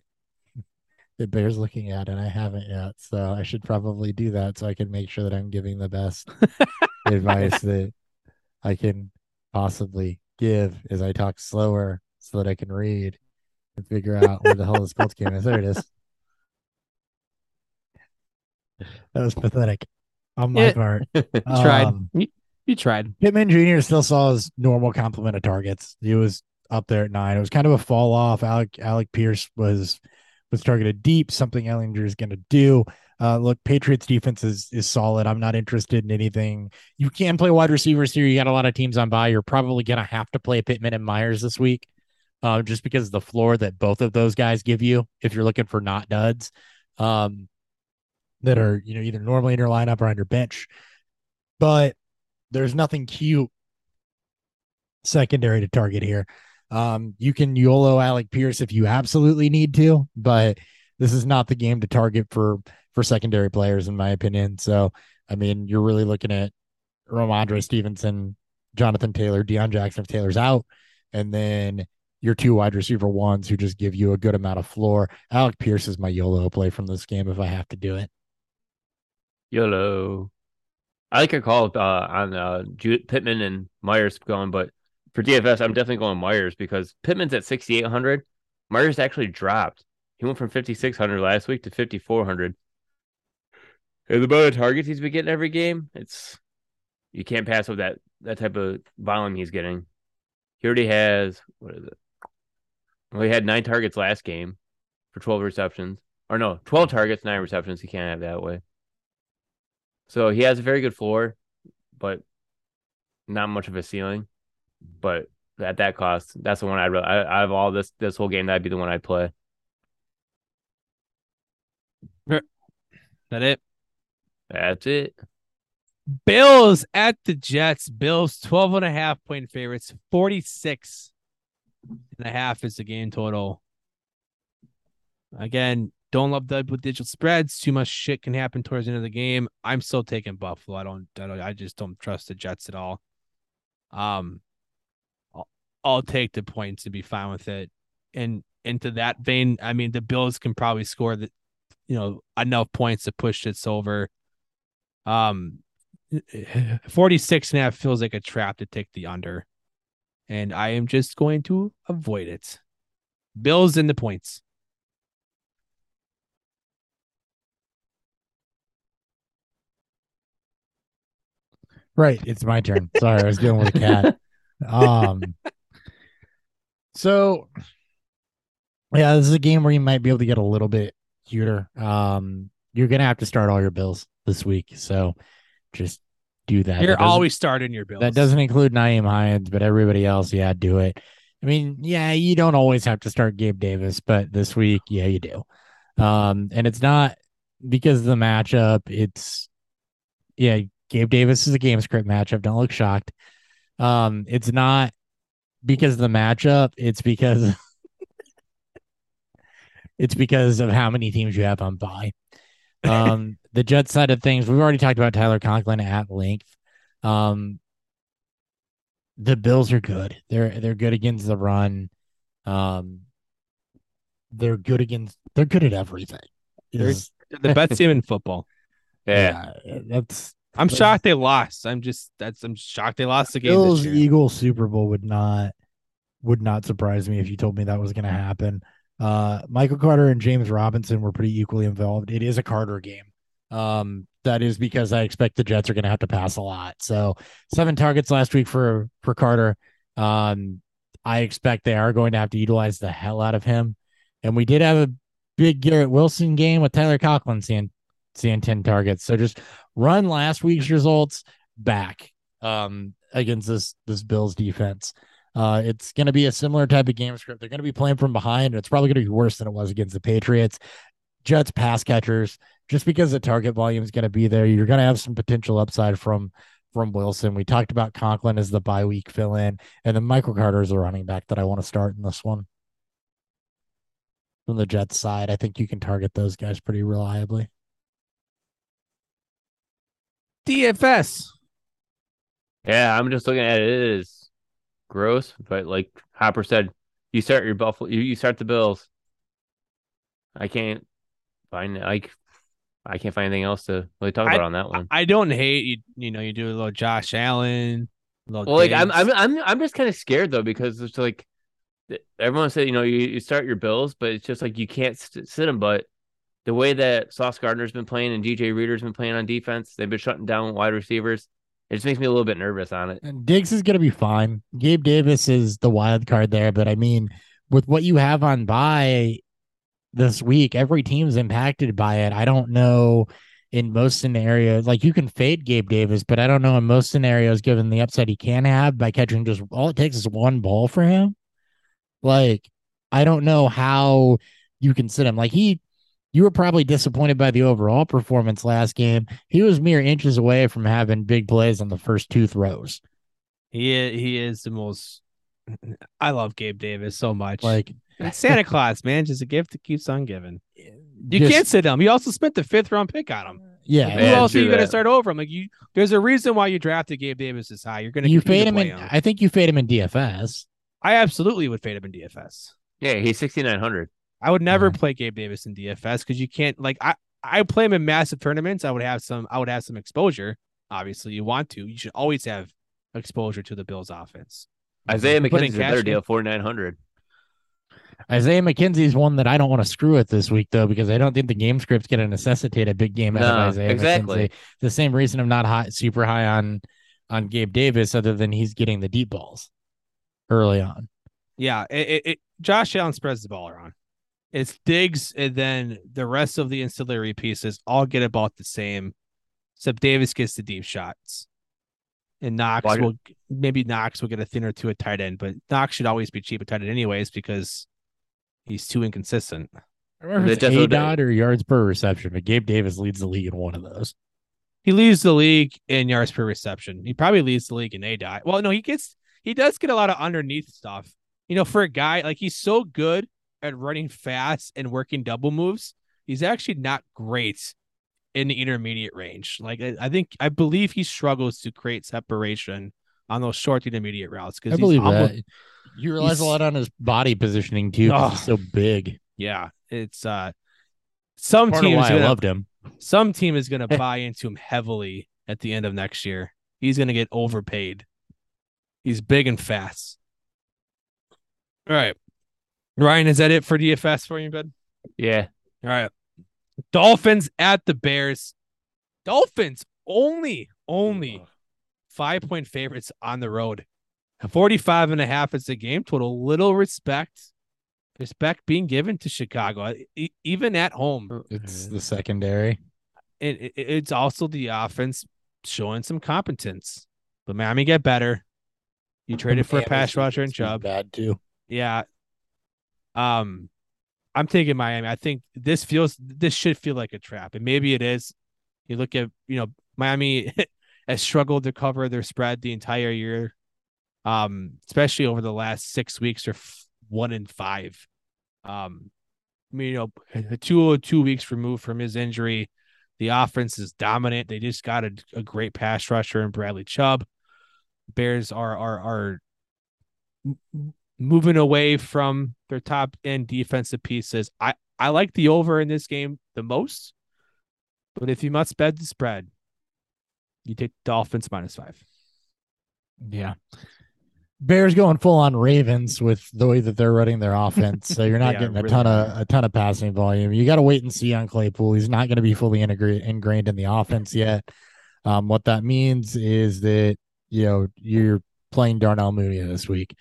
the Bears looking at, and I haven't yet. So I should probably do that so I can make sure that I'm giving the best advice that I can possibly give as I talk slower so that I can read and figure out where the hell this Colts game is. There it is. That was pathetic on my Yeah. part. tried. Um, You, you tried. Pittman Jr. still saw his normal complement of targets. He was up there at nine. It was kind of a fall off. Alec Alec Pierce was was targeted deep, something Ehlinger is going to do. Uh, look, Patriots defense is is solid. I'm not interested in anything. You can play wide receivers here. You got a lot of teams on by. You're probably going to have to play Pittman and Meyers this week, uh, just because of the floor that both of those guys give you. If you're looking for not duds, um, that are you know either normally in your lineup or on your bench, but there's nothing cute secondary to target here. Um, you can YOLO Alec Pierce if you absolutely need to, but this is not the game to target for for secondary players, in my opinion. So, I mean, you're really looking at Rhamondre Stevenson, Jonathan Taylor, Deon Jackson if Taylor's out, and then your two wide receiver ones who just give you a good amount of floor. Alec Pierce is my YOLO play from this game if I have to do it. YOLO. I like your call uh, on uh, Pittman and Meyers going, but for DFS, I'm definitely going Meyers because Pittman's at 6,800. Meyers actually dropped. He went from 5,600 last week to 5,400. And the amount of targets he's been getting every game, it's you can't pass up that that type of volume he's getting. He already has what is it? Well, he had nine targets last game for 12 receptions, or no, 12 targets, nine receptions. He can't have that way. So he has a very good floor, but not much of a ceiling. But at that cost, that's the one I'd. re- I, out of all this this whole game, that'd be the one I'd play. That it. That's it. Bills at the Jets. Bills 12 and a half point favorites. 46 and a half is the game total. Again, don't love that with digital spreads. Too much shit can happen towards the end of the game. I'm still taking Buffalo. I don't, I, don't, I just don't trust the Jets at all. Um, I'll, I'll take the points and be fine with it. And into that vein, I mean, the Bills can probably score the, you know, enough points to push this over. Um, 46 and a half feels like a trap to take the under. And I am just going to avoid it. Bills in the points. Right. It's my turn. Sorry, I was dealing with a cat. Um so yeah, this is a game where you might be able to get a little bit cuter. Um you're gonna have to start all your bills this week. So just do that. You're That always starting your Bills. that doesn't include Nyheim Hines, but everybody else, yeah, do it. I mean, yeah, you don't always have to start Gabe Davis, but this week, yeah, you do. Um, and it's not because of the matchup. It's yeah, Gabe Davis is a game script matchup. Don't look shocked. Um, it's not because of the matchup. It's because it's because of how many teams you have on bye. Um, the Jets side of things, we've already talked about Tyler Conklin at length. Um, the Bills are good. They're they're good against the run. Um, they're good against. They're good at everything. They're- the best team in football. Yeah. yeah, that's I'm shocked they lost. I'm just that's I'm shocked they lost the game Bills. Eagles Super Bowl would not would not surprise me if you told me that was going to happen. Uh, Michael Carter and James Robinson were pretty equally involved. It is a Carter game. Um, that is because I expect the Jets are going to have to pass a lot. So seven targets last week for for Carter. Um, I expect they are going to have to utilize the hell out of him. And we did have a big Garrett Wilson game with Tyler Conklin seeing seeing 10 targets. So just run last week's results back um against this this Bills defense. Uh it's gonna be a similar type of game script. They're gonna be playing from behind, it's probably gonna be worse than it was against the Patriots. Jets pass catchers, just because the target volume is gonna be there, you're gonna have some potential upside from from Wilson. We talked about Conklin as the bye week fill in, and then Michael Carter is a running back that I want to start in this one. From the Jets side, I think you can target those guys pretty reliably. DFS. Yeah, I'm just looking at it. It is gross, but like Hopper said, you start your Buffalo, you, you start the Bills. I can't find like I can't find anything else to really talk I- about on that one. I don't hate you. You know, you do a little Josh Allen. little Well, like I'm, I'm, I'm, I'm just kind of scared though because it's like everyone said, you know, you, you start your Bills, but it's just like you can't sit them. But the way that Sauce Gardner's been playing and DJ Reader's been playing on defense, they've been shutting down wide receivers. It just makes me a little bit nervous on it. And Diggs is going to be fine. Gabe Davis is the wild card there, but I mean, with what you have on by this week, every team's impacted by it. I don't know in most scenarios, like you can fade Gabe Davis, but I don't know in most scenarios, given the upside he can have by catching just all it takes is one ball for him. Like, I don't know how you can sit him. Like, he, you were probably disappointed by the overall performance last game. He was mere inches away from having big plays on the first two throws. He i- he is the most. I love Gabe Davis so much. Like, Santa Claus, man, just a gift that keeps on giving. You just- can't sit him. You also spent the fifth round pick on him. Yeah, Who Yeah, else are you going to start over? I'm like you. There's a reason why you drafted Gabe Davis this high. You're going to you fade him in. I think you fade him in DFS. I absolutely would fade him in DFS. Yeah, he's 6,900. I would never Yeah. play Gabe Davis in DFS because you can't like I I play him in massive tournaments. I would have some I would have some exposure. Obviously, you want to. You should always have exposure to the Bills offense. Isaiah You McKenzie's a better cash deal, 4,900. Isaiah McKenzie is one that I don't want to screw with this week though, because I don't think the game script's going to necessitate a big game out No, of Isaiah exactly. McKenzie. The same reason I'm not high, super high on on Gabe Davis, other than he's getting the deep balls early on. Yeah, it, it, it Josh Allen spreads the ball around. It's Diggs, and then the rest of the ancillary pieces all get about the same, except Davis gets the deep shots, and Knox Well, will maybe Knox will get a thin or two at tight end, but Knox should always be cheap at tight end anyways because he's too inconsistent. I remember if it's A dot or yards per reception, but Gabe Davis leads the league in one of those. He leads the league in yards per reception. He probably leads the league in A dot. Well, no, he gets he does get a lot of underneath stuff. You know, for a guy like he's so good at running fast and working double moves, he's actually not great in the intermediate range. Like I, I think I believe he struggles to create separation on those short intermediate routes I because believe almost, that. You realize a lot on his body positioning too. 'cause he's so big. Yeah, it's uh some Part of teams why I gonna- loved him. some team is going to buy into him heavily at the end of next year. He's going to get overpaid. He's big and fast. All right. Ryan, is that it for DFS for you, bud? Yeah. All right. Dolphins at the Bears. Dolphins only, only five point favorites on the road. 45 and a half is the game total. Little respect. Respect being given to Chicago, uh, E- even at home It's the secondary. it, it- it's also the offense showing some competence. But Miami get better. You traded for a Miami's pass rusher and Chubb. Bad too. Yeah. Um, I'm taking Miami. I think this feels this should feel like a trap, and maybe it is. You look at you know Miami has struggled to cover their spread the entire year, um, especially over the last six weeks or f- one in five. Um, I mean, you know, two two weeks removed from his injury, the offense is dominant. They just got a, a great pass rusher in Bradley Chubb. Bears are are are moving away from their top end defensive pieces. I I like the over in this game the most, but if you must bet the spread, You take Dolphins minus five. Yeah. Bears going full on Ravens with the way that they're running their offense. So you're not Yeah, getting a really ton of a ton of passing volume. You got to wait and see on Claypool. He's not going to be fully integrated ingrained in the offense yet. Um, what that means is that you know you're playing Darnell Mooney this week.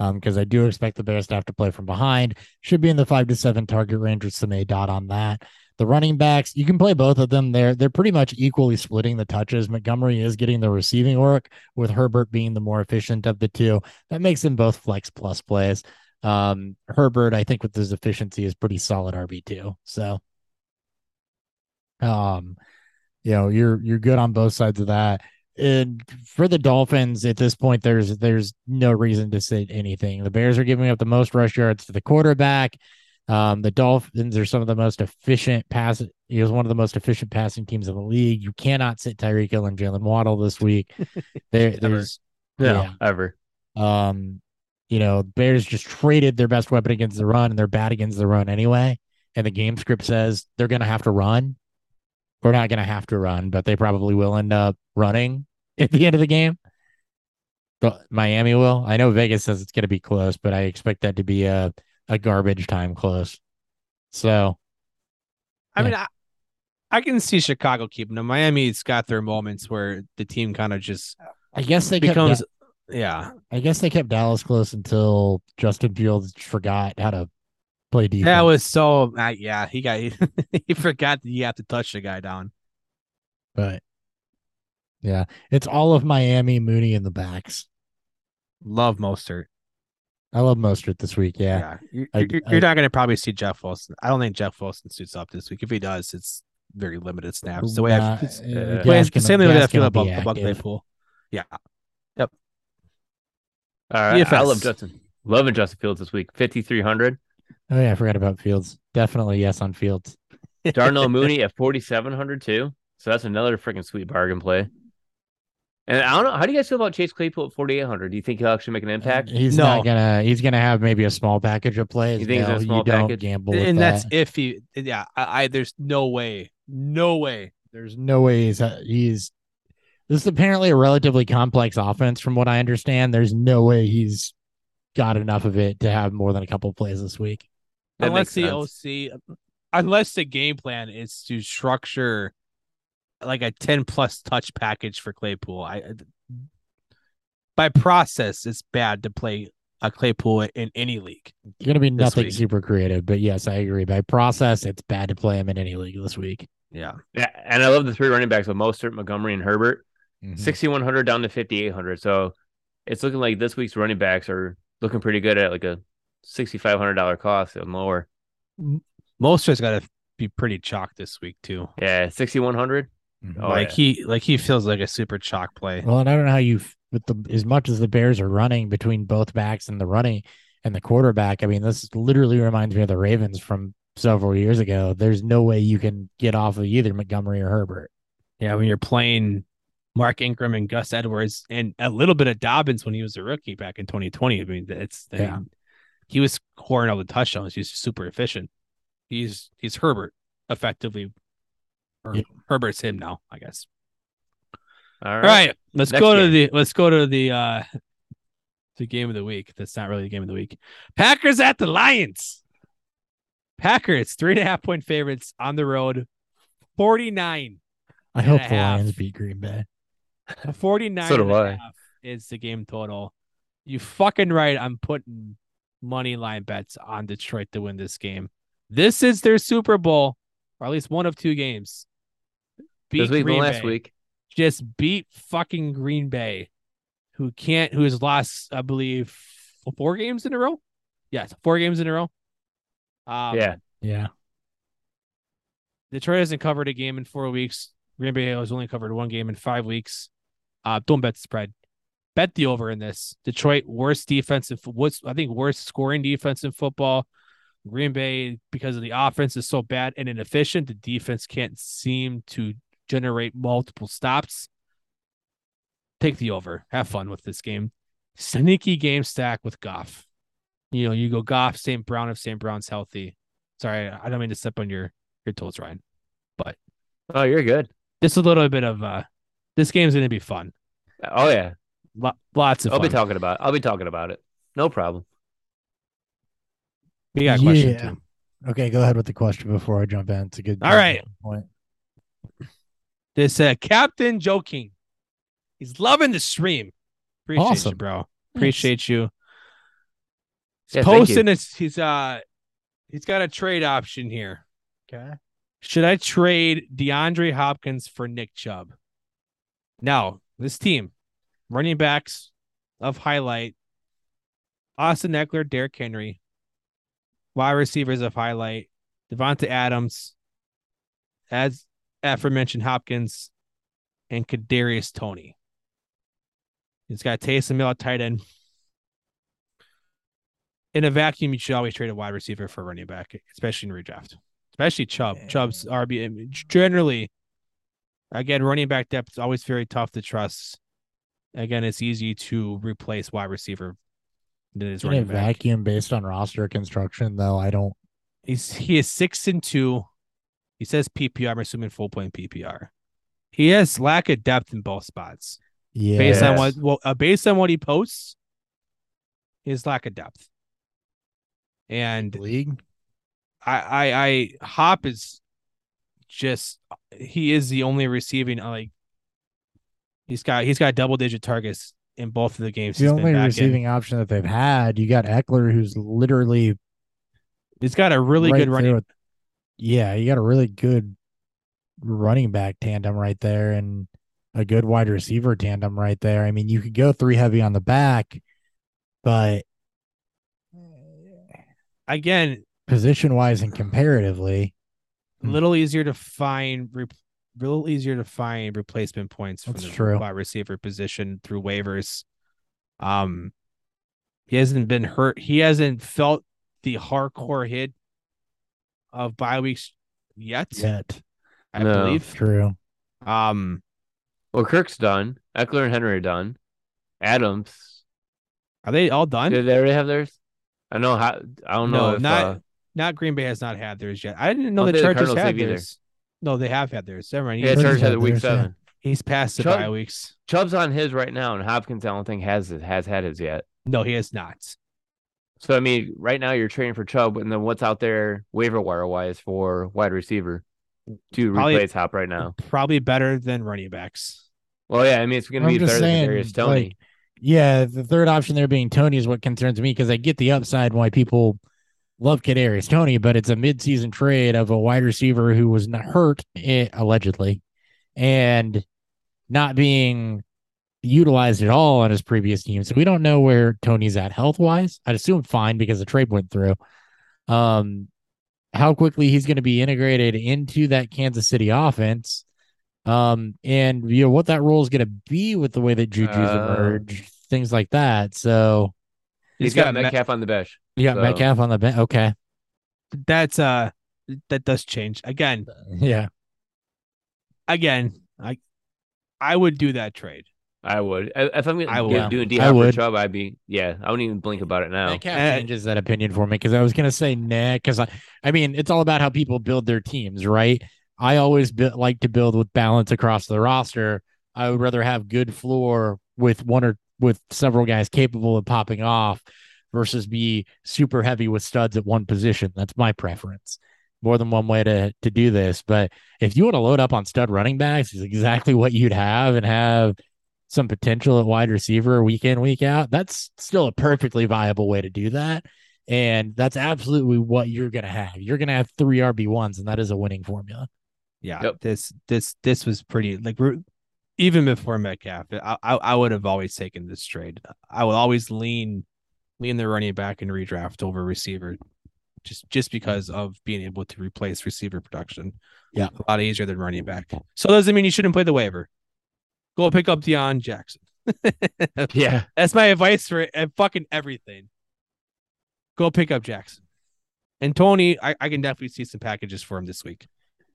Um, because I do expect the Bears to have to play from behind. Should be in the five to seven target range with some A dot on that. The running backs, you can play both of them. They're they're pretty much equally splitting the touches. Montgomery is getting the receiving work, with Herbert being the more efficient of the two. That makes them both flex plus plays. Um, Herbert, I think, with his efficiency, is pretty solid RB two. So, um, you know, you're you're good on both sides of that. And for the Dolphins at this point, there's there's no reason to say anything. The Bears are giving up the most rush yards to the quarterback. Um, the Dolphins are some of the most efficient pass. He was one of the most efficient passing teams in the league. You cannot sit Tyreek Hill and Jaylen Waddle this week. there, there's No, Yeah. ever. um, you know, Bears just traded their best weapon against the run, and they're bad against the run anyway. And the game script says they're going to have to run. We're not going to have to run, but they probably will end up running at the end of the game. But Miami will. I know Vegas says it's going to be close, but I expect that to be a a garbage time close. So I Yeah. mean, I, I can see Chicago keeping them. Miami's got their moments where the team kind of just I guess they kept becomes, yeah, I guess they kept Dallas close until Justin Fields forgot how to play defense. that was so. Uh, yeah, he got he forgot that you have to touch the guy down. but yeah, it's all of Miami, Mooney in the backs. Love Mostert. I love Mostert this week. Yeah, Yeah, you're, I- you're, I- not going to probably see Jeff Wilson. I don't think Jeff Wilson suits up this week. If he does, it's very limited snaps. The way Nah, I, it's, uh, uh, the way I- same way I feel about be about active. Claypool. Yeah, Yep. All right. I love Justin. Loving Justin Fields this week. 5,300. Oh yeah, I forgot about Fields. Definitely yes on Fields. Darnell Mooney at 4,700 too. So that's another freaking sweet bargain play. And I don't know. How do you guys feel about Chase Claypool at 4,800? Do you think he'll actually make an uh, impact? He's No. not gonna. He's gonna have maybe a small package of plays. You think it's a small you don't gamble with and that. that's if he. Yeah, I, I. There's no way. No way. There's no way he's uh, he's. This is apparently a relatively complex offense, from what I understand. There's no way he's got enough of it to have more than a couple plays this week. That unless the. OC, unless the game plan is to structure like a 10 plus touch package for Claypool. I by process, it's bad to play a Claypool in any league. It's gonna be nothing week. super creative, but yes, I agree. By process, it's bad to play him in any league this week. Yeah. Yeah, and I love the three running backs with Mostert, Montgomery, and Herbert. Mhm. 6,100 down to 5,800. So it's looking like this week's running backs are looking pretty good at like a $6,500 cost and lower. Mostert's got to be pretty chalk this week too. Yeah, 6,100. Mhm. Oh, like yeah. he like he feels like a super chalk play. Well, and I don't know how you with the as much as the Bears are running between both backs and the running and the quarterback. I mean, this literally reminds me of the Ravens from several years ago. There's no way you can get off of either Montgomery or Herbert. Yeah, when you're playing Mark Ingram and Gus Edwards and a little bit of Dobbins when he was a rookie back in 2020. I mean, it's I Yeah. mean, he was scoring all the touchdowns. He's super efficient. He's he's Herbert effectively. Or Yeah. Herbert's him now, I guess. All All right, let's Next go to the let's go to the uh the game of the week. That's not really the game of the week. Packers at the Lions. Packers three and a half point favorites on the road. 49 I hope the half. Lions beat Green Bay. 49 So do and a I. half is the game total. You fucking right. I'm putting money line bets on Detroit to win this game. This is their Super Bowl, or at least one of two games. Beat This week Green and last Bay. week. Just beat fucking Green Bay, who can't, who has lost, I believe, four games in a row. Yes, four games in a row. Um, yeah. Yeah. Detroit hasn't covered a game in four weeks. Green Bay has only covered one game in five weeks. Uh, don't bet the spread. Bet the over in this. Detroit worst defensive. What's I think worst scoring defense in football. Green Bay because of the offense is so bad and inefficient. The defense can't seem to generate multiple stops. Take the over. Have fun with this game. Sneaky game stack with Goff. You know, you go Goff, St. Brown if St. Brown's healthy. Sorry, I don't mean to step on your your toes, Ryan. But oh, you're good. Just a little bit of uh This game's gonna be fun. Oh yeah, lots of I'll fun. be talking about. I'll be talking about it. No problem. we got a question Yeah. too. Okay, go ahead with the question before I jump in. It's a good. All right. Point. This uh, Captain Joking. He's loving the stream. Appreciate you, Awesome. bro. Appreciate you. He's Yeah, posting this. He's uh he's got a trade option here. Okay. Should I trade DeAndre Hopkins for Nick Chubb? Now, this team, running backs of highlight, Austin Ekeler, Derrick Henry, wide receivers of highlight, Davante Adams, as aforementioned Hopkins, and Kadarius Toney. He's got Taysom Hill at tight end. In a vacuum, you should always trade a wide receiver for a running back, especially in redraft especially Chubb. Yeah. Chubb's RB generally, again, running back depth is always very tough to trust. Again, it's easy to replace wide receiver than it is In a running back. vacuum based on roster construction, though, I don't. He's he is six and two. He says PPR. I'm assuming full point PPR. He has lack of depth in both spots Yeah. based on what well, uh, based on what he posts. His lack of depth, and league. I, I, I Hop is just he is the only receiving uh, like he's got he's got double digit targets in both of the games. The only back in. receiving option that they've had. You got Ekeler, who's literally He's got a really right good running. with- yeah, you got a really good running back tandem right there, and a good wide receiver tandem right there. I mean, you could go three heavy on the back, but Again, position wise and comparatively, a little easier to find. Re- little easier to find replacement points from That's the true. wide receiver position through waivers. Um, he hasn't been hurt. He hasn't felt the hardcore hit of bye weeks yet. yet I No. believe. true. Um, Well, Kirk's done. Ekeler and Henry are done. Adams. are they all done? Did they already have theirs? I know how. I don't know No, if not uh, not Green Bay has not had theirs yet. I didn't know I the don't the Chargers had have either. theirs. No, they have had theirs. Never mind. yeah, He's, Chargers Chargers had had it week theirs, yeah. seven. he's past the Chubb- bye weeks. Chubb's on his right now, and Hopkins I don't think has has had his yet. No, he has not. So I mean, right now you're trading for Chubb, and then what's out there waiver wire wise for wide receiver to Probably- replace Hop right now? Probably better than running backs. Well, yeah, I mean it's going to be just better saying, than Darius Toney. like, Yeah, the third option there being Toney is what concerns me because I get the upside why people love Kadarius Toney, but it's a midseason trade of a wide receiver who was not hurt eh, allegedly and not being utilized at all on his previous team. So we don't know where Toney's at health wise. I'd assume fine because the trade went through. Um, how quickly he's going to be integrated into that Kansas City offense. Um, and you know what that role is going to be with the way that Juju's Uh, emerged, things like that. So He's got, Metcalf on the bench. You got So- Metcalf on the bench. Okay, That's uh that does change. Again, yeah, again, I I would do that trade. I would. If I'm I gonna would. do doing D I Hop for would. Chubb, I'd be yeah. I wouldn't even blink about it now. Metcalf Uh, changes that opinion for me because I was going to say nah. Because I, I mean, it's all about how people build their teams, right? I always bu- like to build with balance across the roster. I would rather have good floor with one or with several guys capable of popping off versus be super heavy with studs at one position. That's my preference. More than one way to to do this, but if you want to load up on stud running backs, is exactly what you'd have and have some potential at wide receiver week in week out. That's still a perfectly viable way to do that. And that's absolutely what you're going to have. You're going to have three RB1s, and that is a winning formula. Yeah, Yep. this this this was pretty like even before Metcalf, I, I I would have always taken this trade. I would always lean lean the running back and redraft over receiver, just just because of being able to replace receiver production. Yeah. a lot easier than running back. So doesn't mean you shouldn't play the waiver. Go pick up Deon Jackson. Yeah. That's my advice for fucking everything. Go pick up Jackson. And Toney, I, I can definitely see some packages for him this week.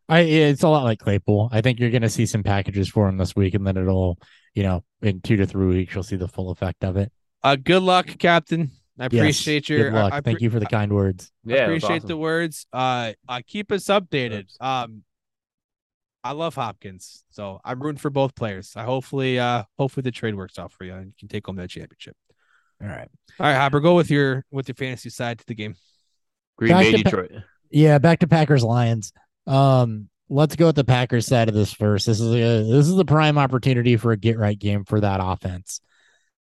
I it's a lot like Claypool. I think you're going to see some packages for him this week, and then it'll, you know, in two to three weeks, you'll see the full effect of it. Uh, good luck, Captain. I Yes, appreciate your. good luck. I, I Thank you for the kind words. I Yeah. appreciate the words. Uh, uh, keep us updated. Um, I love Hopkins, so I'm rooting for both players. I hopefully, uh, hopefully the trade works out for you and you can take home that championship. All right. All right, Hopper, go with your with your fantasy side to the game. Green Back Bay, to Pa- Detroit. Yeah, back to Packers Lions. Um, let's go with the Packers side of this first. This is a this is the prime opportunity for a get right game for that offense.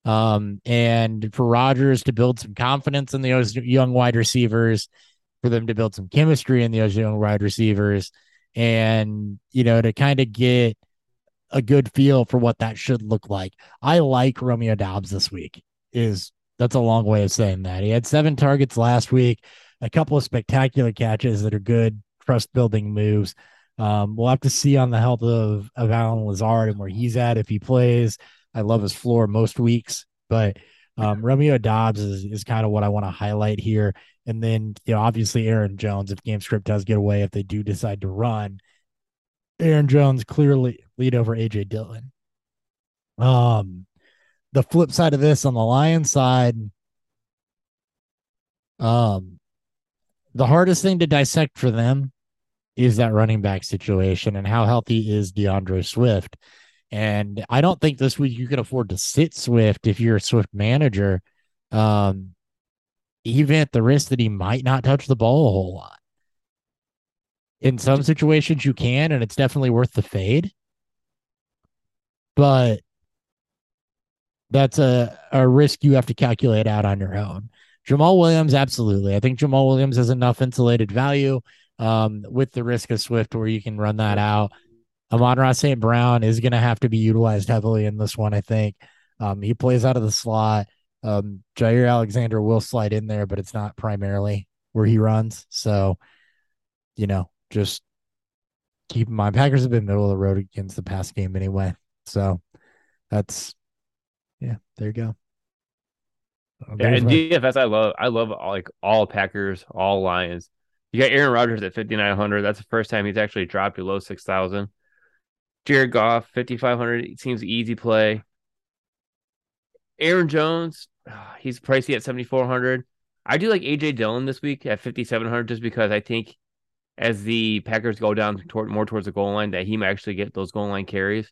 Um, and for Rodgers to build some confidence in those young wide receivers, for them to build some chemistry in those young wide receivers, and you know, to kind of get a good feel for what that should look like. I like Romeo Doubs this week. Is that's a long way of saying that. He had seven targets last week, a couple of spectacular catches that are good trust building moves. Um, we'll have to see on the health of, of Allen Lazard and where he's at if he plays. I love his floor most weeks, but um, Romeo Doubs is, is kind of what I want to highlight here. And then, you know, obviously Aaron Jones, if game script does get away, if they do decide to run, Aaron Jones clearly lead over AJ Dillon. Um, the flip side of this on the Lions side, um, the hardest thing to dissect for them is that running back situation and how healthy is D'Andre Swift. And I don't think this week you can afford to sit Swift if you're a Swift manager, um, even at the risk that he might not touch the ball a whole lot. In some situations, you can, and it's definitely worth the fade. But that's a, a risk you have to calculate out on your own. Jamaal Williams, absolutely. I think Jamaal Williams has enough insulated value um, with the risk of Swift where you can run that out. Amon-Ra St. Brown is going to have to be utilized heavily in this one, I think. Um, he plays out of the slot. Um, Jaire Alexander will slide in there, but it's not primarily where he runs. So, you know, just keep in mind, Packers have been middle of the road against the pass game anyway. So that's, yeah, there you go. Uh, Yeah, and my- DFS, I love, I love all, like all Packers, all Lions. You got Aaron Rodgers at 5,900. That's the first time he's actually dropped below 6,000. Jared Goff, 5,500. It seems easy play. Aaron Jones, ah, he's pricey at 7,400. I do like AJ Dillon this week at 5,700 just because I think as the Packers go down toward more towards the goal line, that he might actually get those goal line carries.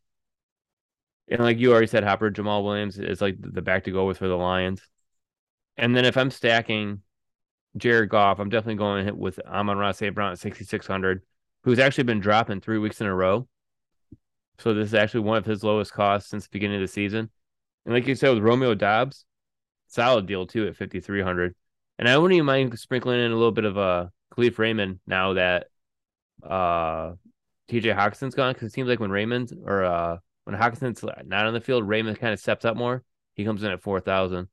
And like you already said, Hopper, Jamaal Williams is like the back to go with for the Lions. And then if I'm stacking Jared Goff, I'm definitely going with Amon-Ra St. Brown at 6,600, who's actually been dropping three weeks in a row. So this is actually one of his lowest costs since the beginning of the season. And like you said with Romeo Doubs, solid deal too at 5,300. And I wouldn't even mind sprinkling in a little bit of a Kalif Raymond now that uh TJ Hockenson's gone because it seems like when Raymond or uh when Hockenson's not on the field, Raymond kind of steps up more. He comes in at 4,000.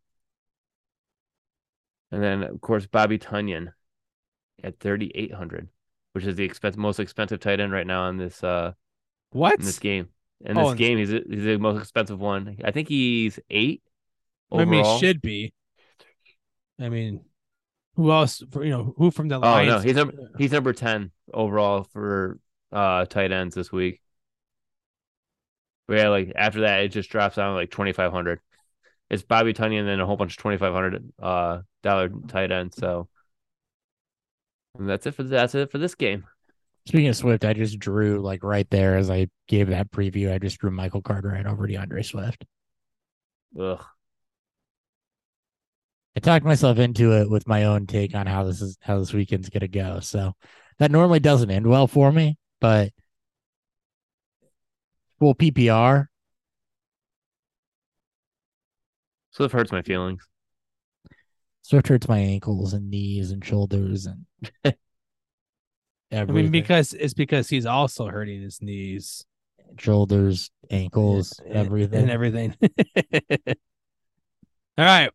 And then, of course, Bobby Tonyan at 3,800, which is the expensive, most expensive tight end right now on this uh What? in this game. In Oh, this and- game, he's he's the most expensive one. I think he's eight. I mean, overall. it should be. I mean, who else? You know, who from the Oh no, he's number he's number ten overall for uh tight ends this week. But yeah, like after that, it just drops down to like twenty five hundred. It's Bobby Tonyan and then a whole bunch of twenty five hundred uh dollar tight ends. So and that's it for that's it for this game. Speaking of Swift, I just drew like right there as I gave that preview. I just drew Michael Cartwright over D'Andre Swift. Ugh. I talked myself into it with my own take on how this is how this weekend's gonna go. So that normally doesn't end well for me, but full PPR, So it hurts my feelings. Swift hurts my ankles and knees and shoulders and I mean, because it's because he's also hurting his knees, shoulders, ankles, and- everything. and everything. All right,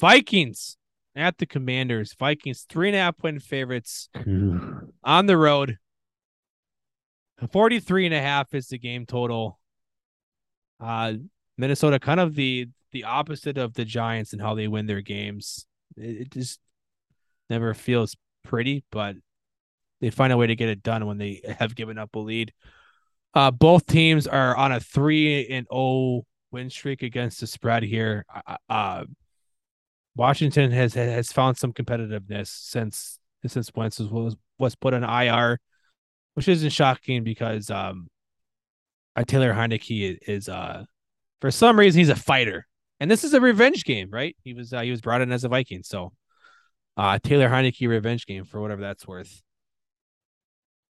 Vikings at the Commanders. Vikings three and a half point favorites on the road. 43 and a half is the game total. Uh Minnesota kind of the the opposite of the Giants and how they win their games. It, it just never feels pretty, but they find a way to get it done when they have given up a lead. Uh both teams are on a 3 and 0 win streak against the spread here. Uh, Uh Washington has has found some competitiveness since since Wentz was was put on IR which isn't shocking because um, uh, Taylor Heinicke is, is uh, for some reason he's a fighter, and this is a revenge game, right? He was uh, he was brought in as a Viking, so uh, Taylor Heinicke revenge game for whatever that's worth.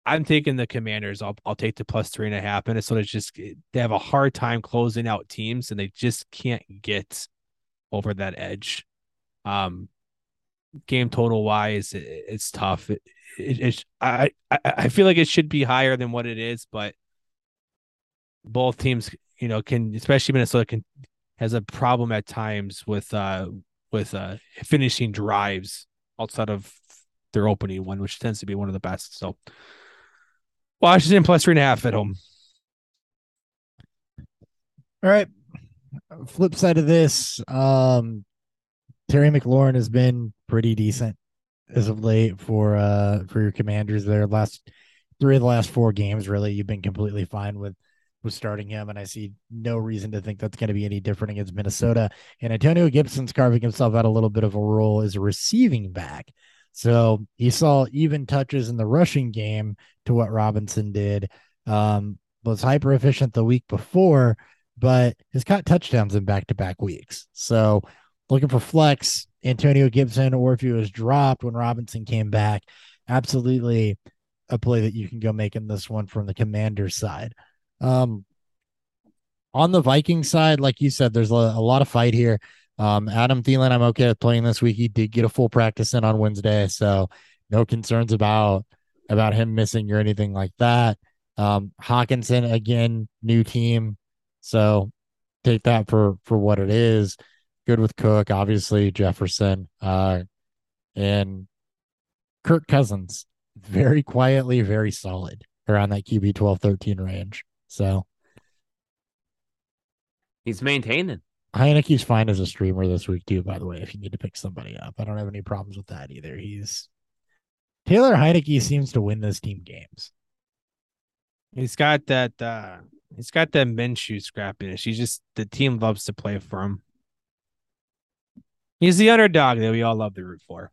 I'm taking the Commanders. I'll I'll take the plus three and a half. Minnesota's just they have a hard time closing out teams, and they just can't get over that edge. Um, game total wise, it, it's tough. It, it, it, I I feel like it should be higher than what it is, but both teams, you know, can especially Minnesota can has a problem at times with uh with uh finishing drives outside of their opening one, which tends to be one of the best. So Washington plus three and a half at home. All right. Flip side of this, um, Terry McLaurin has been pretty decent as of late for uh for your commanders there. Last three of the last four games, really, you've been completely fine with with starting him, and I see no reason to think that's going to be any different against Minnesota. And Antonio Gibson's carving himself out a little bit of a role as a receiving back. So he saw even touches in the rushing game to what Robinson did. Um, was hyper efficient the week before, but has caught touchdowns in back to back weeks. So looking for flex, Antonio Gibson, or if he was dropped when Robinson came back, absolutely a play that you can go make in this one from the commander side. Um, on the Viking side, like you said, there's a, a lot of fight here. Um, Adam Thielen, I'm okay with playing this week. He did get a full practice in on Wednesday, so no concerns about about him missing or anything like that. Um, Hockenson again, new team, so take that for for what it is. Good with Cook, obviously Jefferson, uh, and Kirk Cousins, very quietly, very solid around that QB 12, 13 range. So He's maintaining. Heinicke's fine as a streamer this week too. By the way, if you need to pick somebody up, I don't have any problems with that either. He's Taylor Heinicke seems to win this team games. He's got that. uh He's got that Minshew scrappiness. He's just the team loves to play for him. He's the underdog that we all love to root for.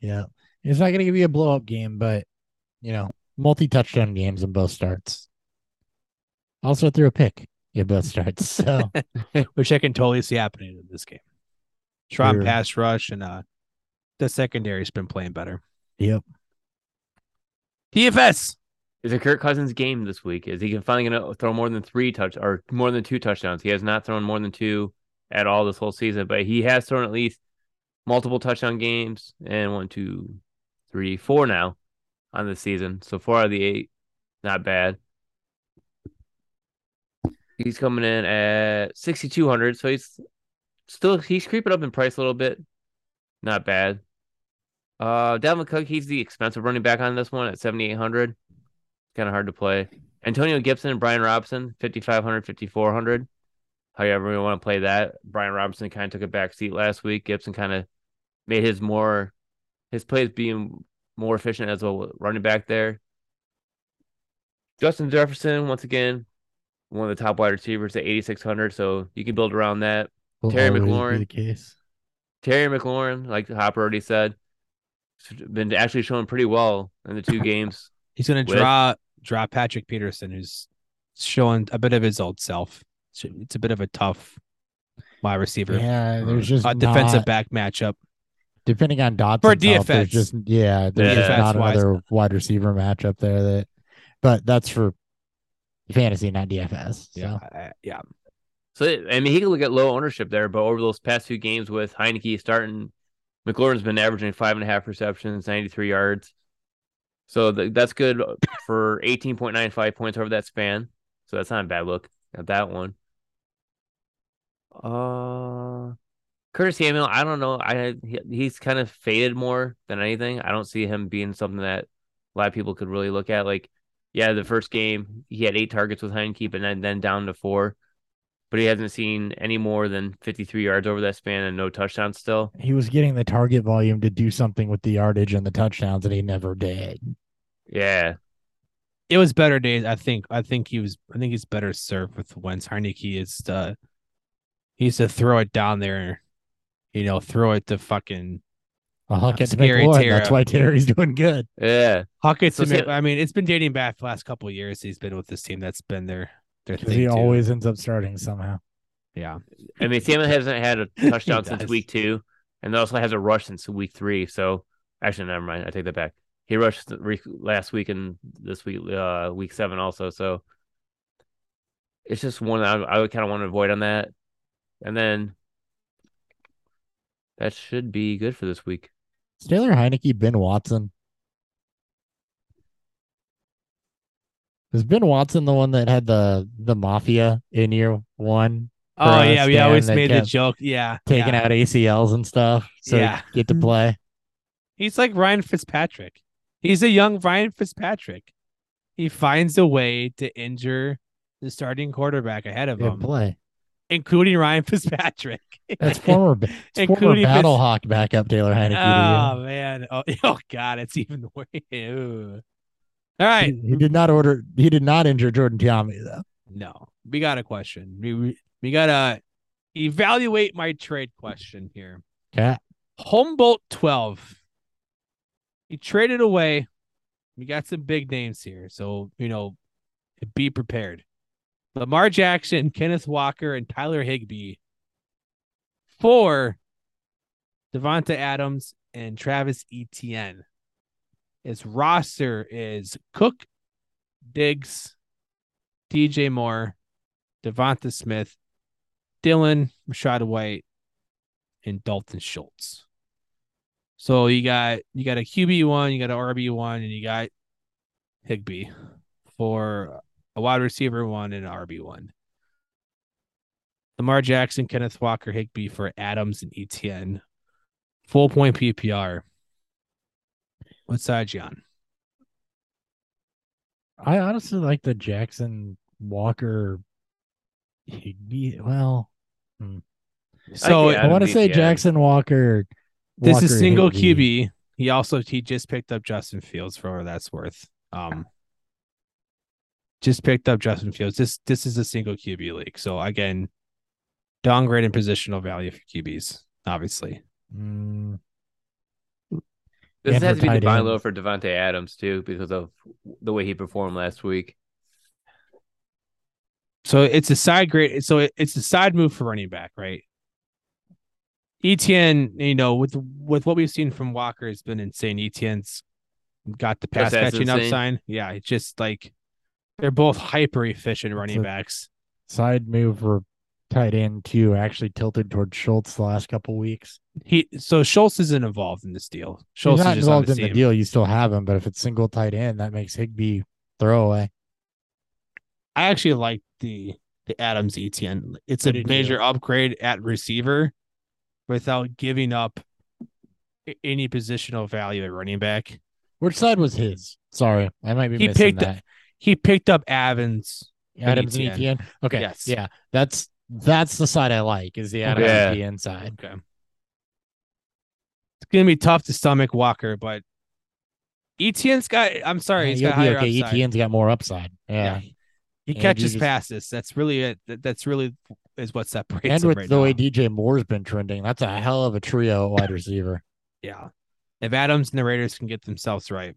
Yeah, it's not going to give you a blow up game, but you know, multi touchdown games in both starts. Also threw a pick in both starts. So which I can totally see happening in this game. Strong Sure. pass rush and uh the secondary's been playing better. yep. DFS. Is it Kirk Cousins' game this week? Is he finally going to throw more than three touch or more than two touchdowns? He has not thrown more than two at all this whole season, but he has thrown at least multiple touchdown games and one, two, three, four now on the season. So four out of the eight, not bad. He's coming in at sixty two hundred, so he's still he's creeping up in price a little bit. Not bad. Uh, Dalvin Cook, he's the expensive running back on this one at seventy eight hundred kind of hard to play. Antonio Gibson and Brian Robinson, 5,500, 5,400. However, we want to play that. Brian Robinson kind of took a back seat last week. Gibson kind of made his more, his plays being more efficient as a running back there. Justin Jefferson, once again, one of the top wide receivers at 8,600. So you can build around that. Will Terry always be McLaurin. the case. Terry McLaurin, like Hopper already said, has been actually showing pretty well in the two games. He's gonna With- draw draw Patrick Peterson, who's showing a bit of his old self. It's- It's a bit of a tough wide receiver. Yeah, there's just a defensive not- back matchup. depending on Dotson For There's just yeah, there's just DFS not wise. another wide receiver matchup there that, but that's for fantasy, not DFS. So. Yeah, uh, yeah. So I mean, he can look at low ownership there, but over those past few games with Heinicke starting, McLaurin's been averaging five and a half receptions, ninety three yards. So th- that's good for eighteen point nine five points over that span. So that's not a bad look at that one. Uh, Curtis Samuel, I don't know. I he, he's kind of faded more than anything. I don't see him being something that a lot of people could really look at. Like, yeah, the first game he had eight targets with Heinicke, but then then down to four but he hasn't seen any more than 53 yards over that span and no touchdowns still. He was getting the target volume to do something with the yardage and the touchdowns, and he never did. Yeah. It was better days. I think. I think he was. I think he's better served with Wentz. Heinicke is to. He used to throw it down there, you know, throw it to fucking I'll hook it to Scary McLaurin. Tara. That's why Terry's doing good. Yeah. Huckett So to say- Mc- I mean, it's been dating back the last couple of years. He's been with this team. That's been their their thing he too. always ends up starting somehow. yeah. I mean, Sam hasn't had a touchdown since week two, and also has a rush since week three. So actually, never mind. I take that back. He rushed re- last week and this week, uh, week seven also. So it's just one I, I would kind of want to avoid on that, and then that should be good for this week. Is Taylor Heinicke Ben Watson? Is Ben Watson the one that had the the mafia in year one Oh yeah, we always made the joke. Yeah, taking yeah. out ACLs and stuff so Yeah. get to mm-hmm. play? He's like Ryan Fitzpatrick. He's a young Ryan Fitzpatrick. He finds a way to injure the starting quarterback ahead of Get him, play. Including Ryan Fitzpatrick. That's former it's former Including Fitz- battle hawk backup Taylor Heinicke. oh man. Oh, oh god, it's even worse. Ew. All right. He, he did not order. He did not injure Jordan Ta'amu though. No, we got a question. We we, gotta evaluate my trade question here. Cat. Humboldt 12. He traded away. We got some big names here. So, you know, be prepared. Lamar Jackson, Kenneth Walker, and Tyler Higbee for Davante Adams and Travis Etienne. His roster is Cook, Diggs, DJ Moore, DeVonta Smith, Dillon, Rachaad White, and Dalton Schultz. So you got you got a QB one, you got an RB one, and you got Higbee for a wide receiver one and an RB one. Lamar Jackson, Kenneth Walker, Higbee for Adams and Etienne. Full point PPR. What side you on? I honestly like the Jackson Walker. Higbee. Well, So the I want to say Jackson Walker. this Walker, is single Higbee. QB. He also he just picked up Justin Fields for what that's worth. Um just picked up Justin Fields. This this is a single QB league. So again, downgrade in positional value for QBs, obviously. Mm, This And has to be the divine low for Davante Adams too, because of the way he performed last week. So it's a side grade. So it's a side move for running back, right? Etienne, you know, with with what we've seen from Walker, has been insane. Etienne's got the pass Just catching insane? sign. Yeah, it's just like they're both hyper efficient running backs. side move for tight end too. Actually tilted towards Schultz the last couple weeks. He so Schultz isn't involved in this deal. Schultz He's not is involved the in the team. deal. You still have him, but if it's single tight end, that makes Higbee throwaway. I actually like the the Adams Etienne. It's a major upgrade at receiver without giving up any positional value at running back. Which side was his? Sorry, I might be He missing picked that. He picked up Evans. Adams and Etienne. Etienne. Okay, Yes. yeah, that's that's the side I like. Is the Adams Yeah. Etienne side? Okay. It's gonna be tough to stomach Walker, but Etienne's got. I'm sorry, Yeah, he's you'll got higher okay. upside. Etienne's got more upside. Yeah, He And catches just- passes. That's really it. That's really is what separates and him with right the now. way DJ Moore's been trending, that's a hell of a trio wide receiver. yeah. If Adams and the Raiders can get themselves right,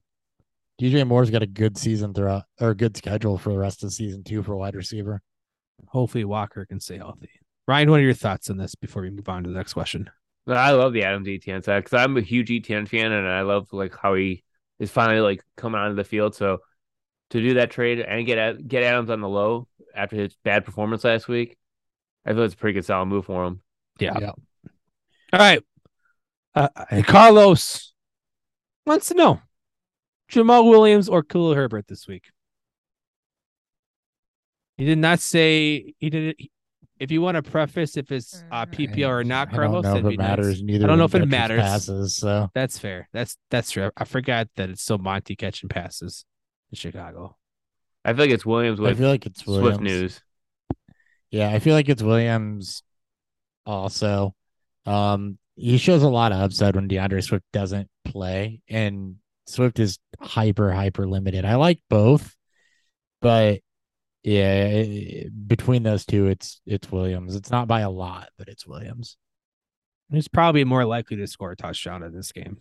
DJ Moore's got a good season throughout or a good schedule for the rest of the season too for a wide receiver. hopefully Walker can stay healthy. Ryan, what are your thoughts on this before we move on to the next question? I love the Adams Etienne side because I'm a huge Etienne fan, and I love like how he is finally like coming onto the field. So to do that trade and get get Adams on the low after his bad performance last week, I feel it's a pretty good solid move for him. Yeah. Yeah. All right. Uh, uh, Carlos wants to know Jamaal Williams or Khalil Herbert this week. He did not say he did it. If you want to preface if it's uh, PPR or not, I Carlos, don't know if be it nice. matters. Neither. I don't know if it matters. Passes, so That's fair. That's that's true. I forgot that it's still Monty catching passes in Chicago. I feel like it's Williams I feel like it's Williams. Swift news. Yeah, I feel like it's Williams. Also, um, he shows a lot of upside when D'Andre Swift doesn't play, and Swift is hyper hyper limited. I like both, but yeah, it- between those two, it's it's Williams. It's not by a lot, but it's Williams. He's probably more likely to score a touchdown in this game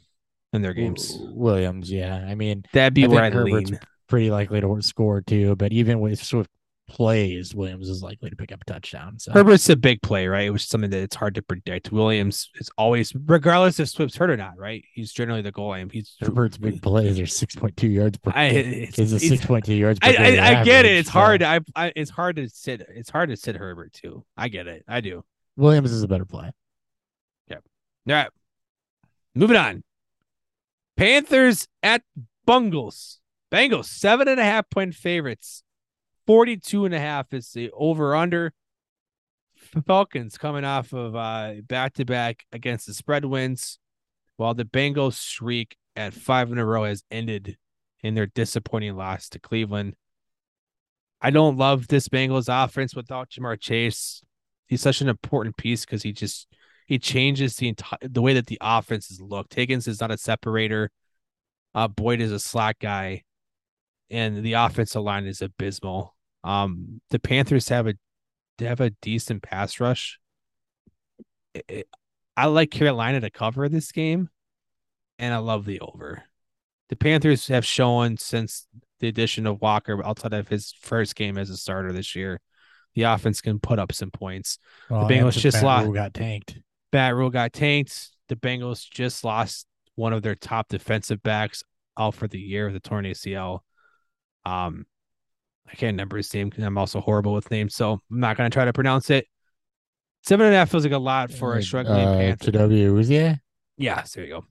in their games. Williams, yeah. I mean, That'd be I where Herbert's lean. pretty likely to score too, but even with Swift plays, Williams is likely to pick up a touchdown. So Herbert's a big play, right? Which is something that it's hard to predict. Williams is always, regardless if Swift's hurt or not, right? He's generally the goal. He's Herbert's big plays are six point two yards per. I, it's, Is a six point two yards. Per I, I, I get it. It's so hard. I, I, it's hard to sit. It's hard to sit Herbert too. I get it. I do. Williams is a better play. Yep. All right. Moving on. Panthers at Bungles. Bengals, seven and a half point favorites. 42 and a half is the over under. Falcons coming off of back to back against the spread wins, while the Bengals streak at five in a row has ended in their disappointing loss to Cleveland. I don't love this Bengals offense without Ja'Marr Chase. He's such an important piece because he just he changes the entire the way that the offense is looked. Higgins is not a separator. Uh, Boyd is a slack guy, and the offensive line is abysmal. Um, the Panthers have a they have a decent pass rush. It- it- I like Carolina to cover this game, and I love the over. The Panthers have shown since the addition of Walker, outside of his first game as a starter this year, the offense can put up some points. Well, Bengals just lost- got tanked. Matt Rhule got tanked. The Bengals just lost one of their top defensive backs out for the year with a torn ACL. Um, I can't remember his name because I'm also horrible with names, so I'm not gonna try to pronounce it. Seven and a half feels like a lot for a struggling uh, Panther. W Awuzie. Yeah, there you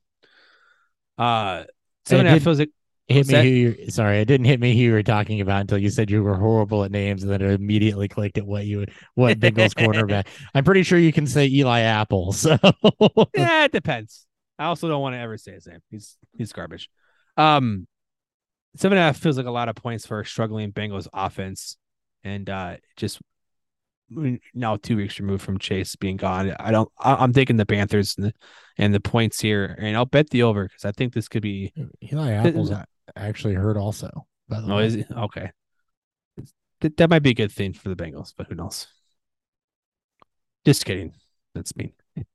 go. Uh, seven and a half feels like Hit me. Who you, sorry, it didn't hit me who you were talking about until you said you were horrible at names, and then it immediately clicked at what you what Bengals cornerback. I'm pretty sure you can say Eli Apple. So yeah, it depends. I also don't want to ever say his name. He's he's garbage. Um, seven and a half feels like a lot of points for a struggling Bengals offense, and uh, just now two weeks removed from Chase being gone. I don't. I, I'm taking the Panthers and the, and the points here, and I'll bet the over because I think this could be. Eli Apple's actually hurt also. By the Oh, way, is it okay? That, that might be a good thing for the Bengals, but who knows? Just kidding. That's mean.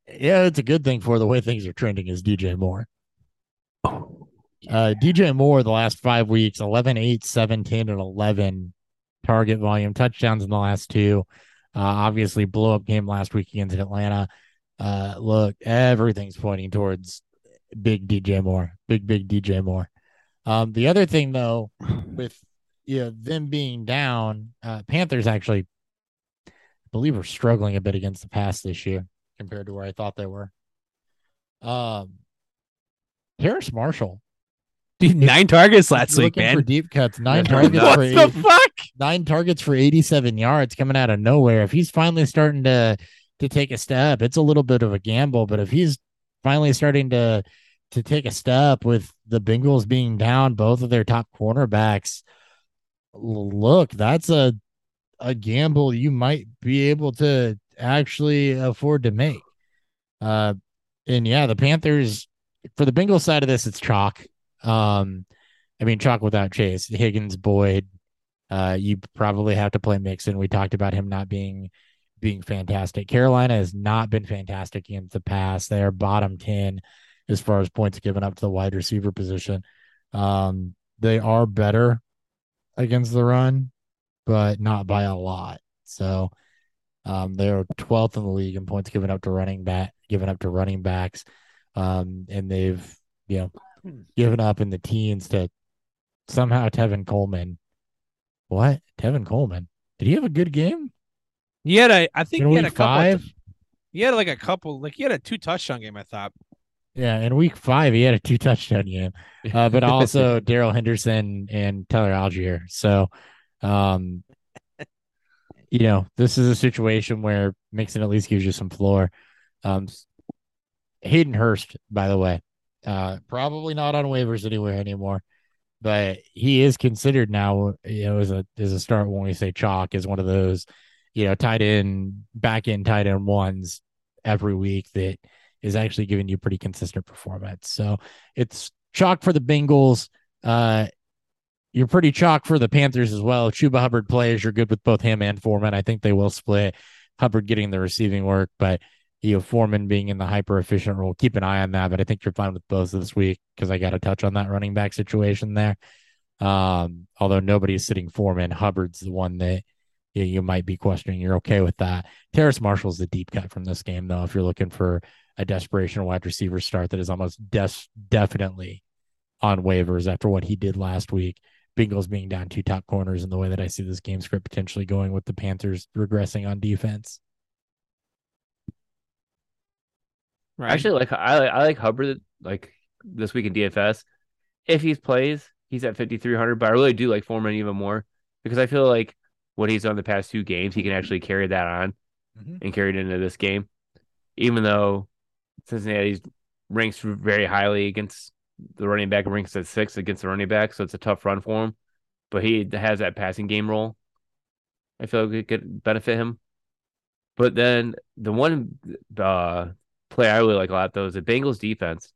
yeah, it's a good thing for the way things are trending. Is DJ Moore? Oh, Uh, DJ Moore, the last five weeks 11, 8, 7, 10, and 11 target volume, touchdowns in the last two. Uh, obviously, blow up game last week against Atlanta. Uh, look, everything's pointing towards big DJ Moore, big, big DJ Moore. Um, the other thing, though, with you know, them being down, uh, Panthers actually, I believe, are struggling a bit against the pass this year compared to where I thought they were. Um, Marshall Dude, nine targets last week, man. for deep cuts. Nine targets nuts. for what the 80 fuck? nine targets for 87 yards coming out of nowhere. If he's finally starting to to take a step, it's a little bit of a gamble, but if he's finally starting to to take a step with the Bengals being down both of their top cornerbacks, look, that's a a gamble you might be able to actually afford to make. Uh and yeah, the Panthers for the Bengals side of this, it's chalk. Um, I mean, chalk without Chase, Higgins, Boyd. Uh, you probably have to play Mixon. We talked about him not being being fantastic. Carolina has not been fantastic against the pass. They are bottom ten as far as points given up to the wide receiver position. Um, they are better against the run, but not by a lot. So um, they're 12th in the league in points given up to running back, given up to running backs. Um, and they've, you know, given up in the teens to somehow Tevin Coleman. What? Tevin Coleman. Did he have a good game? He had a, I think In he had a week couple. five? He had like a couple, like he had a two touchdown game. I thought. Yeah, in week five, he had a two touchdown game. Uh, but also Darrell Henderson and Tyler Allgeier. So, um, you know, this is a situation where Mixon at least gives you some floor. Um, Hayden Hurst, by the way, uh, probably not on waivers anywhere anymore, but he is considered now, you know, as a as a start when we say chalk is one of those, you know, tight end back end tight end ones every week that is actually giving you pretty consistent performance. So it's chalk for the Bengals. Uh, you're pretty chalk for the Panthers as well. Chuba Hubbard plays. You're good with both him and Foreman. I think they will split. Hubbard getting the receiving work, but you know, Foreman being in the hyper efficient role. Keep an eye on that, but I think you're fine with both this week because I got to touch on that running back situation there. Um, although nobody's sitting Foreman, Hubbard's the one that you, you might be questioning. You're okay with that. Terrace Marshall's the deep cut from this game, though. If you're looking for a desperation wide receiver start that is almost des- definitely on waivers after what he did last week. Bengals being down two top corners and the way that I see this game script potentially going with the Panthers regressing on defense. Right. Actually, like I like I like Hubbard like this week in DFS. If he plays, he's at fifty three hundred. But I really do like Foreman even more because I feel like what he's done the past two games, he can actually carry that on Mhm. and carry it into this game. Even though Cincinnati's ranks very highly against the running back, ranks at six against the running back, so it's a tough run for him. But he has that passing game role. I feel like it could benefit him. But then the one uh, play I really like a lot though is the Bengals defense.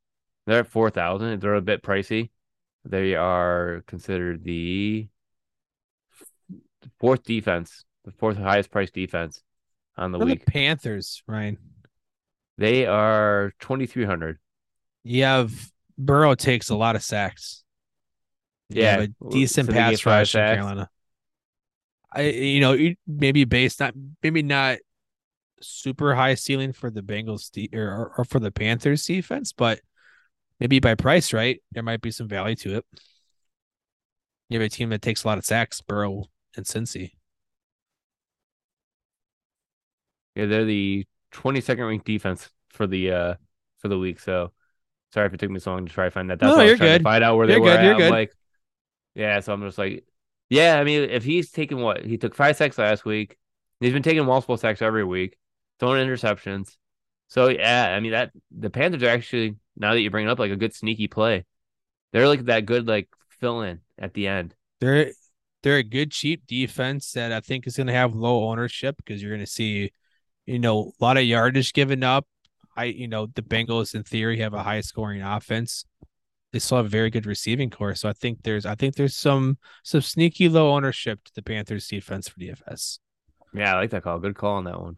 They're at four thousand. They're a bit pricey. They are considered the fourth defense, the fourth highest priced defense on the What are the week. Panthers, Ryan. They are twenty three hundred. You have Burrow takes a lot of sacks. Yeah, decent so pass rush in. Carolina. I you know maybe based not maybe not super high ceiling for the Bengals de- or, or or for the Panthers defense, but maybe by price right there might be some value to it. You have a team that takes a lot of sacks, Burrow and Cincy. Yeah, they're the twenty second ranked defense for the uh for the week. So sorry if it took me so long to try to find that. That's No, why I was you're trying to good. find out where they You're were good, you're I'm good. like, yeah, so I'm just like, yeah. I mean, if he's taking what he took five sacks last week, he's been taking multiple sacks every week, throwing interceptions. So yeah, I mean that the Panthers are actually now that you bring it up like a good sneaky play. They're like that good like fill in at the end. They're they're a good cheap defense that I think is going to have low ownership because you're going to see, you know, a lot of yardage given up. I you know the Bengals in theory have a high scoring offense. They still have a very good receiving core, so I think there's I think there's some some sneaky low ownership to the Panthers defense for DFS. Yeah, I like that call. Good call on that one.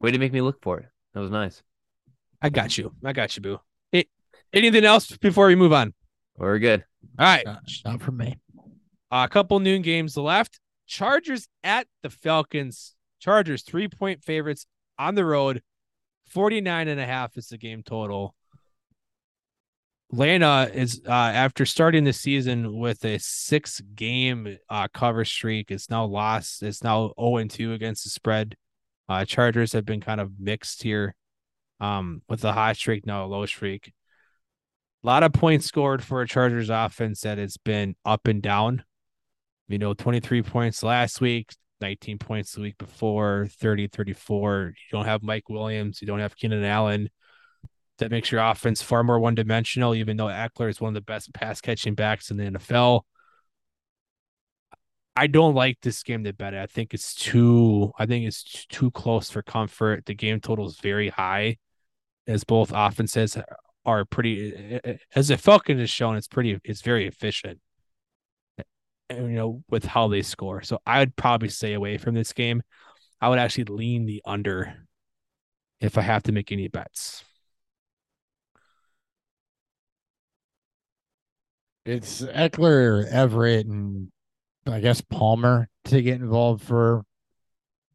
Way to make me look for it. That was nice. I got you. I got you, boo. Hey, anything else before we move on? We're good. All right. Not, not for me. A couple noon games left. Chargers at the Falcons. Chargers three point favorites on the road. 49 and a half is the game total. Lana is uh, after starting the season with a six game uh, cover streak. It's now lost. It's now 0 and 2 against the spread. Uh, Chargers have been kind of mixed here um, with a hot streak, now a low streak. A lot of points scored for a Chargers offense that has been up and down. You know, 23 points last week, 19 points the week before, 30, 34. You don't have Mike Williams. You don't have Keenan Allen. That makes your offense far more one dimensional, even though Ekeler is one of the best pass catching backs in the NFL. I don't like this game to bet. I think it's too. I think it's too close for comfort. The game total is very high, as both offenses are pretty. As the Falcon has shown, it's pretty. It's very efficient. and, You know, with how they score. So I would probably stay away from this game. I would actually lean the under if I have to make any bets. It's Ekeler, Everett, and I guess Palmer to get involved for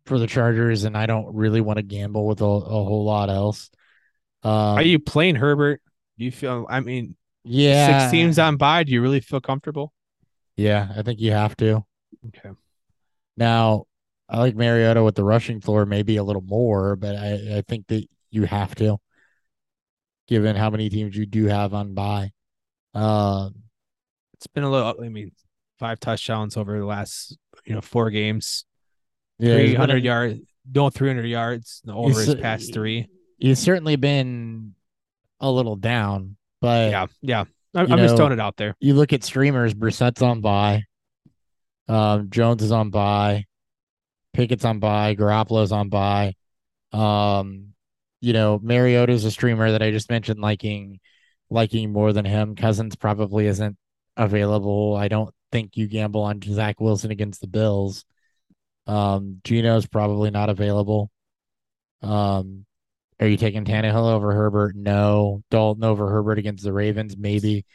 for the Chargers, and I don't really want to gamble with a, a whole lot else. Um, Are you playing Herbert? Do you feel? I mean, Yeah, six teams on by. Do you really feel comfortable? Yeah, I think you have to. Okay. Now, I like Mariota with the rushing floor, maybe a little more, but I, I think that you have to, given how many teams you do have on by. Um, It's been a little. I mean, five touchdowns over the last you know four games. yeah, Three hundred yards. No, three hundred yards over his past three. He's certainly been a little down, but Yeah, yeah. I'm, I'm just throwing it out there. you look at streamers, Brissett's on by, um, Jones is on by, Pickett's on by, Garoppolo's on by. Um, you know, Mariota's a streamer that I just mentioned liking liking more than him. Cousins probably isn't available. I don't think you gamble on Zach Wilson against the Bills. Um, Geno's probably not available. Um, Are you taking Tannehill over Herbert? No. Dalton over Herbert against the Ravens? Maybe.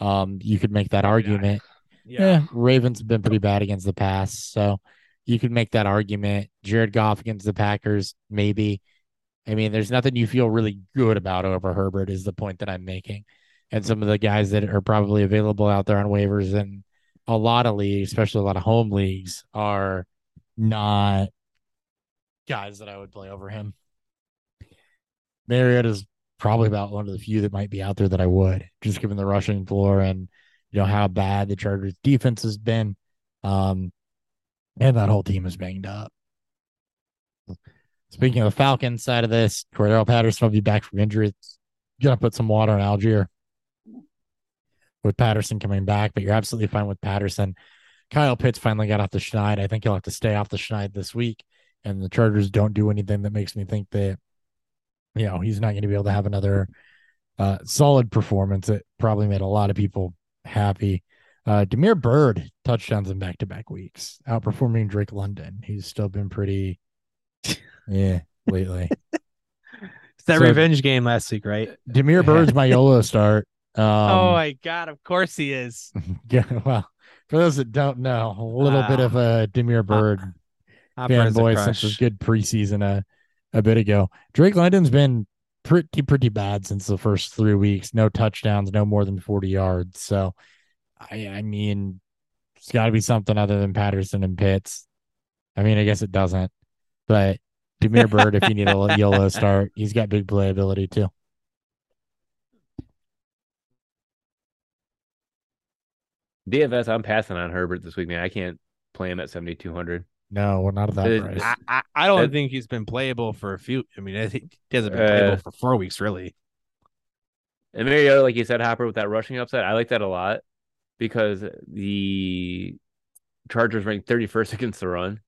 Um, you could make that argument. Yeah. Yeah, Ravens have been pretty bad against the pass, so you could make that argument. Jared Goff against the Packers, maybe. I mean, there's nothing you feel really good about over Herbert, is the point that I'm making. And some of the guys that are probably available out there on waivers and a lot of leagues, especially a lot of home leagues, are not guys that I would play over him. Mariota is probably about one of the few that might be out there that I would, just given the rushing floor and you know how bad the Chargers defense has been. Um, and that whole team is banged up. Speaking of the Falcons side of this, Cordarrelle Patterson will be back from injury. It's gonna put some water on Allgeier with Patterson coming back, but you're absolutely fine with Patterson. Kyle Pitts finally got off the schneid. I think he'll have to stay off the schneid this week. And the Chargers don't do anything that makes me think that, you know, he's not going to be able to have another uh, solid performance. It probably made a lot of people happy. Uh, Damiere Byrd touchdowns in back to back weeks, outperforming Drake London. He's still been pretty, yeah, lately. It's that So- revenge game last week, right? Demir Bird's my YOLO start. Um, oh my god, of course he is. yeah, well, for those that don't know, a little bit of a Damiere Byrd a fanboy since his good preseason a, a bit ago. Drake London's been pretty pretty bad since the first three weeks. No touchdowns, no more than forty yards. So, I I mean, it's got to be something other than Patterson and Pitts. I mean, I guess it doesn't, but Damiere Byrd, if you need a YOLO start, he's got big playability too. DFS, I'm passing on Herbert this week, man. I can't play him at 7,200. No, we're not at that Uh, price. I, I, I don't That- think he's been playable for a few. I mean, I think he hasn't been Uh, playable for four weeks, really. And Mariota, like you said, Hopper, with that rushing upside, I like that a lot because the Chargers ranked 31st against the run.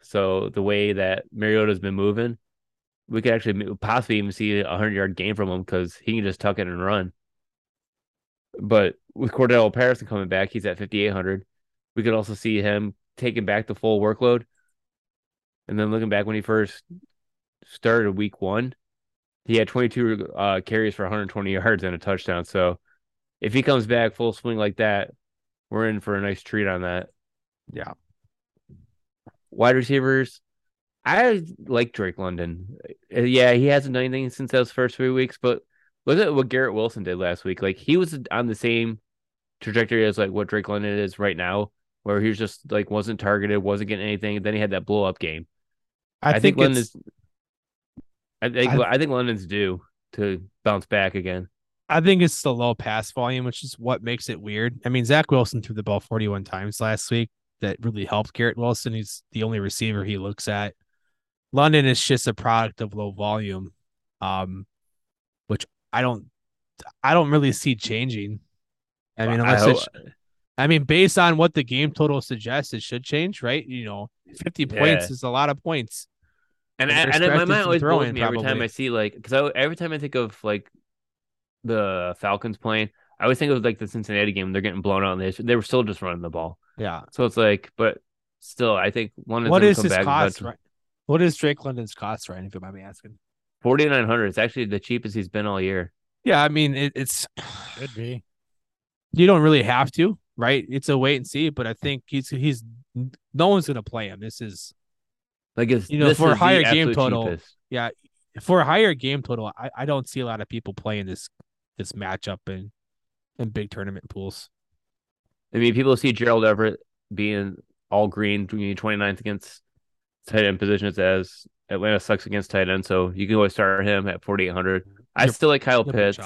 So the way that Mariota's been moving, we could actually possibly even see a 100 yard game from him because he can just tuck it and run. But with Cordarrelle Patterson coming back, he's at 5,800. We could also see him taking back the full workload. And then looking back when he first started week one, he had 22 uh, carries for 120 yards and a touchdown. So if he comes back full swing like that, we're in for a nice treat on that. Yeah. Wide receivers, I like Drake London. Uh, Yeah, he hasn't done anything since those first three weeks, but look at what Garrett Wilson did last week. Like he was on the same trajectory as like what Drake London is right now, where he was just like wasn't targeted, wasn't getting anything. Then he had that blow up game. I, I, think, think, London's. I think I- I, think London's due to bounce back again. I think it's the low pass volume, which is what makes it weird. I mean, Zach Wilson threw the ball 41 times last week. That really helped Garrett Wilson. He's the only receiver he looks at. London is just a product of low volume, um, which I don't, I don't really see changing. I mean, I unless hope- it's, I mean, based on what the game total suggests, it should change, right? You know, 50 points Yeah. is a lot of points. And And and, my mind always blows me every time. I see like because I, every time I think of like the Falcons playing, I always think of like the Cincinnati game. They're getting blown out, and they they were still just running the ball. Yeah. So it's like, but still, I think one What gonna come his cost, right? What is Drake London's cost, right? If you mind me asking. Forty nine hundred. It's actually the cheapest he's been all year. Yeah, I mean, it, it's Should be. you don't really have to, right? It's a wait and see, but I think he's he's no one's gonna play him. This is Like it's You know, for a higher game total, cheapest. yeah for a higher game total. I, I don't see a lot of people playing this this matchup in in big tournament pools. I mean, people see Gerald Everett being all green, being 29th against tight end positions as Atlanta sucks against tight end. So you can always start him at 4,800. I still like Kyle Pitts.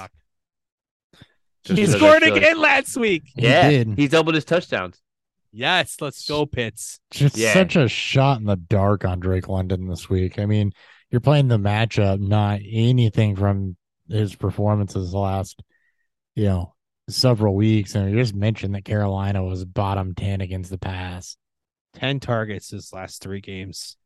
He scored feel like- again last week. He yeah, did. he's doubled his touchdowns. Yes, let's go, Pitts. Just Yeah. such a shot in the dark on Drake London this week. I mean, you're playing the matchup, not anything from his performances the last, you know, several weeks. And you just mentioned that Carolina was bottom 10 against the pass. Ten targets his last three games.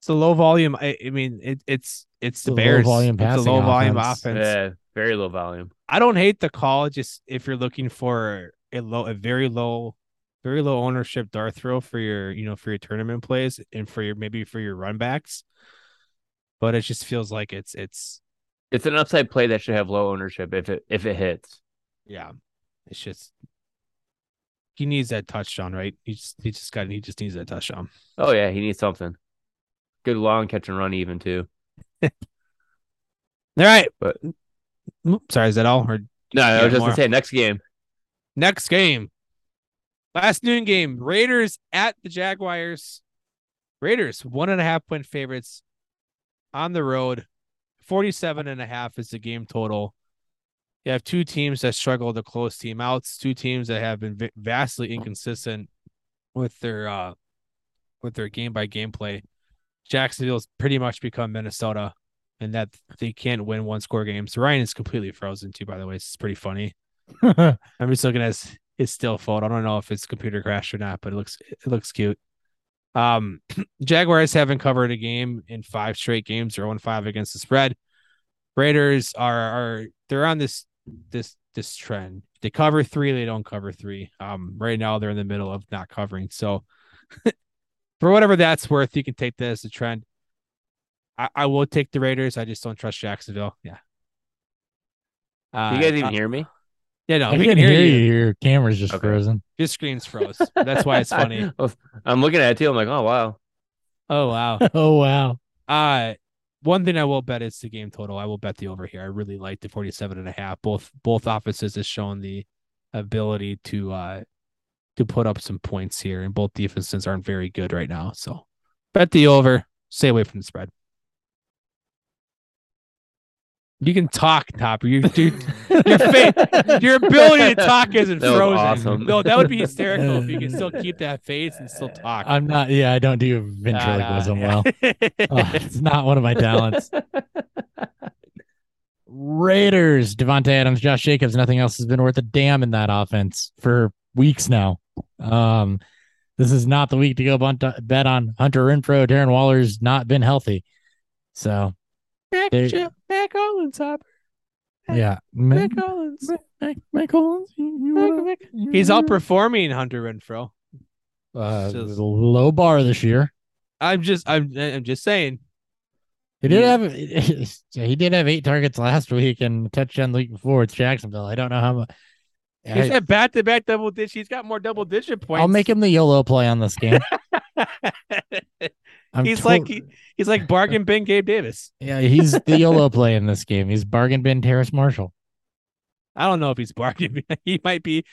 It's a low volume. I, I mean, it, it's it's the a low Bears. volume it's a passing low volume offense. offense. Yeah, very low volume. I don't hate the call. Just if you're looking for a low, a very low, very low ownership dart throw for your, you know, for your tournament plays and for your maybe for your run backs. but it just feels like it's it's It's an upside play that should have low ownership if it if it hits. yeah, it's just he needs that touchdown, right? He just he just got he just needs that touchdown. Oh yeah, he needs something. Good long catch and run even too. All right, But- sorry, is that all? Or No, I was just more. gonna say next game. next game, last noon game, Raiders at the Jaguars. Raiders one and a half point favorites on the road. 47 and a half is the game total. You have two teams that struggle to close team outs, two teams that have been vastly inconsistent with their uh with their game by game play. Jacksonville's pretty much become Minnesota and that they can't win one score games. Ryan is completely frozen too, by the way. It's pretty funny. I'm just looking at his, his still photo. I don't know if it's computer crashed or not, but it looks it looks cute. Um, Jaguars haven't covered a game in five straight games. They're 1 5 against the spread. Raiders are are they're on this this this trend. They cover three, they don't cover three. Um, right now they're in the middle of not covering. So for whatever that's worth, you can take that as a trend. I, I will take the Raiders. I just don't trust Jacksonville. Yeah. Uh, you guys even uh, hear me? yeah, no, I we can can hear hear you. you. Your camera's just Okay. frozen. Your screen's froze. That's why it's funny. I'm looking at it too. I'm like, oh wow. Oh wow. Oh wow. Uh one thing I will bet is the game total. I will bet the over here. I really like the 47 and a half. Both both offices has shown the ability to uh to put up some points here, and both defenses aren't very good right now. So bet the over. Stay away from the spread. You can talk, Topper. You dude, your fa- your ability to talk isn't That frozen. awesome. No, that would be hysterical if you can still keep that face and still talk. I'm not. Yeah, I don't do ventriloquism ah, well. Oh, it's not one of my talents. Raiders, Davante Adams, Josh Jacobs. Nothing else has been worth a damn in that offense for weeks now. Um, this is not the week to go bunt, bet on Hunter Renfrow. Darren Waller's not been healthy, so Mac, There- Joe- Mac Collins, Topper. yeah. Mac Mac, Collins. Mac, Mac Collins, you- you He's outperforming Hunter Renfrow. Uh, Just- a low bar this year. I'm just I'm I'm just saying. He did Yeah. have he did have eight targets last week and a touchdown the week before. It's Jacksonville. I don't know how much. He's had back to back double digit. He's got more double digit points. I'll make him the YOLO play on this game. He's to- like he, he's like bargain bin Gabe Davis. yeah, he's the YOLO play in this game. He's bargain bin Terrace Marshall. I don't know if he's bargain. bin. He might be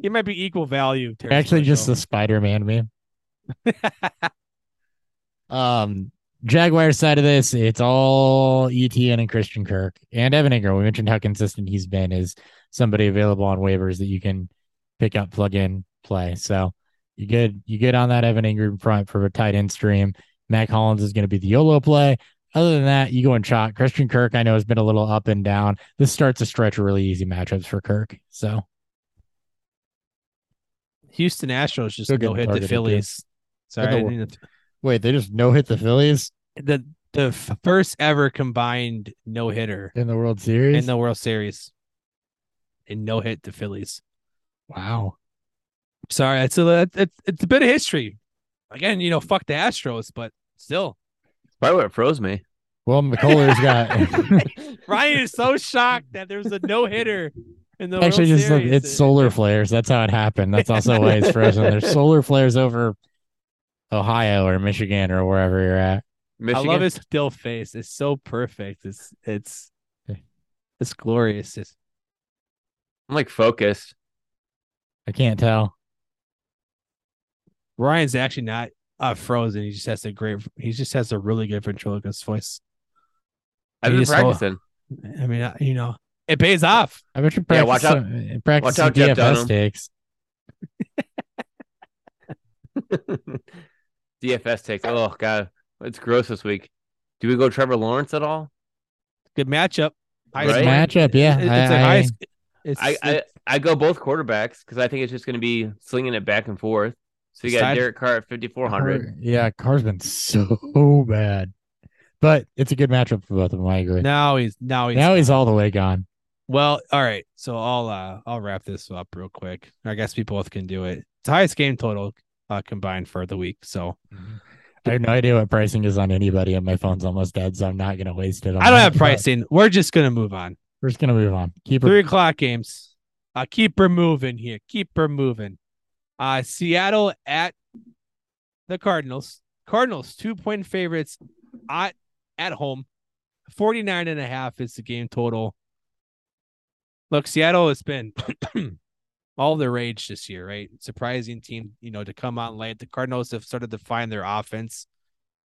he might be equal value. Terrence Actually, just the Spider Man meme. Um, Jaguars side of this, it's all ETN and Christian Kirk and Evan Engram. We mentioned how consistent he's been is somebody available on waivers that you can pick up, plug in, play. So you good, you good on that Evan Engram front for a tight end stream. Mack Hollins is going to be the YOLO play. Other than that, you go and chalk. Christian Kirk, I know, has been a little up and down. This starts a stretch of really easy matchups for Kirk. So Houston Astros just no hit the too. Phillies. Sorry, the- to- wait, they just no hit the Phillies the the first ever combined no hitter in the World Series. in the World Series, and no hit the Phillies. wow. Sorry, it's a it's, it's a bit of history. Again, you know, fuck the Astros, but still, Probably what froze me. Well, McCullers got Ryan is so shocked that there's a no hitter in the actually World just Series. it's solar flares. That's how it happened. That's also why it's frozen. There's solar flares over Ohio or Michigan or wherever you're at. Michigan. I love his still face. It's so perfect. It's it's it's glorious. It's, I'm like focused. I can't tell. Ryan's actually not uh, frozen. He just has a great. He just has a really good ventriloquist voice. I've He been just hold- practicing. I mean, uh, you know, it pays off. I bet you Yeah, practice watch out. some, practice Watch out, Jeff DFS takes. DFS takes. Oh god, it's gross this week. Do we go Trevor Lawrence at all? Good matchup. High Right? scoring. Matchup, yeah. It's I- a high. I- sc- It's, I, I I go both quarterbacks because I think it's just going to be slinging it back and forth. So you got Side- Derek Carr at 5400. Carr- Yeah, Carr's been so bad, but it's a good matchup for both of them. I agree. now he's now he's now he's all the way gone. Well, all right. So I'll uh I'll wrap this up real quick. I guess we both can do it. It's highest game total uh combined for the week. So I have no idea what pricing is on anybody, and my phone's almost dead, so I'm not gonna waste it. On I don't that, have but pricing. We're just gonna move on. We're just gonna move on. Keep Three it. o'clock games. Uh, keep her moving here. Keep her moving. Uh, Seattle at the Cardinals. Cardinals two point favorites at at home. 49 and a half is the game total. Look, Seattle has been all the rage this year, right? Surprising team, you know, to come out late. The Cardinals have started to find their offense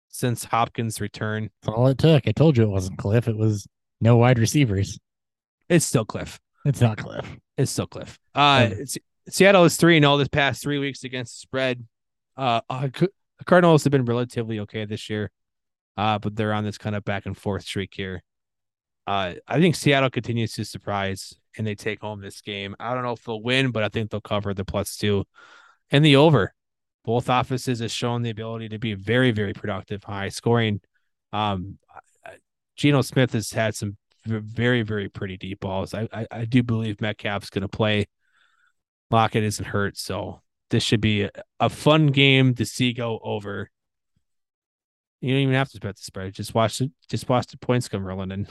since Hopkins' return. That's all it took. I told you it wasn't Kliff. It was no wide receivers. It's still Kliff. It's not Kliff. It's still Kliff. Uh, Okay. Seattle is three and all this past three weeks against the spread. Uh, uh, the Cardinals have been relatively okay this year, uh, but they're on this kind of back and forth streak here. Uh, I think Seattle continues to surprise and they take home this game. I don't know if they'll win, but I think they'll cover the plus two and the over. Both offices have shown the ability to be very, very productive, high scoring. Um, Geno Smith has had some very, very pretty deep balls. I, I, I do believe Metcalf's going to play. Lockett isn't hurt, so this should be a, a fun game to see go over. You don't even have to bet the spread. Just watch it. Just watch the points come rolling in.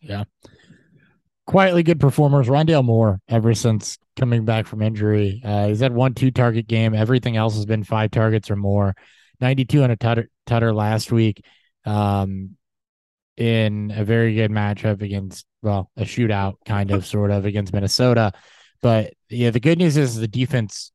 Yeah. Quietly good performers. Rondale Moore, ever since coming back from injury, uh, he's had one two target game. Everything else has been five targets or more. 92 on a tutter, tutter last week um, in a very good matchup against, well, a shootout kind of sort of against Minnesota. But yeah, the good news is the defense,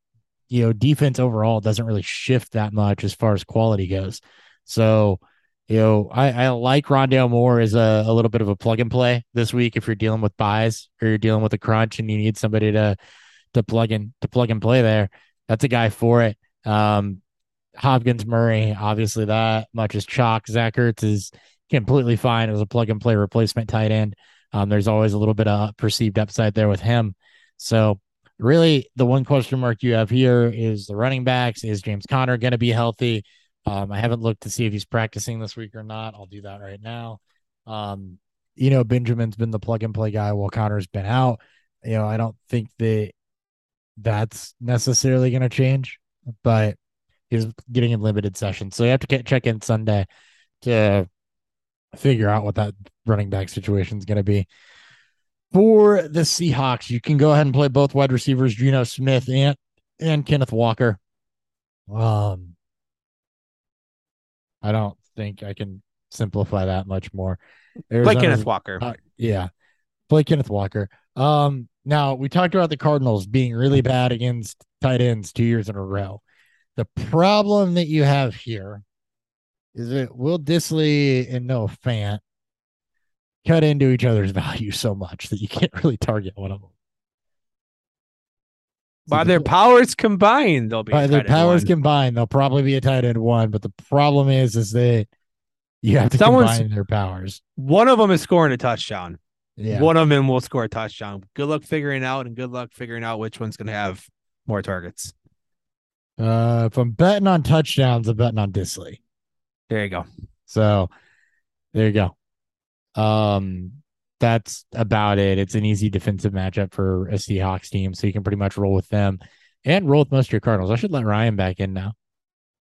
you know, defense overall doesn't really shift that much as far as quality goes. So, you know, I, I like Rondale Moore as a, a little bit of a plug and play this week if you're dealing with byes or you're dealing with a crunch and you need somebody to to plug in to plug and play there. That's a guy for it. Um, Hopkins Murray, obviously that much is chalk. Zach Ertz is completely fine as a plug and play replacement tight end. Um, there's always a little bit of perceived upside there with him. So really the one question mark you have here is the running backs. Is James Conner going to be healthy? Um, I haven't looked to see if he's practicing this week or not. I'll do that right now. Um, you know, Benjamin's been the plug and play guy while Conner's been out. You know, I don't think that that's necessarily going to change, but he's getting in limited sessions. So you have to get, check in Sunday to figure out what that running back situation is going to be. For the Seahawks, you can go ahead and play both wide receivers, Geno Smith and and Kenneth Walker. Um, I don't think I can simplify that much more. Play Kenneth Walker. uh, yeah. Play Kenneth Walker. Um, now we talked about the Cardinals being really bad against tight ends two years in a row. The problem that you have here is that Will Dissly and Noah Fant cut into each other's value so much that you can't really target one of them. So By their powers combined, they'll be by their powers one. combined, they'll probably be a tight end one. But the problem is, is that you have to Someone's- combine their powers. One of them is scoring a touchdown. Yeah. One of them will score a touchdown. Good luck figuring out, and good luck figuring out which one's going to have more targets. Uh, if I'm betting on touchdowns, I'm betting on Dissly. There you go. So there you go. Um, that's about it. It's an easy defensive matchup for a Seahawks team, so you can pretty much roll with them and roll with most of your Cardinals. I should let Ryan back in now.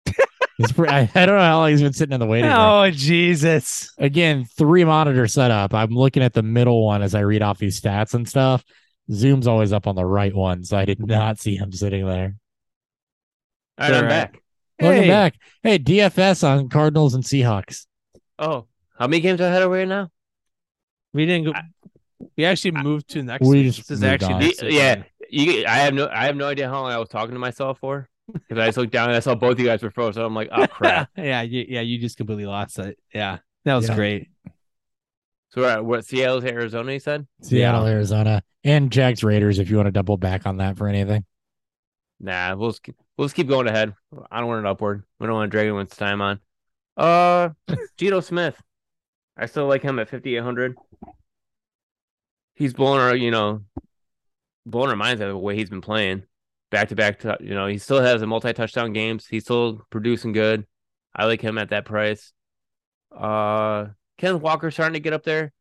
He's pre- I, I don't know how long he's been sitting in the waiting room. Oh Jesus! Again, three monitor setup. I'm looking at the middle one as I read off these stats and stuff. Zoom's always up on the right one, so I did not see him sitting there. All right, I'm Alright. back. Welcome Hey. back. Hey, DFS on Cardinals and Seahawks. Oh, how many games ahead are we now? We didn't go. We actually moved to next. We week. just this is actually on. next Y- week. yeah. You, I have no, I have no idea how long I was talking to myself for because I just looked down and I saw both you guys were frozen. So I'm like, oh crap. yeah, you, yeah. You just completely lost it. Yeah, that was Yeah. great. so we're at what Seattle Arizona? You said? Seattle, Arizona, and Jags Raiders. If you want to double back on that for anything, Nah, we'll just, keep- we'll just keep going ahead. I don't want it upward. We don't want to drag anyone's time on. Uh, Geno Smith. I still like him at 5,800. He's blowing our, you know, blowing our minds out of the way he's been playing. Back to back, to you know, he still has a multi touchdown games. He's still producing good. I like him at that price. Uh, Kenneth Walker starting to get up there,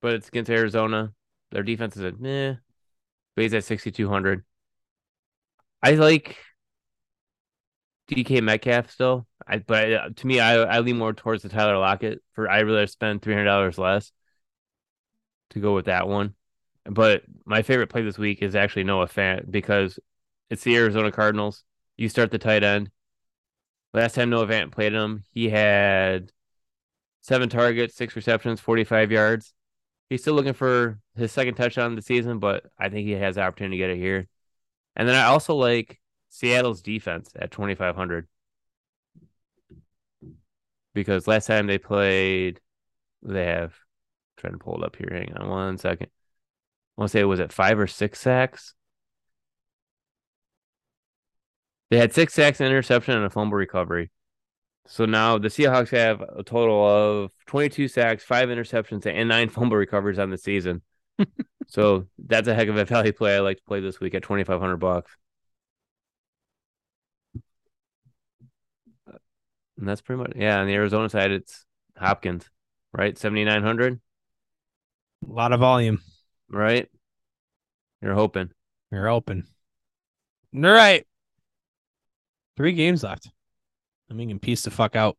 but it's against Arizona. Their defense is a meh, but he's at 6,200. I like DK Metcalf still. I but uh, to me, I I lean more towards the Tyler Lockett. For I rather spend three hundred dollars less to go with that one. But my favorite play this week is actually Noah Fant because it's the Arizona Cardinals. You start the tight end. Last time Noah Fant played him, he had seven targets, six receptions, 45 yards. He's still looking for his second touchdown of the season, but I think he has the opportunity to get it here. And then I also like Seattle's defense at 2,500 because last time they played, they have I'm trying to pull it up here. Hang on one second. I want to say it was at five or six sacks. They had six sacks, an interception, and a fumble recovery. So now the Seahawks have a total of 22 sacks, five interceptions, and nine fumble recoveries on the season. so that's a heck of a value play I like to play this week at 2,500 bucks. And that's pretty much yeah. On the Arizona side, it's Hopkins, right? 7,900, A lot of volume. right? You're hoping. You're open. All right. Three games left. I mean, can piece the fuck out.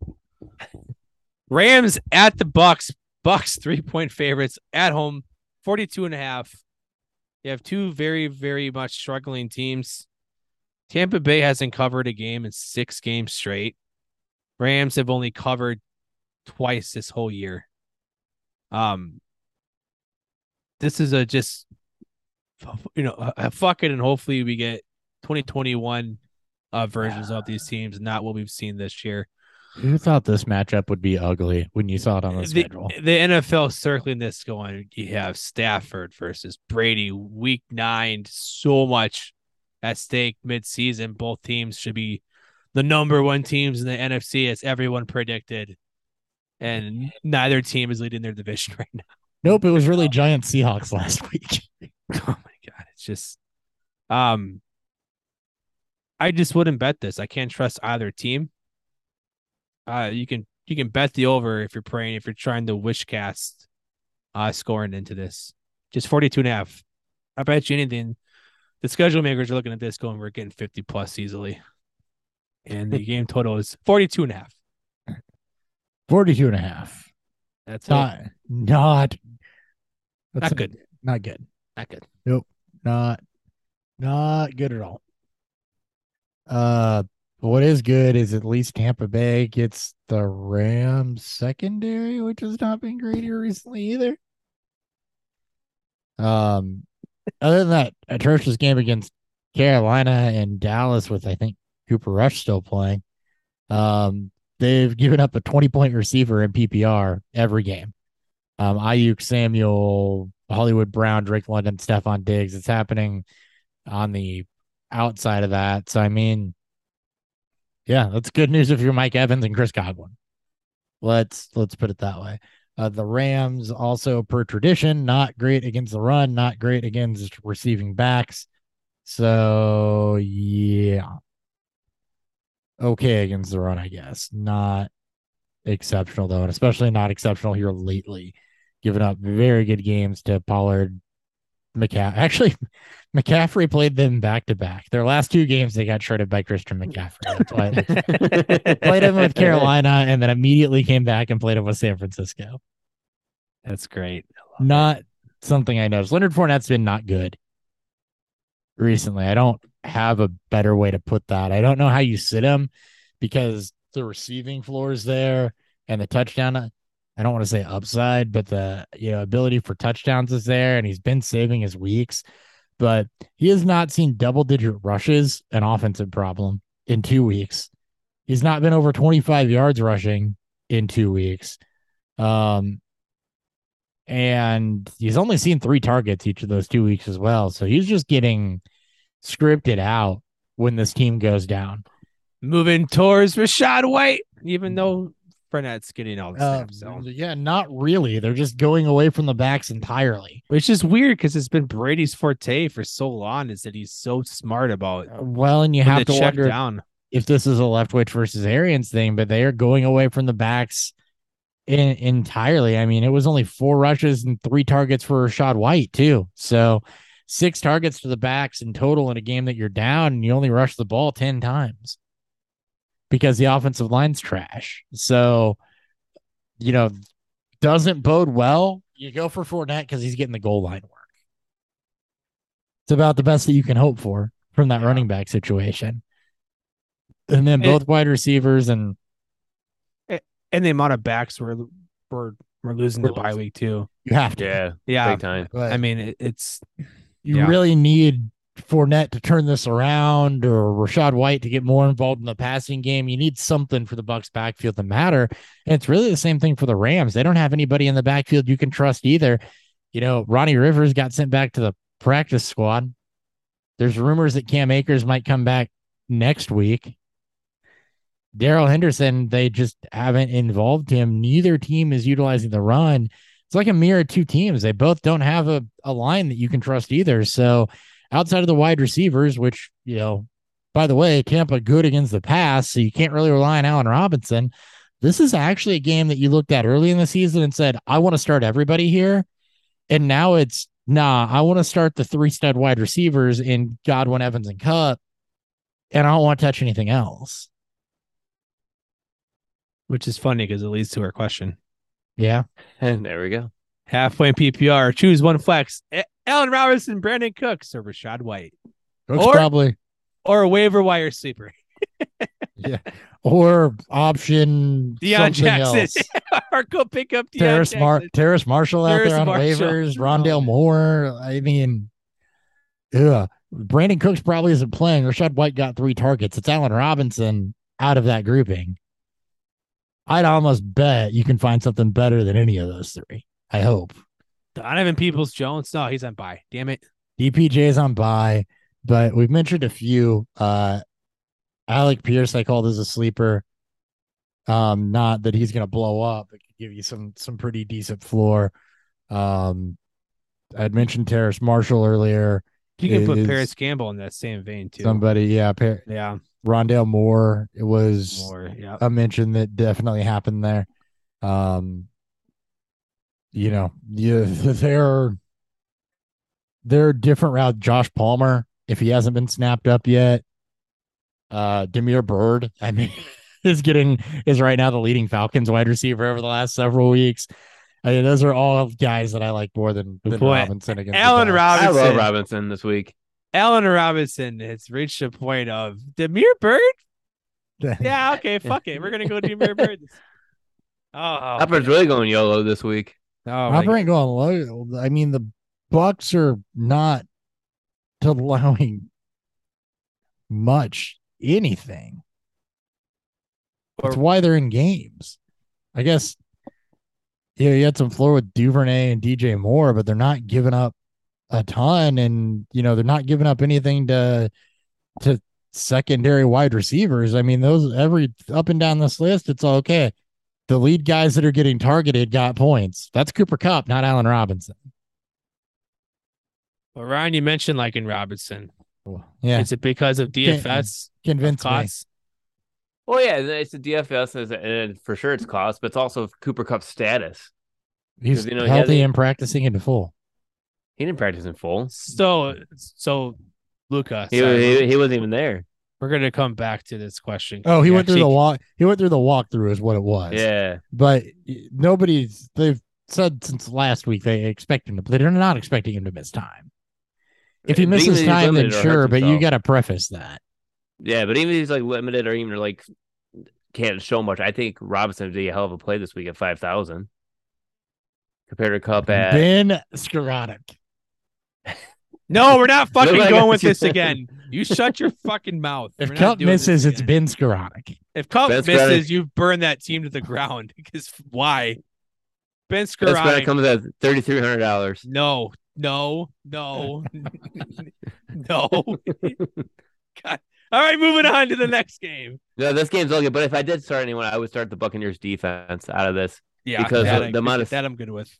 Rams at the Bucs. Bucs three point favorites at home, 42 and a half. You have two very, very much struggling teams. Tampa Bay hasn't covered a game in six games straight. Rams have only covered twice this whole year. Um, this is a just, you know, a, a fuck it, and hopefully we get 2021 uh, versions of these teams, not what we've seen this year. Who thought this matchup would be ugly when you saw it on the The, schedule? the NFL circling this going, you have Stafford versus Brady, week nine, so much at stake mid-season. Both teams should be the number one teams in the NFC, as everyone predicted. And neither team is leading their division right now. Nope, it was really Giant Seahawks last week. Oh my god, it's just um I just wouldn't bet this. I can't trust either team. Uh you can you can bet the over if you're praying if you're trying to wish cast uh scoring into this. Just 42 and a half. I bet you anything. The schedule makers are looking at this going, we're getting 50 plus easily. And the game total is 42 and a half. 42 and a half. That's Not, not, that's not good. Not good. Not good. Nope. Not, not good at all. Uh, what is good is at least Tampa Bay gets the Rams secondary, which has not been great here recently either. Um, other than that atrocious game against Carolina and Dallas, with I think Cooper Rush still playing, um, they've given up a 20 point receiver in PPR every game. Um, Aiyuk, Samuel, Hollywood Brown, Drake London, Stefon Diggs. It's happening on the outside of that. So I mean, yeah, that's good news if you're Mike Evans and Chris Godwin. Let's let's put it that way. Uh, the Rams also, per tradition, not great against the run, not great against receiving backs. So yeah, okay against the run, I guess. Not exceptional though, and especially not exceptional here lately. Giving up very good games to Pollard, McCaffrey. Actually, McCaffrey played them back to back. Their last two games, they got shredded by Christian McCaffrey. That's why played him with Carolina and then immediately came back and played him with San Francisco. That's great. Not something I noticed. Leonard Fournette's been not good recently. I don't have a better way to put that. I don't know how you sit him because the receiving floor is there and the touchdown. I don't want to say upside, but the you know ability for touchdowns is there, and he's been saving his weeks. But he has not seen double digit rushes, an offensive problem, in two weeks. He's not been over 25 yards rushing in two weeks. Um, and he's only seen three targets each of those two weeks as well. So he's just getting scripted out when this team goes down. Moving towards Rachaad White, even though Fournette's getting all the Uh, so. yeah, not really. They're just going away from the backs entirely. Which is weird because it's been Brady's forte for so long is that he's so smart about Uh, Well, and you have to to check wonder down. if this is a Leftwich versus Arians thing, but they are going away from the backs in, entirely. I mean, it was only four rushes and three targets for Rachaad White, too. So six targets to the backs in total in a game that you're down and you only rush the ball 10 times. because the offensive line's trash. So, you know, doesn't bode well. You go for Fournette because he's getting the goal line work. It's about the best that you can hope for from that Yeah. running back situation. And then It- both wide receivers and And the amount of backs we're we're we're losing We're the bye losing. week too. you have to. Yeah, Yeah, big time. But I mean it, it's you yeah. really need Fournette to turn this around or Rachaad White to get more involved in the passing game. You need something for the Bucs backfield to matter. And it's really the same thing for the Rams. They don't have anybody in the backfield you can trust either. You know, Ronnie Rivers got sent back to the practice squad. There's rumors that Cam Akers might come back next week. Darrell Henderson, they just haven't involved him. Neither team is utilizing the run. It's like a mirror two teams. They both don't have a, a line that you can trust either. So outside of the wide receivers, which, you know, by the way, Tampa good against the pass, so you can't really rely on Allen Robinson. This is actually a game that you looked at early in the season and said, I want to start everybody here. And now it's nah, I want to start the three stud wide receivers in Godwin, Evans, and Kupp. And I don't want to touch anything else. which is funny because it leads to our question. Yeah. And there we go. Halfway PPR, choose one flex. A- Allen Robinson, Brandin Cooks, or Rachaad White, Looks Or- probably or a waiver wire sleeper. yeah. Or option Deon something Jackson. else. or go pick up Deon Terrace, Mar- Terrace Marshall out Terrace there on Marshall. waivers, Oh, Rondale. Moore. I mean, yeah, Brandin Cooks probably isn't playing. Rachaad White got three targets. It's Allen Robinson out of that grouping. I'd almost bet you can find something better than any of those three. I hope. Donovan Peoples Jones. No, he's on bye. Damn it. DPJ is on bye, but we've mentioned a few. Uh, Alec Pierce, I called as a sleeper. Um, not that he's going to blow up. but could give you some some pretty decent floor. Um, I'd mentioned Terrace Marshall earlier. You can put Is- Parris Campbell in that same vein too. Somebody, yeah, Par- yeah, Rondale Moore. It was more. Yeah. a mention that definitely happened there. Um, you know, yeah, there there are different routes. Josh Palmer, if he hasn't been snapped up yet, uh, Damiere Byrd, I mean, is getting is right now the leading Falcons wide receiver over the last several weeks. I mean, those are all guys that I like more than, than Boy, Robinson against the Allen Bucs. I love Robinson this week. Allen Robinson has reached a point of Damiere Byrd. Yeah, okay, fuck it. We're gonna go Damiere Byrd. Oh, oh, Hopper's really going YOLO this week. oh my Hopper ain't going low. I mean, the Bucs are not allowing much anything. That's why they're in games. I guess. Yeah, you had some floor with Duvernay and DJ Moore, but they're not giving up a ton, and you know they're not giving up anything to to secondary wide receivers. I mean, those every up and down this list, it's all okay. The lead guys that are getting targeted got points. That's Cooper Kupp, not Allen Robinson. Well, Ryan, you mentioned like in Robinson. Yeah, Is it because of DFS convince me. costs? Well, yeah, it's the DFS, is- and for sure it's cost, but it's also Cooper Kupp's status. He's you know, healthy hasn't- and practicing into full. He didn't practice in full. So, so Luca, He, sorry, he, he wasn't even there. we're gonna come back to this question. Oh, he went through the walk. He went through the walkthrough, is what it was. Yeah. but nobody's. They've said since last week they expect him to. Play. They're not expecting him to miss time. If he misses he's time, then sure. But you got to preface that. Yeah, but even if he's like limited or even like can't show much, I think Robinson would be a hell of a play this week at 5,000 compared to Kupp at. Ben Skowronek. No, we're not fucking like going with this again. You shut your fucking mouth. If We're Kupp misses, it's again. Ben Skowronek. If Kupp Ben misses, Skowronek- you burn that team to the ground. Because why? Ben That's when Skowronek. comes at $3,300. No, no, no, no. God. All right, moving on to the next game. No, this game's all good. But if I did start anyone, I would start the Buccaneers defense out of this. Yeah, Because that, the- I- the amount of- that I'm good with.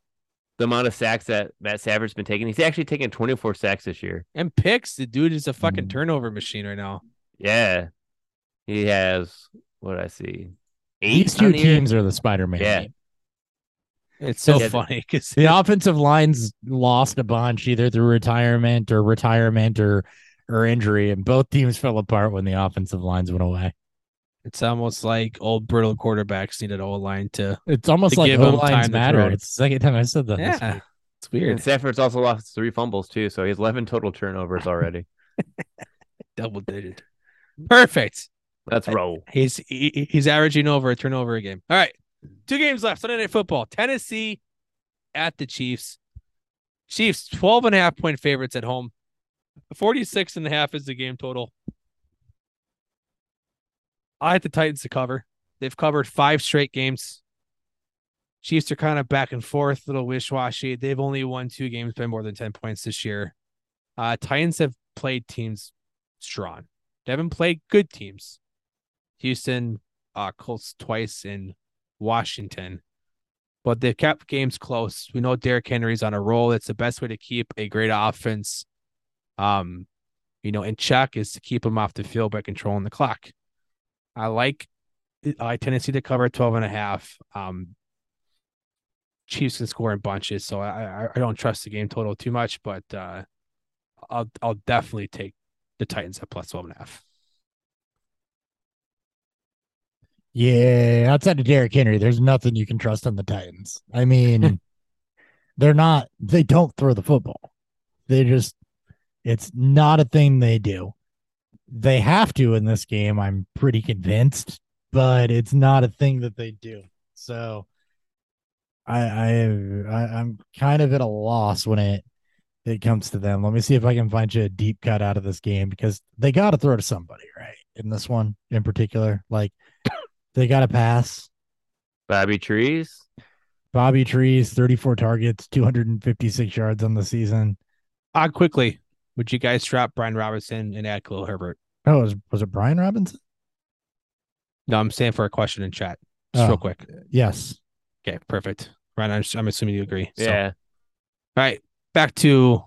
The amount of sacks that Matt Stafford's been taking, he's actually taken 24 sacks this year. And picks, the dude is a fucking Mm. turnover machine right now. Yeah. He has, what I see? Eight These two on the year? teams are the Spider-Man. Yeah. team. It's so Yeah, funny because The offensive lines lost a bunch either through retirement or retirement or or injury, and both teams fell apart when the offensive lines went away. It's almost like old brittle quarterbacks need an O line to. It's almost To like give O him lines matter. throw. It's the second time I said that. Yeah, it's weird. And Stafford's also lost three fumbles too, so he has 11 total turnovers already. Double digit. Perfect. Let's roll. He's he, he's averaging over a turnover a game. All right. Two games left. Sunday night football. Tennessee at the Chiefs. Chiefs 12 and a half point favorites at home. 46 and a half is the game total. I like the Titans to cover. They've covered five straight games. Chiefs are kind of back and forth, little wish-washy. They've only won two games by more than 10 points this year. Uh Titans have played teams strong. They haven't played good teams. Houston, uh, Colts twice in Washington, but they've kept games close. We know Derrick Henry's on a roll. It's the best way to keep a great offense, um, you know, in check is to keep them off the field by controlling the clock. I like I Tennessee to cover 12 and a half. Um, Chiefs can score in bunches, so I, I I don't trust the game total too much, but uh, I'll I'll definitely take the Titans at plus 12 and a half. Yeah, outside of Derrick Henry, there's nothing you can trust on the Titans. I mean, they're not, they don't throw the football. They just, it's not a thing they do. They have to in this game, I'm pretty convinced, but it's not a thing that they do. So I, I, I I'm kind of at a loss when it, it comes to them. Let me see if I can find you a deep cut out of this game because they got to throw to somebody, right? In this one in particular, like they got to pass. Bobby Trees. Bobby Trees, 34 targets, 256 yards on the season. Uh, quickly, would you guys drop Brian Robinson and add Khalil Herbert? Oh, was, was it Brian Robinson? No, I'm saying for a question in chat. Just Oh. real quick. Yes. Okay, perfect. Ryan, I'm, I'm assuming you agree. So, Yeah. all right, back to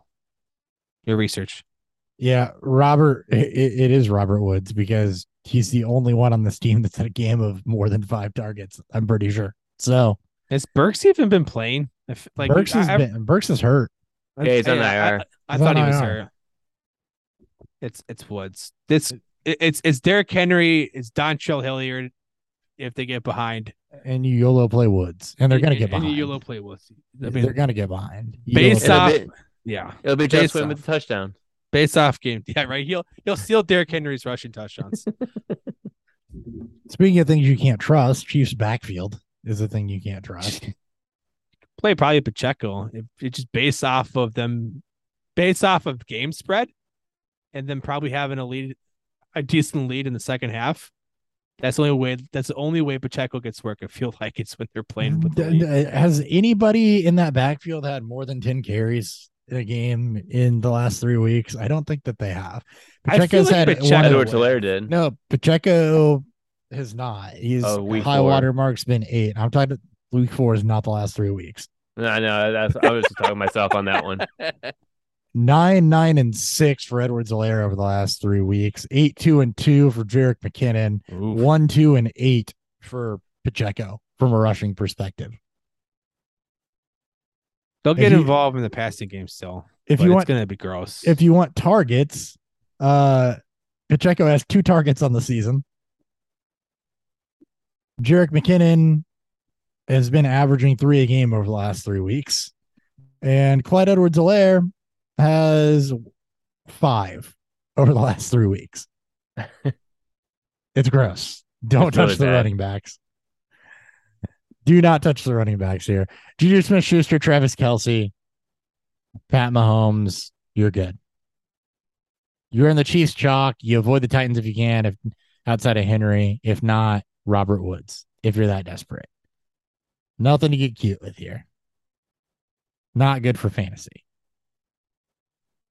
your research. Yeah. Robert, it, it is Robert Woods because he's the only one on this team that's had a game of more than five targets. I'm pretty sure. So Has Burks even been playing? If, like Burks has I, I- been, Burks is hurt. Yeah, he's on I- the I- IR. I, thought on he was IR. hurt. It's it's Woods. This it, it's it's Derrick Henry. It's Dontrell Hilliard. If they get behind, And you YOLO play Woods, and they're going to get behind. you YOLO play Woods. I mean, they're going to get behind. based off, be- yeah, It'll be Based just off. with the touchdown. based off game. Yeah, right. He'll he'll steal Derrick Henry's rushing touchdowns. Speaking of things you can't trust, Chiefs backfield is the thing you can't trust. play probably Pacheco. It, it's just based off of them, based off of game spread, and then probably having a lead, a decent lead in the second half. That's the only way. That's the only way Pacheco gets work. I feel like it's when they're playing with the mm, D- lead. d- Has anybody in that backfield had more than 10 carries in a game in the last three weeks? I don't think that they have. I feel Pacheco's like had Pacheco- one of- did. No, Pacheco has not. He's Oh, week high four. water mark's been eight. I'm talking week four is not the last three weeks. I know. That's, I was just talking myself on that one. Nine, nine, and six for Edwards-Helaire over the last three weeks. Eight, two, and two for Jerick McKinnon. Oof. One, two, and eight for Pacheco from a rushing perspective. They'll get you- involved in the passing game still. If you it's want gonna be gross. if you want targets, uh Pacheco has two targets on the season. Jerick McKinnon has been averaging three a game over the last three weeks. And Clyde Edwards-Helaire has five over the last three weeks. it's gross. Don't touch really the bad. running backs. Do not touch the running backs here. Juju Smith Schuster, Travis Kelce, Pat Mahomes, you're good. You're in the Chiefs chalk. You avoid the Titans if you can, if outside of Henry. If not, Robert Woods, if you're that desperate. Nothing to get cute with here. Not good for fantasy.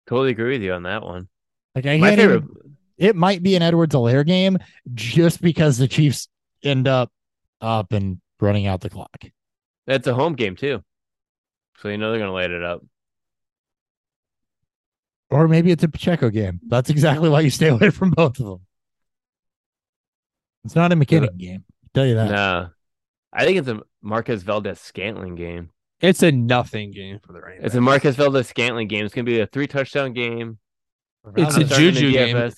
Totally agree with you on that one. Like I My favorite. even, it might be an Edwards-Helaire game just because the Chiefs end up up and running out the clock. That's a home game too, so you know they're gonna light it up. Or maybe it's a Pacheco game. That's exactly why you stay away from both of them. It's not a McKinnon game. I'll tell you that. No, I think it's a Marquez Valdes Scantling game. It's a nothing game for the running It's a backs. Marquez Valdes Scantling game. It's gonna be a three touchdown game. It's I'm a Juju game.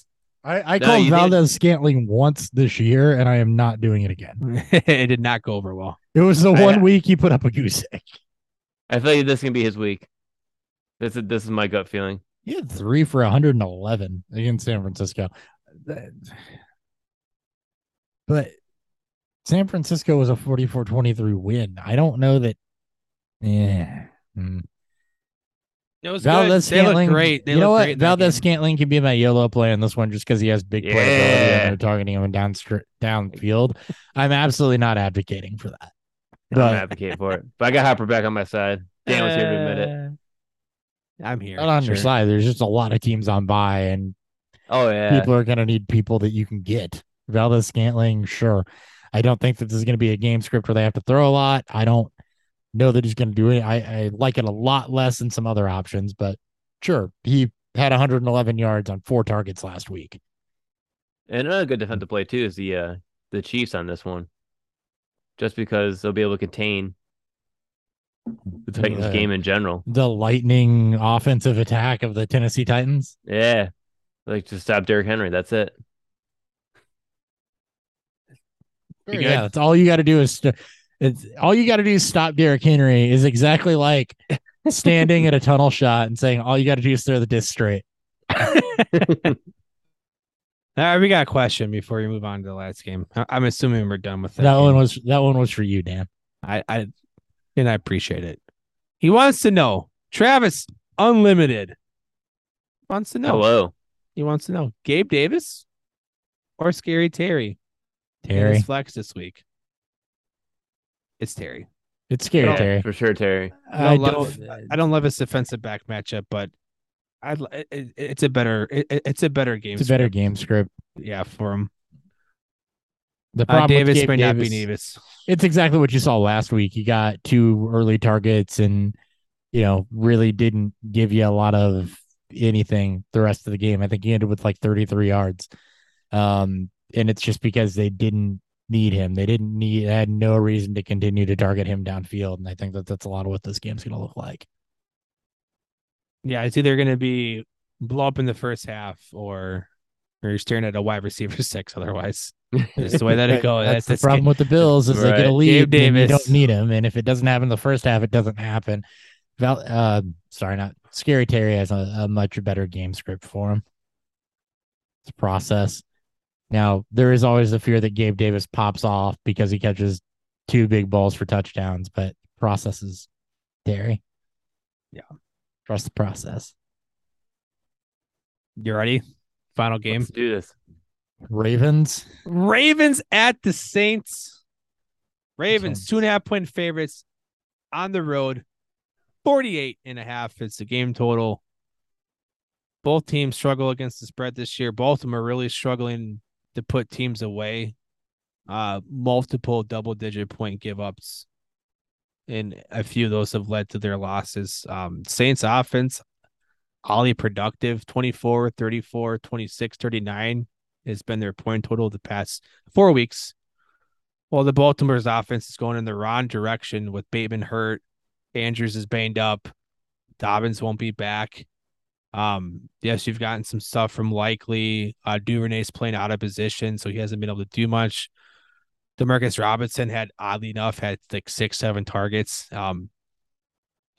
I, I No, called you did. Valdes Scantling once this year, and I am not doing it again. it did not go over well. It was the I- one week he put up a goose egg. I feel like this is gonna be his week. This is this is my gut feeling. He had three for 111 against San Francisco. But San Francisco was a 44 23 win. I don't know that. Yeah. Mm. It was Valdes good. They look Scantling. great. They you know what? great in that Valdes. Scantling can be my YOLO play on this one just because he has big playability Yeah. and they're targeting him down downfield. I'm absolutely not advocating for that. I'm But- advocating for it, but I got Hopper back on my side. Dan was here to admit it. Uh, I'm here. Not on your side. There's just a lot of teams on by, and Oh yeah, people are going to need people that you can get. Valdes Scantling, sure. I don't think that this is going to be a game script where they have to throw a lot. I don't know that he's going to do it. I, I like it a lot less than some other options, but sure. He had 111 yards on four targets last week. and another good defensive play too is the uh the Chiefs on this one, just because they'll be able to contain the Titans Yeah. game in general. The lightning offensive attack of the Tennessee Titans. Yeah, like to stop Derrick Henry. That's it. You yeah, that's all you got to do is st- it's all you got to do is stop Derrick Henry is exactly like standing at a tunnel shot and saying all you got to do is throw the disc straight. All right, we got a question before we move on to the last game. I- I'm assuming we're done with that. That one was that one was for you, Dan. I, I and I appreciate it. He wants to know, Travis Unlimited wants to know. Hello. He wants to know, Gabe Davis or Scary Terry? in Terry, flex this week. It's Terry. it's scary, Yeah, Terry. for sure, Terry. I I don't, don't. love, I don't love his defensive back matchup, but I it, it- it's a better it, it- it's a better game. It's a better game script. yeah, for him. The Uh, problem with Davis Gabe may not be Davis- Davis. It's exactly what you saw last week. He got two early targets and you know really didn't give you a lot of anything the rest of the game. I think he ended with like 33 yards. Um, and it's just because they didn't need him. They didn't need they had no reason to continue to target him downfield. And I think that that's a lot of what this game's going to look like. Yeah, it's either going to be blow up in the first half or or you're staring at a wide receiver six. Otherwise, it's the way that it goes. That's the This problem with the Bills is they get a Right. lead, Gabe Davis. don't need him. And if it doesn't happen the first half, it doesn't happen. Val, uh, sorry, not Scary Terry has a, a much better game script for him. It's a process. Now there is always the fear that Gabe Davis pops off because he catches two big balls for touchdowns, but process is Terry. Yeah. Trust the process. You ready? Final game. Let's do this. Ravens. Ravens at the Saints. Ravens, two and a half point favorites on the road. 48 and a half is the game total. Both teams struggle against the spread this year. Both of them are really struggling to put teams away. Uh, multiple double digit point give ups. And a few of those have led to their losses. Um, Saints offense, highly productive 24, 34, 26, 39 has been their point total the past four weeks. While the Baltimore's offense is going in the wrong direction with Bateman hurt, Andrews is banged up, Dobbins won't be back. Um, yes, you've gotten some stuff from Likely. Uh, Duvernay's playing out of position, so he hasn't been able to do much. Demarcus Robinson had oddly enough had like six, seven targets. Um,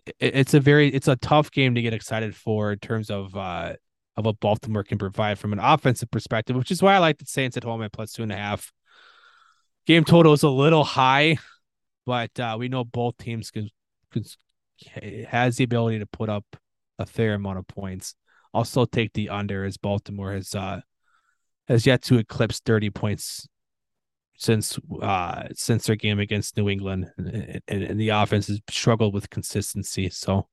it- it's a very it's a tough game to get excited for in terms of uh of what Baltimore can provide from an offensive perspective, which is why I like the Saints at home at plus two and a half. Game total is a little high, but uh, we know both teams can, can has the ability to put up a fair amount of points. I'll still take the under as Baltimore has uh has yet to eclipse 30 points since uh since their game against New England and, and, and the offense has struggled with consistency. So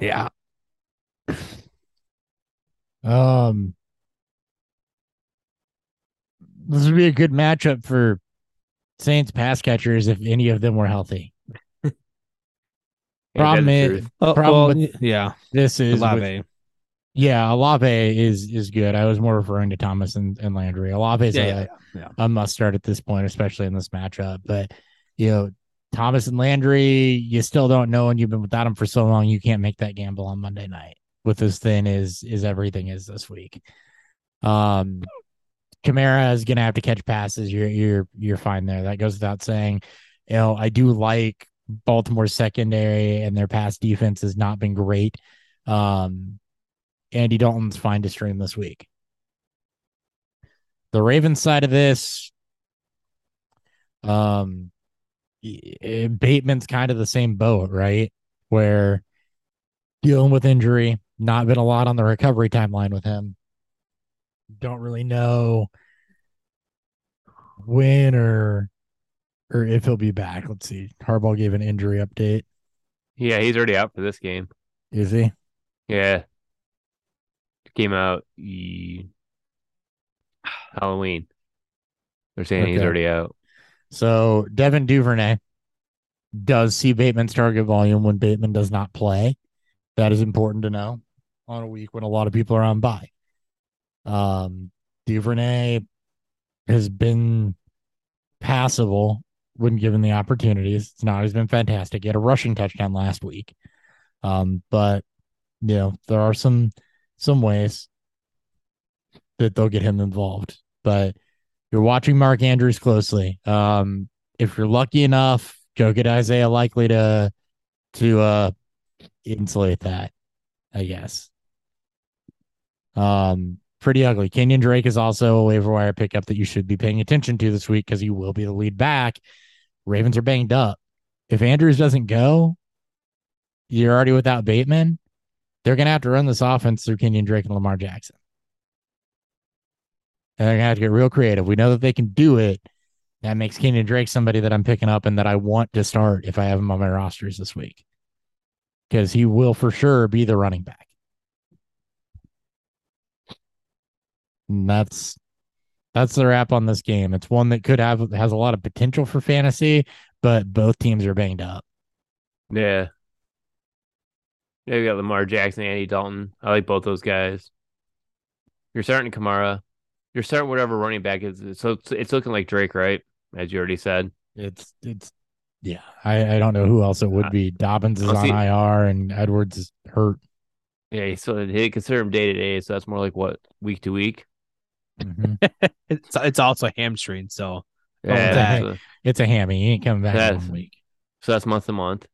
yeah, Um, this would be a good matchup for Saints pass catchers if any of them were healthy. Ain't that Problem is, truth? Oh, Problem well, with- yeah, this is with- Olave. yeah, Olave is is good. I was more referring to Thomas and, and Landry. Olave is Yeah, a, yeah, yeah. a must start at this point, especially in this matchup. But you know, Thomas and Landry, you still don't know, and you've been without them for so long, you can't make that gamble on Monday night. with as thin as is everything is this week. Um, Kamara is gonna have to catch passes. You're you're you're fine there. That goes without saying. You know, I do like Baltimore's secondary and their pass defense has not been great. Um, Andy Dalton's fine to stream this week. The Ravens side of this, um, Bateman's kind of the same boat, right? Where dealing with injury, not been a lot on the recovery timeline with him. Don't really know when or or if he'll be back. Let's see. Harbaugh gave an injury update. Yeah, he's already out for this game. Is he? Yeah. Came out e- Halloween. They're saying he's already out. So Devin Duvernay does see Bateman's target volume when Bateman does not play. That is important to know on a week when a lot of people are on bye. Um, Duvernay has been passable when given the opportunities. It's not. He's been fantastic. He had a rushing touchdown last week. Um, but you know there are some some ways that they'll get him involved. But you're watching Mark Andrews closely. Um, if you're lucky enough, go get Isaiah Likely to to uh insulate that, I guess. Um, pretty ugly. Kenyan Drake is also a waiver wire pickup that you should be paying attention to this week because he will be the lead back. Ravens are banged up. If Andrews doesn't go, you're already without Bateman. They're gonna have to run this offense through Kenyan Drake and Lamar Jackson. And they're gonna have to get real creative. We know that they can do it. That makes Kenyan Drake somebody that I'm picking up and that I want to start if I have him on my rosters this week. Because he will for sure be the running back. And that's that's the wrap on this game. It's one that could have has a lot of potential for fantasy, but both teams are banged up. Yeah. Yeah, you got Lamar Jackson, Andy Dalton. I like both those guys. You're starting Kamara. You're starting whatever running back is. So it's, it's looking like Drake, right? As you already said. It's it's yeah. I, I don't know who else it would be. Dobbins is on IR and Edwards is hurt. Yeah, so they consider him day to day. So that's more like what week to week. Mhm. It's it's also hamstring, so Yeah, that- so, It's a hammy. He ain't coming back in That's- one week. so that's month to month.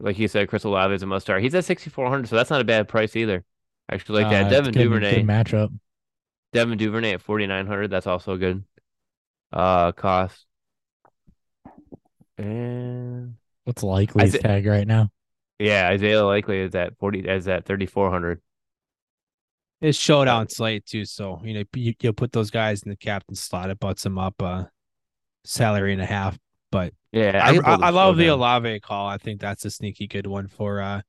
Like you said, Chris Olave is a must start. He's at 6,400, so that's not a bad price either. Actually like Uh, that. it's Devin good- Duvernay. Good matchup. Devin Duvernay at 4,900. That's also good. Uh, cost. And What's likely Isa- tag right now? yeah, Isaiah Likely is at 40, is at 3,400. It's showdown slate too. So you know you, you'll put those guys in the captain slot. It butts them up uh salary and a half. But Yeah, I, I, I love the showdown. Olave call. I think that's a sneaky good one for uh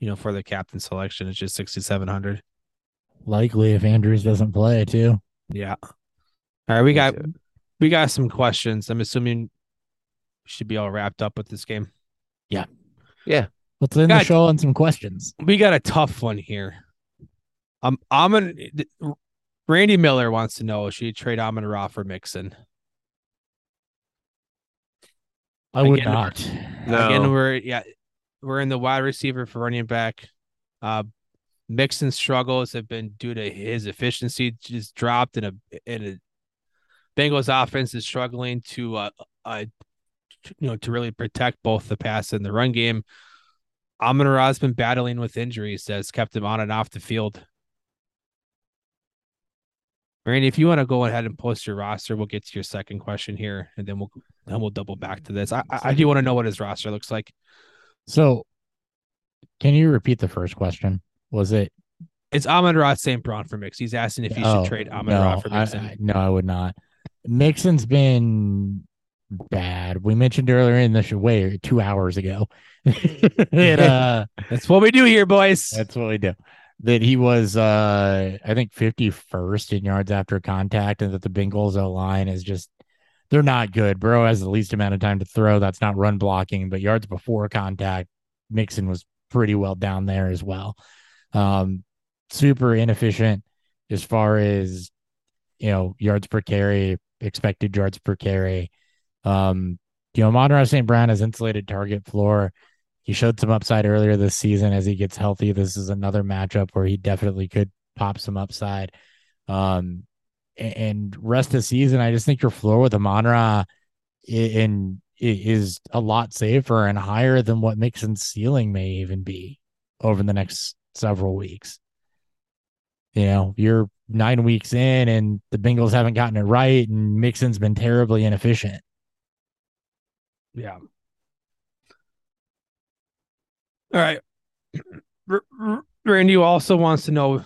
you know for the captain selection. It's just sixty seven hundred. Likely if Andrews doesn't play too. Yeah. All right, we got we got some questions. I'm assuming we should be all wrapped up with this game. Yeah. Yeah. Let's end the show on some questions. We got a tough one here. Um, Amon Randy Miller wants to know should you trade Amon-Ra for Mixon? I would Again, not. Again, we're yeah, we're in the wide receiver for running back. Uh Mixon struggles have been due to his efficiency just dropped in a in a Bengals offense is struggling to uh, uh you know to really protect both the pass and the run game. Amon-Ra has been battling with injuries that's kept him on and off the field. Randy, if you want to go ahead and post your roster, we'll get to your second question here, and then we'll then we'll double back to this. I I, I do want to know what his roster looks like. So can you repeat the first question? Was it It's Amon-Ra St. Brown for Mix. He's asking if you Oh, should trade Amon no, Ra for I- Mixon. I- no, I would not. Mixon's been bad. We mentioned earlier in the show, wait, two hours ago. it, uh, That's what we do here, boys. that's what we do. That he was, uh, I think, 51st in yards after contact, and that the Bengals O line is just, they're not good. Burrow has the least amount of time to throw. That's not run blocking, but yards before contact, Mixon was pretty well down there as well. Um, super inefficient as far as you know yards per carry, expected yards per carry. Um, you know, Amon-Ra St. Brown has insulated target floor. He showed some upside earlier this season as he gets healthy. This is another matchup where he definitely could pop some upside. Um, and rest of the season, I just think your floor with Amon-Ra in is a lot safer and higher than what Mixon's ceiling may even be over the next several weeks. You know, you're nine weeks in and the Bengals haven't gotten it right, and Mixon's been terribly inefficient. Yeah. All right. R- R- Randy also wants to know.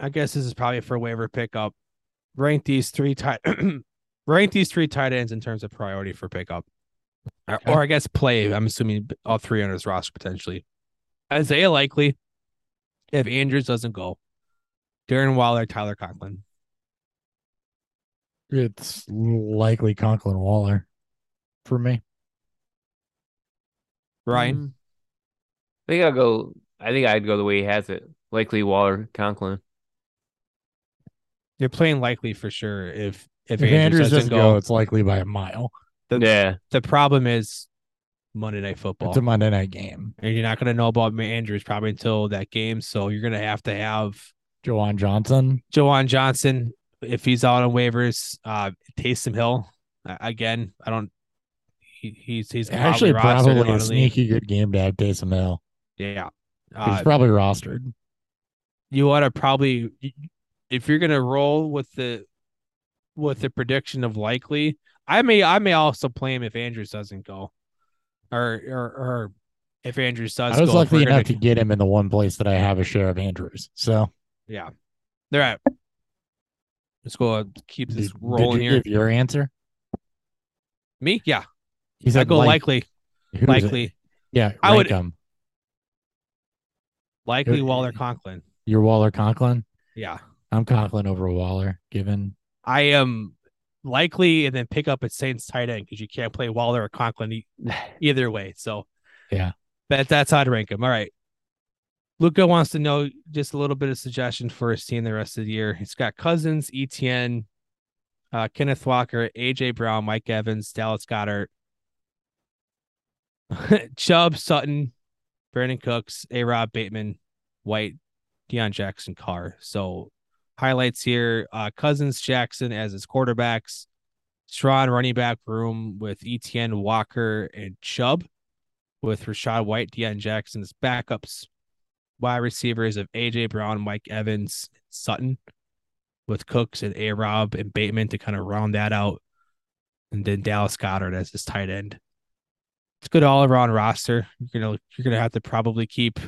I guess this is probably for waiver pickup. Rank these three tight. rank these three tight ends in terms of priority for pickup, or, Okay. or I guess play. I'm assuming all three on his roster potentially. Isaiah Likely, if Andrews doesn't go. Darren Waller, Tyler Conklin. It's likely Conklin Waller for me. Ryan, Mm. I think I'll go. I think I'd go the way he has it. Likely Waller, Conklin. you're playing likely for sure. If if, If Andrews doesn't go, go, it's likely by a mile. The- yeah, the problem is Monday Night Football. It's a Monday night game. and you're not going to know about Andrews probably until that game. So you're going to have to have Juwan Johnson. Juwan Johnson if he's out on waivers. Uh, Taysom Hill uh, again. I don't. He, he's he's Actually, probably a sneaky good game to have Taysom Hill. Yeah. He's Uh, probably rostered. you want to probably if you're going to roll with the with the prediction of likely. I may I may also play him if Andrews doesn't go, or or or if Andrews does I was go. lucky enough gonna- to get him in the one place that I have a share of Andrews. So Yeah. They're at. Let's go keep this did, rolling did you here. give your answer? Me? Yeah. He I go like- likely. who is it? Likely. Yeah, I would- him. Likely Uh, Waller Conklin. You're Waller Conklin. Yeah. I'm Conklin over Waller. Given I am likely and then pick up at Saints tight end because you can't play Waller or Conklin e- either way. So Yeah. But that's how to rank him. All right. Luca wants to know just a little bit of suggestion for his team the rest of the year. He's got Cousins, ETN, uh, Kenneth Walker, AJ Brown, Mike Evans, Dallas Goedert, Chubb, Sutton, Brandin Cooks, A Rob Bateman, White, Deon Jackson, Carr. So highlights here uh, Cousins, Jackson as his quarterbacks, strong running back room with ETN, Walker, and Chubb, with Rashad White, Deon Jackson's backups, wide receivers of AJ Brown, Mike Evans, Sutton, with Cooks and A Rob and Bateman to kind of round that out. And then Dallas Goedert as his tight end. It's a good all around roster. You're gonna you're gonna have to probably keep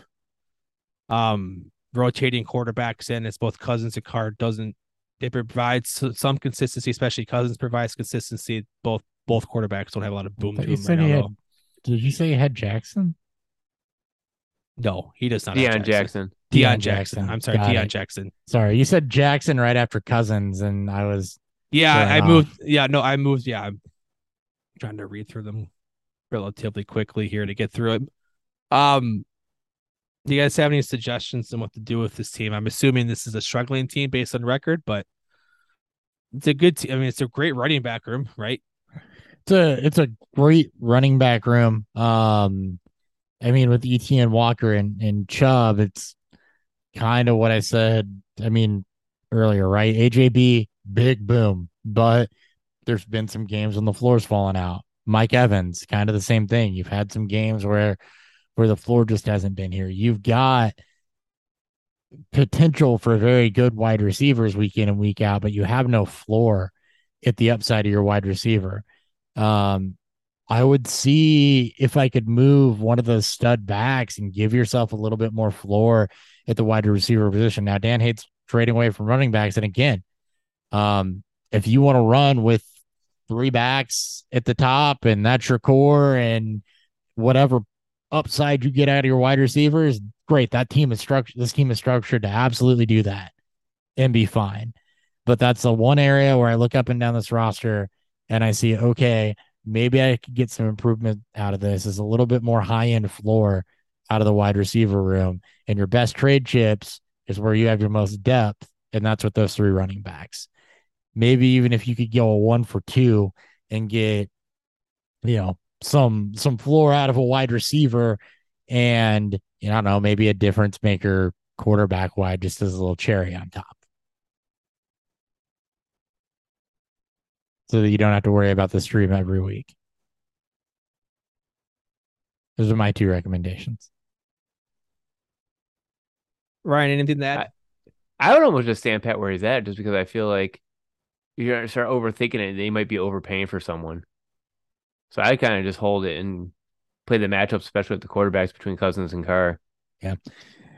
um rotating quarterbacks in as both Cousins and Carr doesn't they provide some consistency, especially Cousins provides consistency. Both both quarterbacks don't have a lot of boom Thought to you them right he now. had- did you say you had Jackson? No, he does not. have Deon Jackson. Deon Deon Jackson. Jackson. I'm sorry, Got Deon it. Jackson. Sorry, you said Jackson right after Cousins, and I was Yeah, I enough. moved. Yeah, no, I moved. Yeah, I'm trying to read through them relatively quickly here to get through it. Um, do you guys have any suggestions on what to do with this team? I'm assuming this is a struggling team based on record, but it's a good team. I mean, it's a great running back room, right? it's a it's a great running back room. Um, I mean, with ETN Walker and and Chubb, it's kind of what I said. I mean earlier, right? AJB, big boom, but there's been some games when the floor's falling out. Mike Evans, kind of the same thing. You've had some games where where the floor just hasn't been here. You've got potential for very good wide receivers week in and week out, but you have no floor at the upside of your wide receiver. Um, I would see if I could move one of those stud backs and give yourself a little bit more floor at the wide receiver position. Now, Dan hates trading away from running backs. And again, um, if you want to run with three backs at the top and that's your core and whatever upside you get out of your wide receivers, great. That team is structured. This team is structured to absolutely do that and be fine. But that's the one area where I look up and down this roster and I see, okay, maybe I could get some improvement out of this. Is a little bit more high end floor out of the wide receiver room. And your best trade chips is where you have your most depth. And that's with those three running backs. Maybe even if you could go a one for two and get, you know, some some floor out of a wide receiver and you know, I don't know, maybe a difference maker quarterback wide just as a little cherry on top. So that you don't have to worry about the stream every week. Those are my two recommendations. Ryan, anything that I would almost just stand pat where he's at, just because I feel like you're gonna start overthinking it. They might be overpaying for someone. So I kind of just hold it and play the matchup, especially with the quarterbacks between Cousins and Carr. Yeah.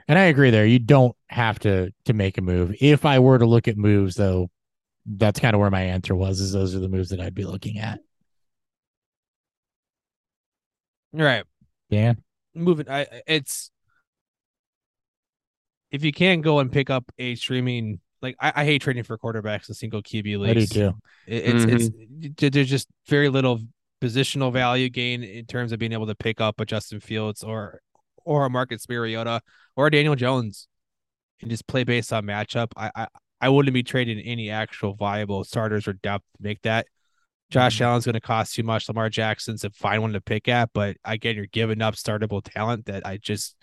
And I agree there. You don't have to to make a move. If I were to look at moves though, that's kind of where my answer was is those are the moves that I'd be looking at. All right. Dan? moving I it's if you can't go and pick up a streaming like I, I hate trading for quarterbacks in single QB leagues. I do too. It- It's it's there's just very little positional value gain in terms of being able to pick up a Justin Fields or or a Marcus Mariota or a Daniel Jones and just play based on matchup. I I, I wouldn't be trading any actual viable starters or depth to make that. Josh Mhm. Allen's going to cost too much. Lamar Jackson's a fine one to pick at, but again, you're giving up startable talent that I just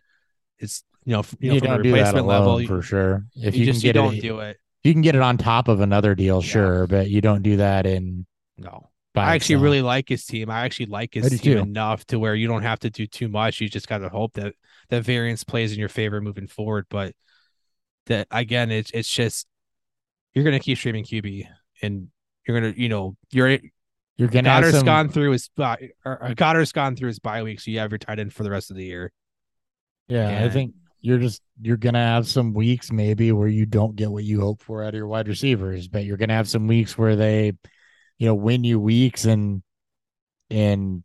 it's you know you, You, know from a don't do that replacement alone level. You, for sure. If you you, just can you get don't it, do it. you can get it on top of another deal, Yeah. sure, but you don't do that in. No. I actually itself. really like his team. I actually like his team too. enough to where you don't have to do too much. You just got to hope that that variance plays in your favor moving forward. But that again, it's it's just you're gonna keep streaming QB, and you're gonna you know you're You're gonna Goedert's some, gone through his or Goedert's gone through his bye week, so you have your tight end for the rest of the year. Yeah, I think you're just you're gonna have some weeks maybe where you don't get what you hope for out of your wide receivers, but you're gonna have some weeks where they, you know, win you weeks and and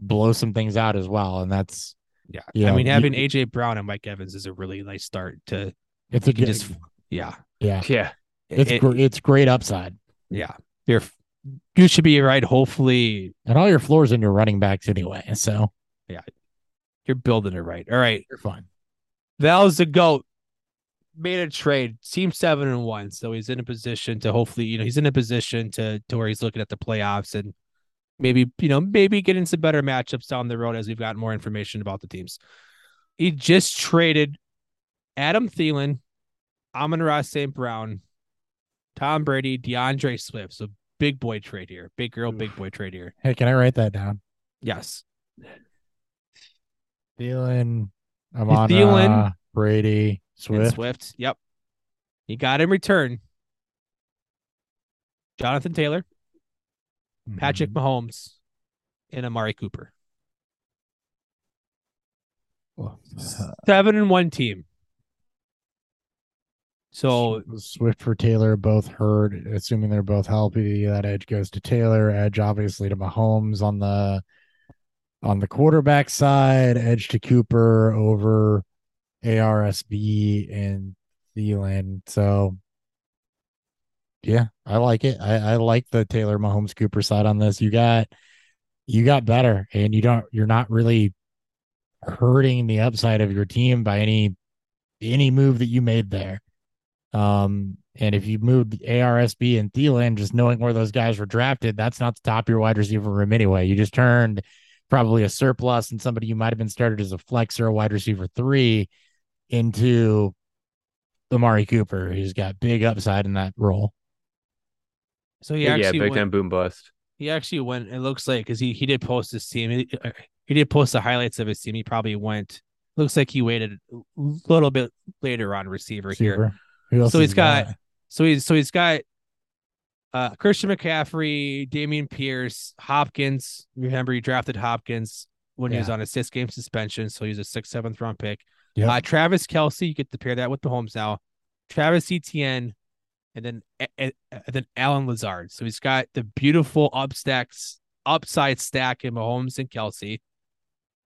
blow some things out as well. And that's Yeah, I mean you- having AJ Brown and Mike Evans is a really nice start to it's a good just yeah yeah. Yeah. It's It- gr- it's great upside. yeah you're you should be right. Hopefully And all your floors in your running backs anyway. So yeah, you're building it right. All right. you're fine. Val's the goat. Made a trade. Team seven and one. So he's in a position to hopefully, you know, he's in a position to to where he's looking at the playoffs and maybe, you know, maybe getting some better matchups down the road as we've gotten more information about the teams. He just traded Adam Thielen, Amon-Ra St. Brown, Tom Brady, D'Andre Swift. So big boy trade here. Big girl, big boy trade here. Hey, can I write that down? Yes. Thielen, Amon Thielen, Brady, Swift. Swift. Yep. He got in return. Jonathan Taylor, Patrick Mhm. Mahomes, and Amari Cooper. Well, Seven and one team. So Swift for Taylor both hurt. Assuming they're both healthy, that edge goes to Taylor. Edge obviously to Mahomes on the on the quarterback side. Edge to Cooper over ARSB and Thielen. So yeah, I like it. I, I like the Taylor Mahomes Cooper side on this. You got you got better, and you don't. You're not really hurting the upside of your team by any any move that you made there. Um, and if you moved ARSB and Thielen, just knowing where those guys were drafted, that's not the top of your wide receiver room anyway. You just turned probably a surplus and somebody you might have been started as a flex or a wide receiver three into Amari Cooper, who's got big upside in that role. so he yeah, big went, time boom bust. he actually went it looks like because he, he did post his team. He, uh, he did post the highlights of his team. He probably went looks like he waited a little bit later on receiver, here. Receiver. Who else So he's got So he's so he's got uh Christian McCaffrey, Dameon Pierce, Hopkins. Remember, he drafted Hopkins when he was on a six game suspension, so he's a sixth, seventh round pick. Yep. Uh Travis Kelce, you get to pair that with Mahomes now. Travis Etienne, and then and, and then Allen Lazard. So he's got the beautiful upstacks upside stack in Mahomes and Kelce.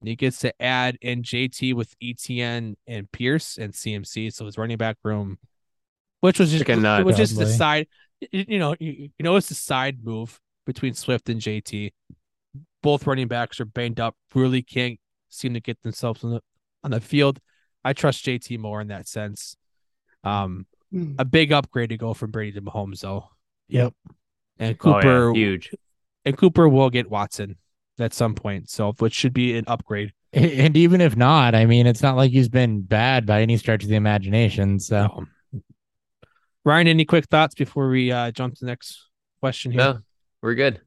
And he gets to add in JT with ETN and Pierce and CMC. So his running back room, which was just nut. which is the side, you, you know, you, you know, it's a side move between Swift and JT. Both running backs are banged up, really can't seem to get themselves on the on the field. I trust JT more in that sense. Um, a big upgrade to go from Brady to Mahomes, though. Yep. And Oh, Cooper, yeah, huge. and Cooper will get Watson at some point, so which should be an upgrade And even if not, I mean, it's not like he's been bad by any stretch of the imagination. So No. Ryan, any quick thoughts before we uh, jump to the next question here? No, we're good.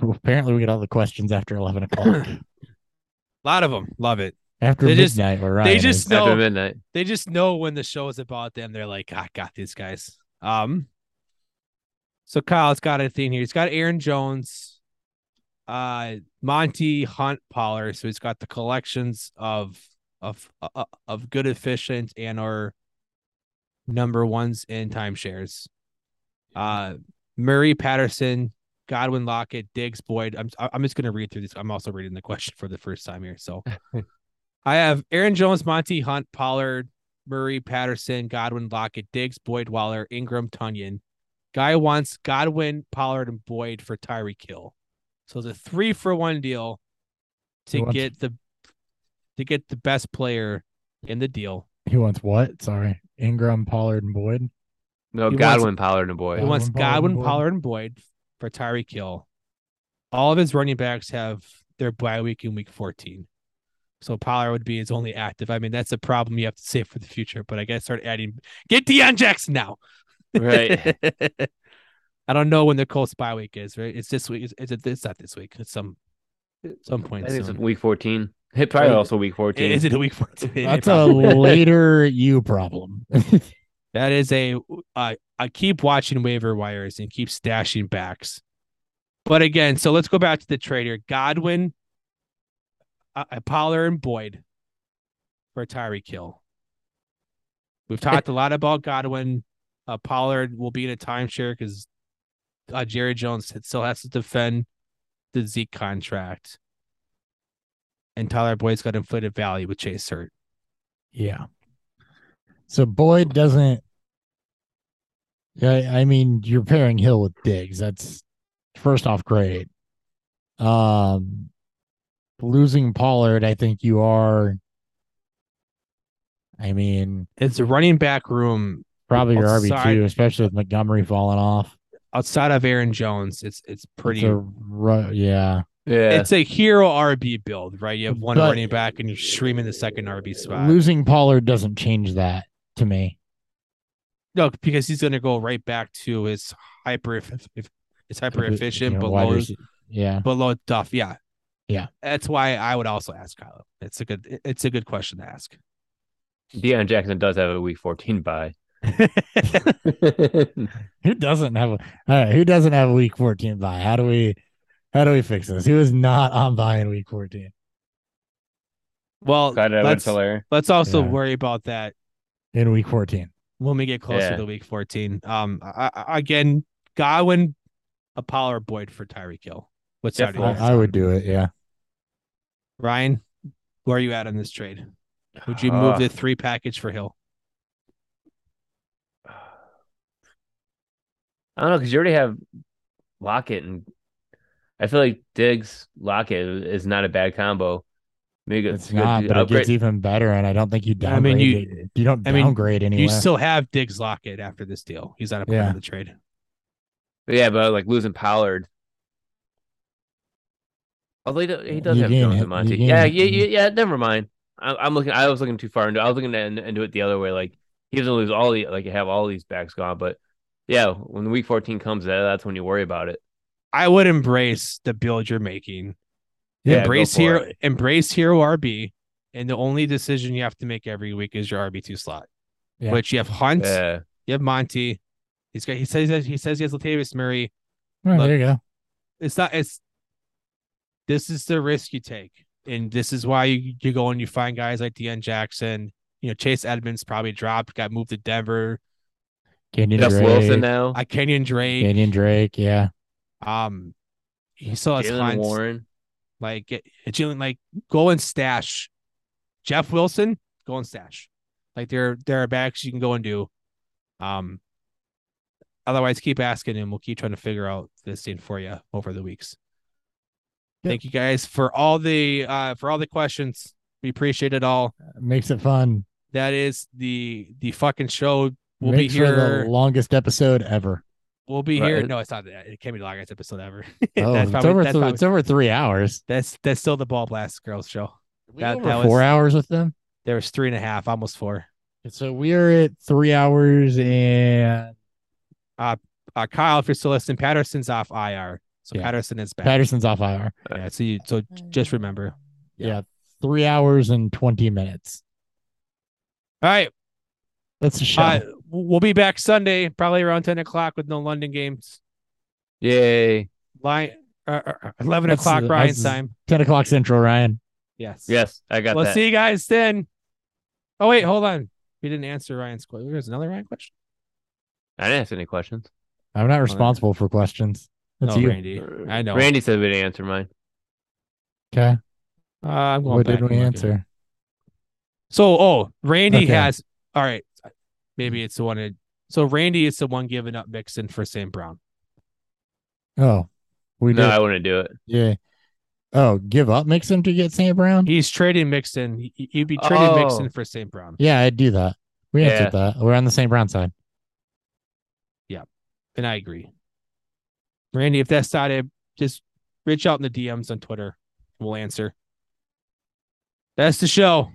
apparently, we get all the questions after eleven o'clock. A lot of them. Love it. after They midnight, we're right. they just After midnight. They just know when the show is about them. They're like, I got these guys. Um. So Kyle's got a thing here. He's got Aaron Jones, uh, Monty Hunt Pollard. So he's got the collections of of uh, of good efficient and or number ones in timeshares. Uh, Murray Patterson, Godwin Lockett, Diggs Boyd. I'm I'm just gonna read through this. I'm also reading the question for the first time here. So I have Aaron Jones, Monty Hunt, Pollard, Murray, Patterson, Godwin, Lockett, Diggs, Boyd, Waller, Engram, Tonyan. Guy wants Godwin, Pollard, and Boyd for Tyreek Hill. So it's a three for one deal to get the to get the best player in the deal. He wants what? Sorry, Engram, Pollard, and Boyd. No, He Godwin, Pollard, and Boyd. He wants Godwin, Pollard, Godwin, and Boyd. Pollard, and Boyd for Tyreek Hill. All of his running backs have their bye week in week 14. So Pollard would be his only active. I mean, that's a problem you have to save for the future, but I gotta start adding get Deon Jackson now. Right. I don't know when the Colts bye week is, right? It's this week. Is, is it it's not this week. It's some some point. I point think it's week 14. Hit probably also week 14. Is it a week 14? That's a later you problem. That is a uh, I keep watching waiver wires and keep stashing backs. But again, so let's go back to the trade here. Godwin, uh, uh, Pollard, and Boyd for Tyreek Hill. We've talked a lot about Godwin. Uh, Pollard will be in a timeshare because uh, Jerry Jones still has to defend the Zeke contract. And Tyler Boyd's got inflated value with Chase Hurt. Yeah. So Boyd doesn't. Yeah, I mean, you're pairing Hill with Diggs. That's first off great. Um, losing Pollard, I think you are. I mean, It's a running back room probably your RB two, especially with Montgomery falling off. outside of Aaron Jones. It's it's pretty. It's a yeah. Yeah. It's a hero RB build, right? You have one But- running back and you're streaming the second RB spot. Losing Pollard doesn't change that to me. no, because he's going to go right back to his hyper, if, if it's hyper You efficient, know, but wide yeah. below Duff. Yeah, Yeah. That's why I would also ask Kylo. It's a good. It's a good question to ask. Deon Jackson does have a week 14 bye. Who doesn't have a all right? Who doesn't have a week fourteen bye? How do we how do we fix this? He was not on bye in week fourteen well, Got it, let's let's also Yeah. worry about that in week fourteen? when we get closer Yeah. to week 14. Um, I, I, again, Godwin, Apollo, or Boyd for Tyreek Hill. What's that? for I, I would do it. Yeah. Ryan, where are you at on this trade? Would you move Uh, the three package for Hill? I don't know because you already have Lockett and I feel like Diggs Lockett is not a bad combo. Maybe It's not, but it gets even better, and I don't think you downgrade. I downgrade. mean, you- it. you don't I mean, downgrade anywhere. You still have Diggs Lockett after this deal. He's not a part Yeah. of the trade. yeah, but like losing Pollard. Although he does, he does You have gain Jones and Monty. You Yeah, yeah, yeah, yeah. Never mind. I, I'm looking. I was looking too far into. I was looking to and, and do it the other way. Like he doesn't lose all the like you have all these backs gone, but yeah, when week 14 comes, that's when you worry about it. I would embrace the build you're making. Yeah, embrace here, it. embrace hero RB, and the only decision you have to make every week is your RB two slot. Yeah. Which you have Hunt, Yeah, you have Monty. He's got. He says he says he has Latavius Murray. Oh, Look, there you go. It's not. It's this is the risk you take, and this is why you, you go and you find guys like Deon Jackson. You know, Chase Edmonds probably dropped, got moved to Denver. Kenyan Jeff Drake. Wilson now. I Kenyan Drake. Kenyan Drake. Yeah. Um, he still has Jalen Hunt. Warren. Like get Jalen, like go and stash. Jeff Wilson, go and stash. Like there, there are backs you can go and do. Um. Otherwise, keep asking, and we'll keep trying to figure out this thing for you over the weeks. Yep. Thank you guys for all the uh for all the questions. We appreciate it all. Makes it fun. That is the the fucking show. We'll Makes be for here. the longest episode ever. We'll be here. No, it's not that. It can't be the longest episode ever. Oh, that's it's probably, over. that's, th- probably- it's over three hours. that's that's still the ball blast girls show. We That- that four was- hours with them. There was three and a half, almost four. So we are at three hours and Uh, Kyle, if you're still listening, Patterson's off IR, so Yeah. Patterson is back. Patterson's off IR. yeah, so you, so just remember. Yeah. Three hours and 20 minutes. All right, That's a show. uh, we'll be back Sunday, probably around ten o'clock with no London games. Yay. Line uh, uh, eleven That's- o'clock Ryan's time. 10 o'clock Central, Ryan. Yes. Yes, I got We'll that. see you guys then. Oh wait, hold on. We didn't answer Ryan's question. There's another Ryan question. I didn't ask any questions. I'm not responsible for questions. That's no, you. Randy. I know. Randy said we didn't answer mine. Okay. Uh, I'm going What back did we answer? So, oh, Randy Okay. has. All right, maybe it's the one. That, so Randy is the one giving up Mixon for St. Brown. Oh, we no, did. I wouldn't do it. Yeah. Oh, give up Mixon to get St. Brown? He's trading Mixon. He- He'd be trading Oh. Mixon for St. Brown. Yeah, I'd do that. We Yeah. answered that. We're on the St. Brown side. Yeah, and I agree. Randy, if that's not it, just reach out in the DMs on Twitter. We'll answer. That's the show.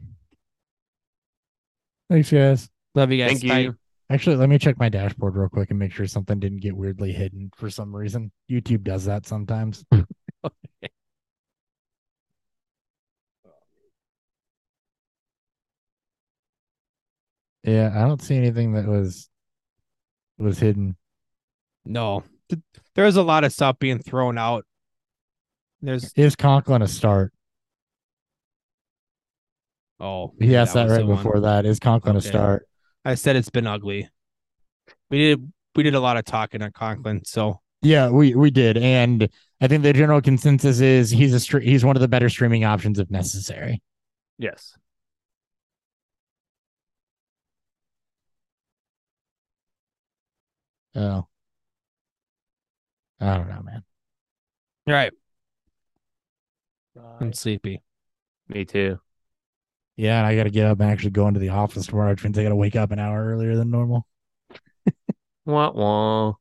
Thanks, guys. Love you guys. Thank Bye. you. Actually, let me check my dashboard real quick and make sure something didn't get weirdly hidden for some reason. YouTube does that sometimes. yeah, I don't see anything that was was hidden. No, Th- there's a lot of stuff being thrown out. There's Is Conklin a start? oh, He asked that, was right the one. before that. Is Conklin Okay. a start? I said it's been ugly. We did we did a lot of talking on Conklin, so Yeah, we we did, and I think the general consensus is he's a str- he's one of the better streaming options if necessary. Yes. Oh, I don't know, man. all right. I'm sleepy. Me too. Yeah, and I got to get up and actually go into the office tomorrow, which means I got to wake up an hour earlier than normal. Wah wah.